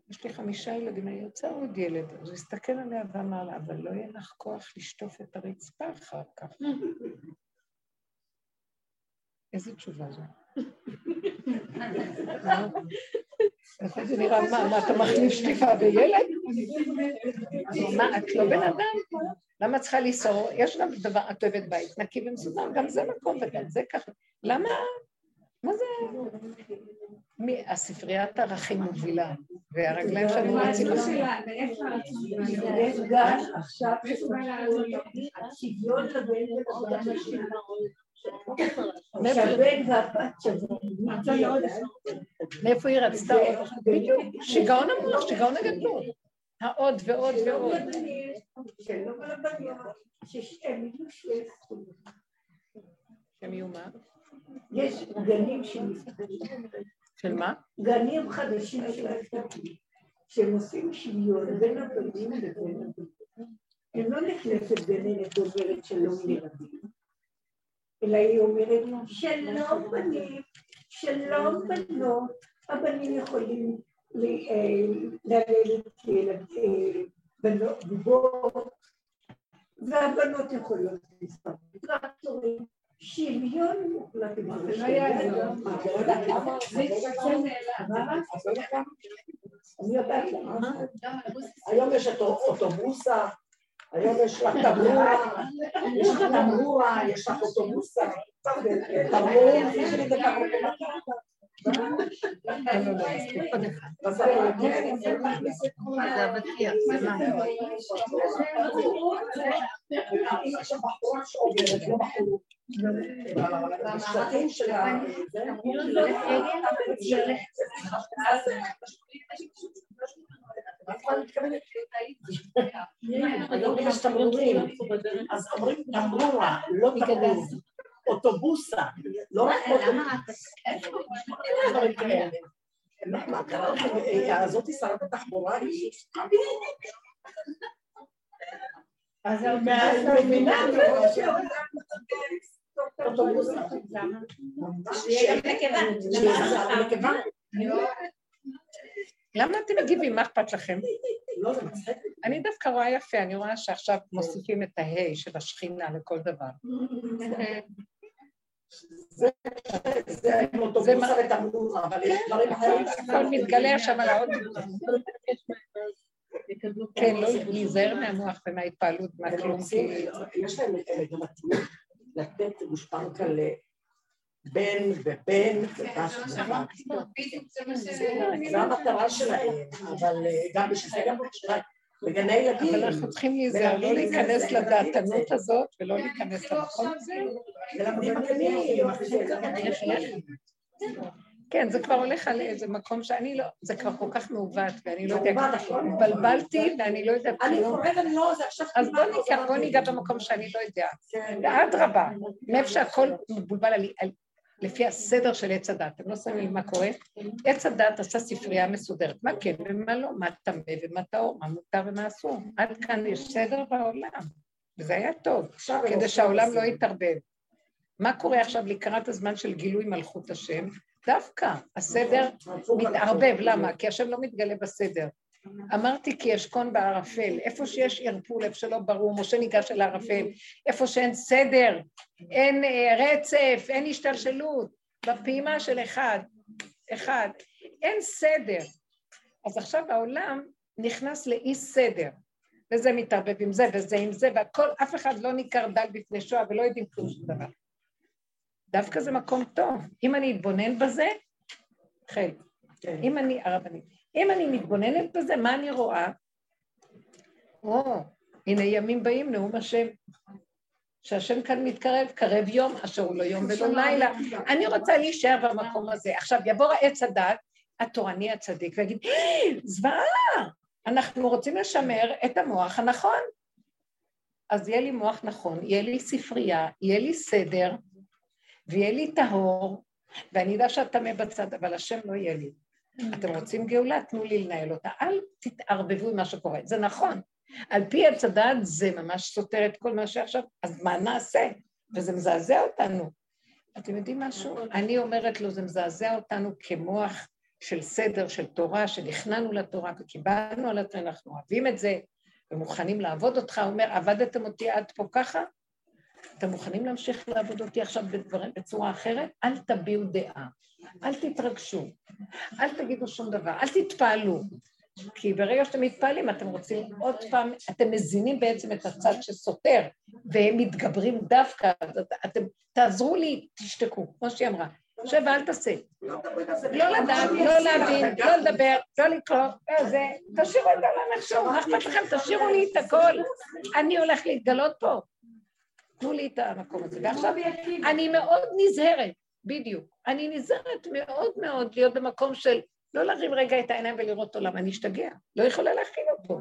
יש לי חמישה ילדים, אני רוצה עוד ילד. אז הוא הסתכל עליה ואמר לה, אבל לא יהיה לך כוח לשטוף את הרצפה אחר כך. איזה תשובה זו? זה נראה, מה, אתה מחליף שטיפה בילד? מה, את לא בן אדם? למה צריכה לנסוע? יש גם דבר, את אוהבת בית נקי ומסודר, גם זה מקום וגם זה ככה. למה? מה זה? הספריית ערכים מובילה, והרגליים שלנו רצים אחרי. יש גם עכשיו השוויון לבין מאיפה היא רצתה? בדיוק, שיגעון המוח, שיגעון הגדלות. העוד ועוד ועוד. שהם יהיו מה? יש גנים שנפתחים. של מה? גנים חדשים שנפתחים, שהם עושים שוויון בין הבנים לבין הבנים. הם לא נכנסת גננת אומרת שלום ילדים, אלא היא אומרת שלום בנים, שלום בנות, הבנים יכולים ללדת בנות בובות, והבנות יכולות לספר טרקטורים. שוויון מוחלט. זה. אני יודעת למה. היום יש את אוטובוסה, היום יש לך תמרורה, יש לך תמרורה, יש לך אוטובוסה, תמרור, השטחים של ה... היום יש תמרורים, אז אומרים תמרורה, לא תמרור. אוטובוסה, לא רק מה קרה לכם? זאתי שרת התחבורה היא... אז מבינה, אוטובוסה. למה אתם מגיבים? מה אכפת לכם? לא. אני דווקא רואה יפה, אני רואה שעכשיו מוסיפים את ההי של השכינה לכל דבר. זה עם אוטובוסה ותמרורה, אבל יש דברים אחרים. הכל מתגלה שם על האוטובוס. כן, לא להיזהר מהמוח ומההתפעלות, מהכלום. יש להם לתת גושפנקה לבן ובן זה המטרה שלהם, אבל גם בשביל זה גם בגני ילדים. אבל אנחנו צריכים להיזהר, לא להיכנס לדעתנות הזאת ולא להיכנס למקום הזה. כן, זה. כבר הולך על איזה מקום שאני לא, זה כבר כל כך מעוות, ואני לא יודעת, התבלבלתי ואני לא יודעת אני אני לא, זה עכשיו... אז בוא ניגע במקום שאני לא יודעת. ואדרבה, מאיפה שהכל מבולבל עלי, לפי הסדר של עץ הדת. אתם לא שמים לב מה קורה? עץ הדת עשה ספרייה מסודרת, מה כן ומה לא, מה טמא ומה טהור, מה מותר ומה אסור. עד כאן יש סדר בעולם, וזה היה טוב, כדי שהעולם לא יתערבב. מה קורה עכשיו לקראת הזמן של גילוי מלכות השם? דווקא הסדר מתערבב, למה? כי השם לא מתגלה בסדר. אמרתי כי אשכון בערפל, איפה שיש ערפול, איפה שלא ברור, משה ניגש אל הערפל, איפה שאין סדר, אין אה, רצף, אין השתלשלות, בפעימה של אחד, אחד, אין סדר. אז עכשיו העולם נכנס לאי סדר, וזה מתערבב עם זה וזה עם זה, והכל, אף אחד לא ניכר דל בפני שואה ולא יודעים כלום שום דבר. דווקא זה מקום טוב. אם אני אתבונן בזה, חל. כן. אם אני, הרבנית, אם אני מתבוננת בזה, מה אני רואה? או, הנה ימים באים, נאום השם. שהשם כאן מתקרב, קרב יום, אשר הוא לא יום ולא לילה. אני רוצה להישאר במקום הזה. עכשיו, יבוא עץ הדת, התורני הצדיק, ויגיד, זוועה, אנחנו רוצים לשמר את המוח הנכון. אז יהיה לי מוח נכון, יהיה לי ספרייה, יהיה לי סדר, ויהיה לי טהור, ואני אדע שאת טמא בצד, אבל השם לא יהיה לי. אתם רוצים גאולה? תנו לי לנהל אותה. אל תתערבבו עם מה שקורה. זה נכון. על פי עץ הדעת זה ממש סותר את כל מה שעכשיו, אז מה נעשה? וזה מזעזע אותנו. אתם יודעים משהו? אני אומרת לו, זה מזעזע אותנו כמוח של סדר, של תורה, שנכנענו לתורה וקיבלנו על עצמנו, אנחנו אוהבים את זה ומוכנים לעבוד אותך. הוא אומר, עבדתם אותי עד פה ככה? אתם מוכנים להמשיך לעבוד אותי עכשיו בדברים, בצורה אחרת? אל תביעו דעה, אל תתרגשו, אל תגידו שום דבר, אל תתפעלו. כי ברגע שאתם מתפעלים, אתם רוצים עוד פעם, אתם מזינים בעצם את הצד שסותר, והם מתגברים דווקא, אתם תעזרו לי, תשתקו, כמו שהיא אמרה, שב ואל תעשה. לא לדעת, לא להבין, לא לדבר, לא לקרוא, זה, תשאירו את העולם לחשוב, מה אכפת לכם? תשאירו לי את הכל. אני הולך להתגלות פה. תנו לי את המקום הזה. ועכשיו אני מאוד נזהרת, בדיוק. אני נזהרת מאוד מאוד להיות במקום של לא להרים רגע את העיניים ולראות עולם, אני אשתגע. לא יכולה להכיל אותו.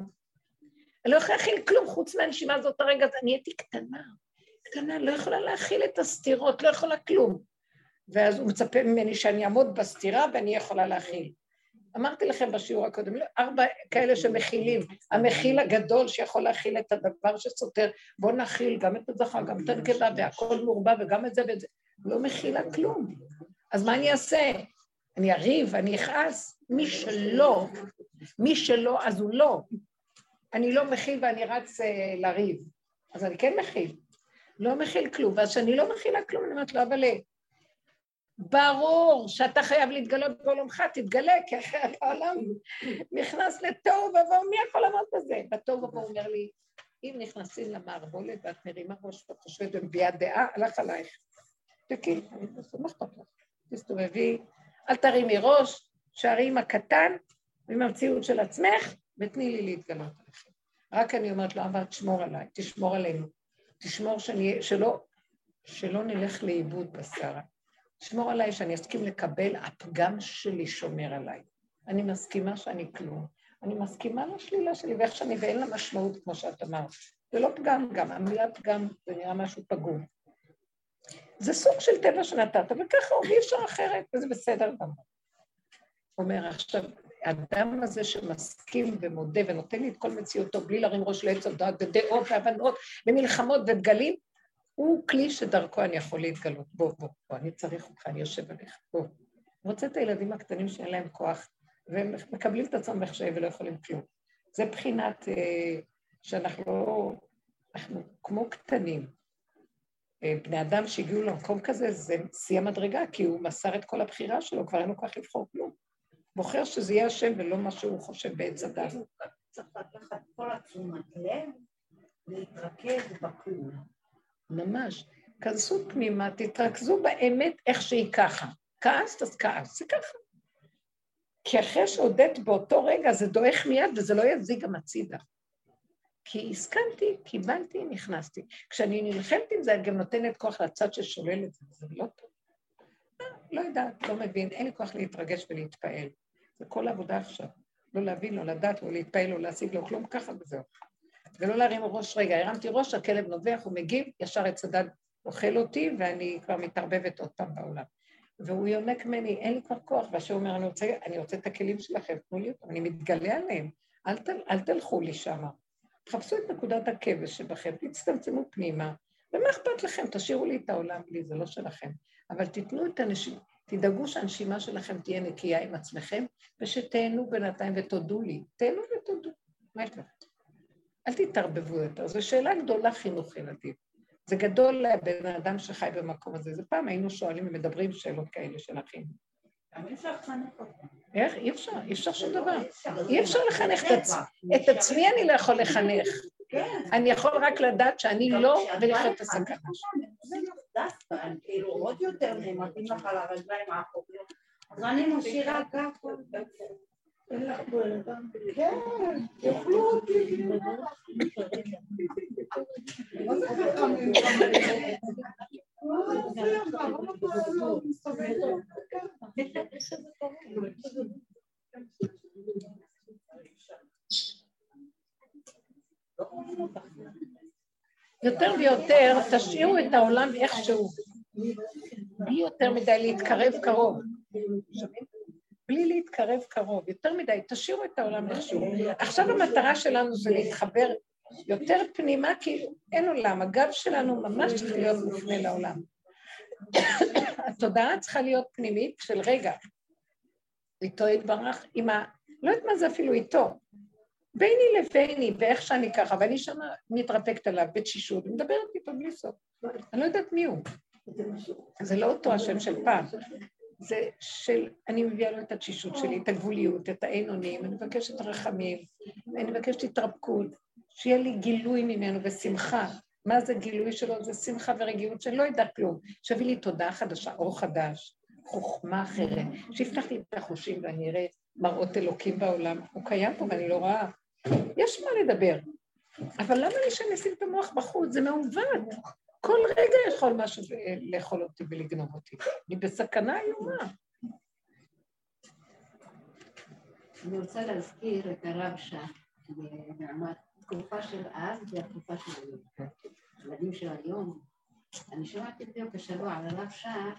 אני לא יכולה להכיל כלום חוץ מהנשימה הזאת הרגע, אני הייתי קטנה, קטנה, לא יכולה להכיל את הסתירות, לא יכולה כלום. ואז הוא מצפה ממני שאני אעמוד בסתירה ואני יכולה להכיל. אמרתי לכם בשיעור הקודם, לא, ארבע כאלה שמכילים, המכיל הגדול שיכול להכיל את הדבר שסותר, בואו נכיל גם את הזכר, גם את הנקבה, והכל מעורבב, וגם את זה ואת זה. לא מכילה כלום. אז מה אני אעשה? אני אריב, אני אכעס? מי שלא, מי שלא, אז הוא לא. אני לא מכיל ואני רץ uh, לריב. אז אני כן מכיל. לא מכיל כלום, ואז כשאני לא מכילה כלום, אני אומרת לו, אבל ברור שאתה חייב להתגלות בעולמך, תתגלה, כי אחרת העולם נכנס לתוהו ובוהו, מי יכול לעמוד בזה? בתוהו ובוהו אומר לי, אם נכנסים למערבולת ואת מרימה ראש ואת חושבת ומביעה דעה, הלך עלייך. תקי, אני לא אכפת לך. תסתובבי, אל תרימי ראש, שערי עם הקטן ועם המציאות של עצמך, ותני לי להתגלות עליכם. רק אני אומרת לו, אבל תשמור עליי, תשמור עלינו. תשמור שאני, שלא, שלא נלך לאיבוד בשרה. שמור עליי שאני אסכים לקבל, הפגם שלי שומר עליי. אני מסכימה שאני כלום. אני מסכימה לשלילה שלי ואיך שאני, ואין לה משמעות, כמו שאת אמרת. זה לא פגם גם, המילה פגם זה נראה משהו פגום. זה סוג של טבע שנתת, וככה אי אפשר אחרת, וזה בסדר גם. אומר עכשיו, האדם הזה שמסכים ומודה ונותן לי את כל מציאותו בלי להרים ראש לעץ הדעת ודעות והבנות ומלחמות ודגלים, הוא כלי שדרכו אני יכול להתגלות. בוא, בוא, בוא, אני צריך אותך, אני יושב עליך, בוא. רוצה את הילדים הקטנים שאין להם כוח, והם מקבלים את עצמם איך ולא יכולים כלום. זה בחינת אה, שאנחנו לא... אנחנו כמו קטנים. אה, בני אדם שהגיעו למקום כזה, זה שיא המדרגה, כי הוא מסר את כל הבחירה שלו, כבר אין לו כך לבחור כלום. בוחר שזה יהיה השם ולא מה שהוא חושב בעץ הדת. צריך לקחת כל התשומת לב, להתרכז בכלום. ממש. כנסו פנימה, תתרכזו באמת איך שהיא ככה. כעסת, אז כעס, זה ככה. כי אחרי שהודית באותו רגע זה דועך מיד וזה לא יזיג גם הצידה. כי הסכמתי, קיבלתי, נכנסתי. כשאני נלחמת עם זה, אני גם נותנת כוח לצד ששולל את זה, וזה לא טוב. לא יודעת, לא מבין, אין לי כוח להתרגש ולהתפעל. זה כל העבודה עכשיו. לא להבין, לא לדעת, לא להתפעל, לא להשיג, לא כלום, ככה וזהו. ולא להרים ראש, רגע, הרמתי ראש, הכלב נובח, הוא מגיב, ישר עץ הדת אוכל אותי, ואני כבר מתערבבת עוד פעם בעולם. והוא יונק ממני, אין לי כבר כוח, והשם אומר, אני רוצה, אני רוצה את הכלים שלכם, תנו לי אותם, אני מתגלה עליהם, אל, תל, אל תלכו לי שמה. תחפשו את נקודת הכבש שבכם, תצטמצמו פנימה, ומה אכפת לכם? תשאירו לי את העולם בלי, זה לא שלכם. אבל תיתנו את הנשימה, תדאגו שהנשימה שלכם תהיה נקייה עם עצמכם, ושתהנו בינתיים ותודו לי. תהנו ותודו. מה יש לכם? אל תתערבבו יותר, זו שאלה גדולה חינוך ילדים. זה גדול לבן אדם שחי במקום הזה. זה פעם היינו שואלים ומדברים שאלות כאלה של אחים. איך? אי אפשר, אי אפשר שום דבר. אי אפשר לחנך את עצמי. את עצמי אני לא יכול לחנך. אני יכול רק לדעת שאני לא ולחיות את הסכנה. כאילו עוד יותר נעמדים לך על הרגליים האחוריות. אז אני משאירה ככה. כן, יאכלו אותי. מה זה חכמים? יותר ויותר תשאירו את העולם איכשהו, בלי יותר מדי להתקרב קרוב. בלי להתקרב קרוב, יותר מדי, תשאירו את העולם איכשהו. עכשיו המטרה שלנו זה להתחבר יותר פנימה, כי אין עולם, הגב שלנו ממש צריך להיות מופנה לעולם. התודעה צריכה להיות פנימית של רגע, איתו יתברך, עם ה... לא יודעת מה זה אפילו איתו, ביני לביני, ואיך שאני ככה, ואני שמה מתרפקת עליו בתשישות, ומדברת איתו בלי סוף. אני לא יודעת מי הוא. זה לא אותו השם של פעם. זה של, אני מביאה לו את התשישות שלי, את הגבוליות, את האין אונים, אני מבקשת רחמים, אני מבקשת התרפקות, שיהיה לי גילוי ממנו ושמחה. מה זה גילוי שלו? זה שמחה ורגיעות שאני לא יודעת כלום. שיביא לי תודעה חדשה, אור חדש, חוכמה אחרת, שיפתח לי את החושים ואני אראה מראות אלוקים בעולם. הוא קיים פה ואני לא רואה. יש מה לדבר. אבל למה לי שאני אשים את המוח בחוץ? זה מעוות. כל רגע יכול משהו לאכול אותי ולגנוב אותי. אני בסכנה איומה. אני רוצה להזכיר את הרב שך, התקופה של אז והתקופה של היום. הילדים של היום, אני שמעתי בדיוק השבוע על הרב שך,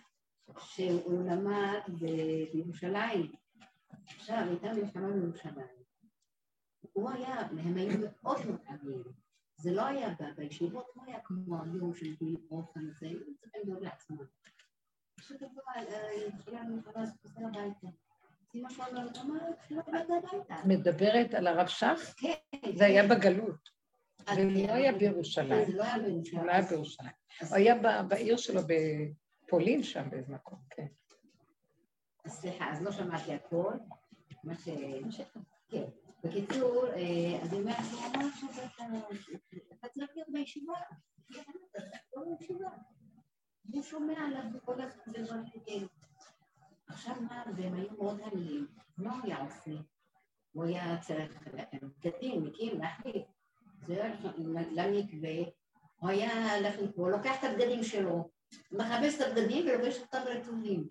שהוא למד בירושלים. עכשיו הייתה מלחמה בירושלים. הוא היה, הם היו מאוד מותאמים. זה לא היה בישיבות, לא היה כמו היום של גיל אופן, זה היו צריכים לדאוג לעצמם. פשוט התחילה המלחמה הזאת חוזר הביתה. מדברת על הרב שך? כן. זה היה בגלות. זה לא היה בירושלים. זה לא היה בירושלים. הוא לא היה בירושלים. הוא היה בעיר שלו בפולין שם באיזה מקום, כן. סליחה, אז לא שמעתי הכל. מה ש... כן. בקיצור, אז היא אומרת, הוא אמר שאתה צריך להיות בישיבה. הוא שומע עליו וכל הזמן כן. עכשיו מה, והם היו מאוד עניים, מה הוא היה עושה? הוא היה צריך בגדים, מקים, להחליף. זה למקווה, הוא היה הולך לקרוא, לוקח את הבגדים שלו, מכבס את הבגדים ולובש אותם רטובים.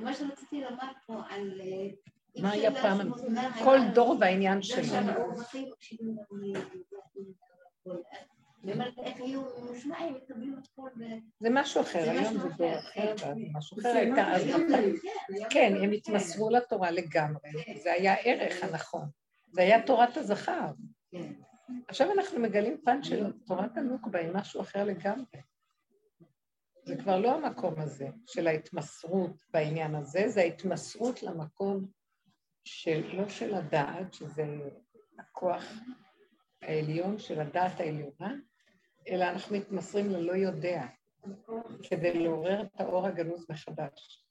מה שרציתי לומר פה על... מה היה פעם? כל דור והעניין שלו. זה משהו אחר, היום זה דור אחר, ואז משהו אחר הייתה אז כן, הם התמסרו לתורה לגמרי, זה היה הערך הנכון, זה היה תורת הזכר. עכשיו אנחנו מגלים פן של תורת הנוקבה עם משהו אחר לגמרי. זה כבר לא המקום הזה של ההתמסרות בעניין הזה, זה ההתמסרות למקום של, לא של הדעת, שזה הכוח העליון של הדעת העליונה, אלא אנחנו מתמסרים ללא יודע, כדי לעורר את האור הגנוז מחדש.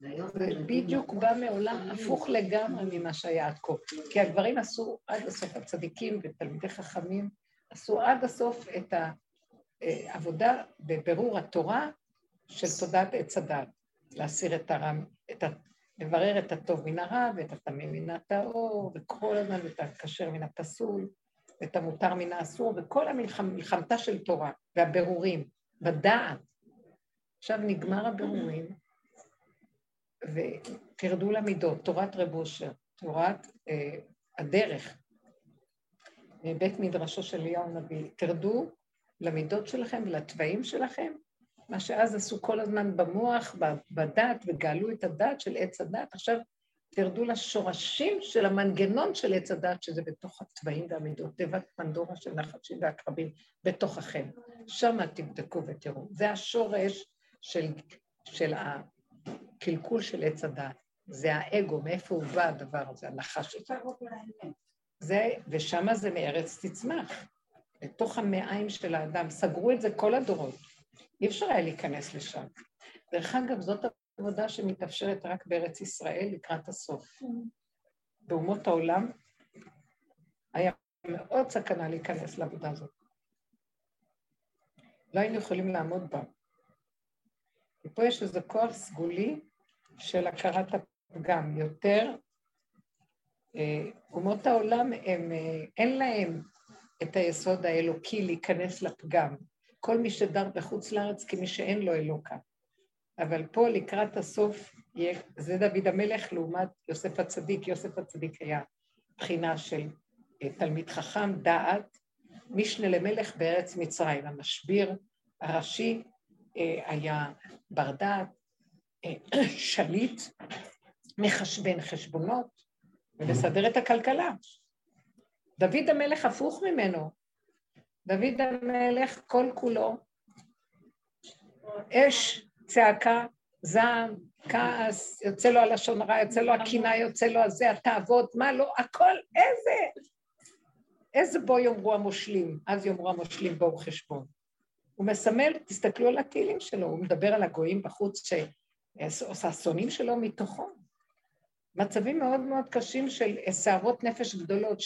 זה בדיוק בא מעולם הפוך לגמרי ממה שהיה עד כה. כי הגברים עשו עד הסוף, הצדיקים ותלמידי חכמים, עשו עד הסוף את העבודה בבירור התורה של תודעת עץ הדת, להסיר את הרם, את. לברר את הטוב מן הרע ואת התמים מן הטהור, וכל הזמן את הכשר מן הפסול. את המותר מן האסור, וכל המלחמתה של תורה והבירורים, בדעת. עכשיו נגמר הבירורים, ותרדו למידות, תורת רב אושר, תורת אה, הדרך, מבית מדרשו של אליהו הנביא, תרדו למידות שלכם ולתוואים שלכם, מה שאז עשו כל הזמן במוח, בדת, וגאלו את הדת של עץ הדת, עכשיו תרדו לשורשים של המנגנון של עץ הדת, שזה בתוך הצבעים והמידות, תיבת פנדורה של נחשים ועקרבים, בתוככם. שם תבדקו ותראו. זה השורש של, של הקלקול של עץ הדת. זה האגו, מאיפה הוא בא הדבר הזה, הנחש הזה. זה, ושמה זה מארץ תצמח. לתוך המעיים של האדם. סגרו את זה כל הדורות. אי אפשר היה להיכנס לשם. דרך אגב, זאת עבודה שמתאפשרת רק בארץ ישראל לקראת הסוף. באומות העולם היה מאוד סכנה להיכנס לעבודה הזאת. לא היינו יכולים לעמוד בה. ופה יש איזה כוח סגולי של הכרת הפגם. יותר, אה, אומות העולם, הם, אה, אין להם את היסוד האלוקי להיכנס לפגם. כל מי שדר בחוץ לארץ כמי שאין לו אלוקה. אבל פה לקראת הסוף, זה דוד המלך לעומת יוסף הצדיק. יוסף הצדיק היה בחינה של אה, תלמיד חכם, דעת, משנה למלך בארץ מצרים. המשביר הראשי אה, היה בר דעת, אה, שליט, מחשבן חשבונות ומסדר את הכלכלה. דוד המלך הפוך ממנו. דוד המלך כל כולו אש, צעקה, זעם, כעס, יוצא לו הלשון הרע, יוצא לו הקינה, יוצא לו הזה, התאוות, מה לא, הכל, איזה, איזה בו יאמרו המושלים, אז יאמרו המושלים בואו חשבון. הוא מסמל, תסתכלו על התהילים שלו, הוא מדבר על הגויים בחוץ אסונים שלו מתוכו. מצבים מאוד מאוד קשים של סערות נפש גדולות,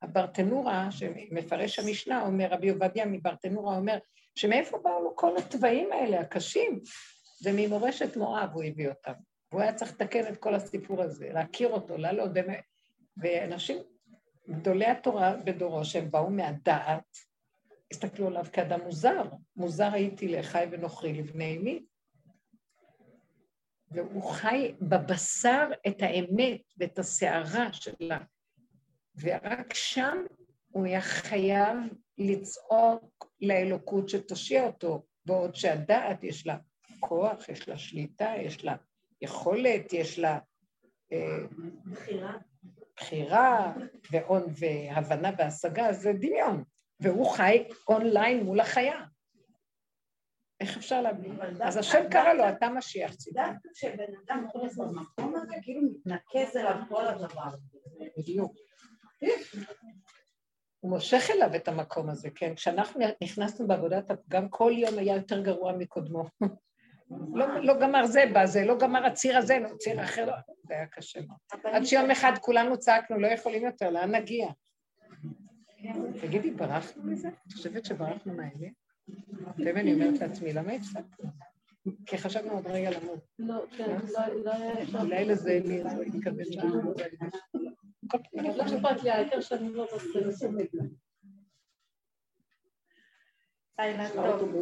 שהברטנורה, שמפרש המשנה, אומר, רבי עובדיה מברטנורה אומר, שמאיפה באו לו כל התוואים האלה, הקשים? זה ממורשת מואב הוא הביא אותם. והוא היה צריך לתקן את כל הסיפור הזה, להכיר אותו, לעלות באמת. ואנשים, גדולי התורה בדורו, שהם באו מהדעת, הסתכלו עליו כאדם מוזר. מוזר הייתי לאחי ונוכרי לבני אמי. והוא חי בבשר את האמת ואת הסערה שלה. ורק שם הוא היה חייב לצעוק לאלוקות שתושיע אותו, בעוד שהדעת יש לה כוח, יש לה שליטה, יש לה יכולת, יש לה אה, בחירה. בחירה והון והבנה והשגה, זה דמיון. והוא חי אונליין מול החיה. איך אפשר להבין? אז השם קרא לו, אתה משיח ציבור. דווקא כשבן אדם נכנס במקום הזה, כאילו מתנקז אליו כל הדבר. בדיוק. הוא מושך אליו את המקום הזה, כן? כשאנחנו נכנסנו בעבודת הפגם, כל יום היה יותר גרוע מקודמו. לא, לא גמר זה בזה, לא גמר הציר הזה, לא ציר אחר, לא, זה היה קשה מאוד. עד שיום אחד כולנו צעקנו, לא יכולים יותר, לאן נגיע? תגידי, ברחנו מזה? את חושבת שברחנו מהאמת? לפעמים אני אומרת לעצמי, למה הפסקנו? כי חשבנו עוד רגע למות. לא, כן, לא לא היה אפשר. אולי לזה לי, אז הוא התכוון שאנחנו... לא חושבת, אכפת לי, העיקר שאני לא בסרט. לילה טוב.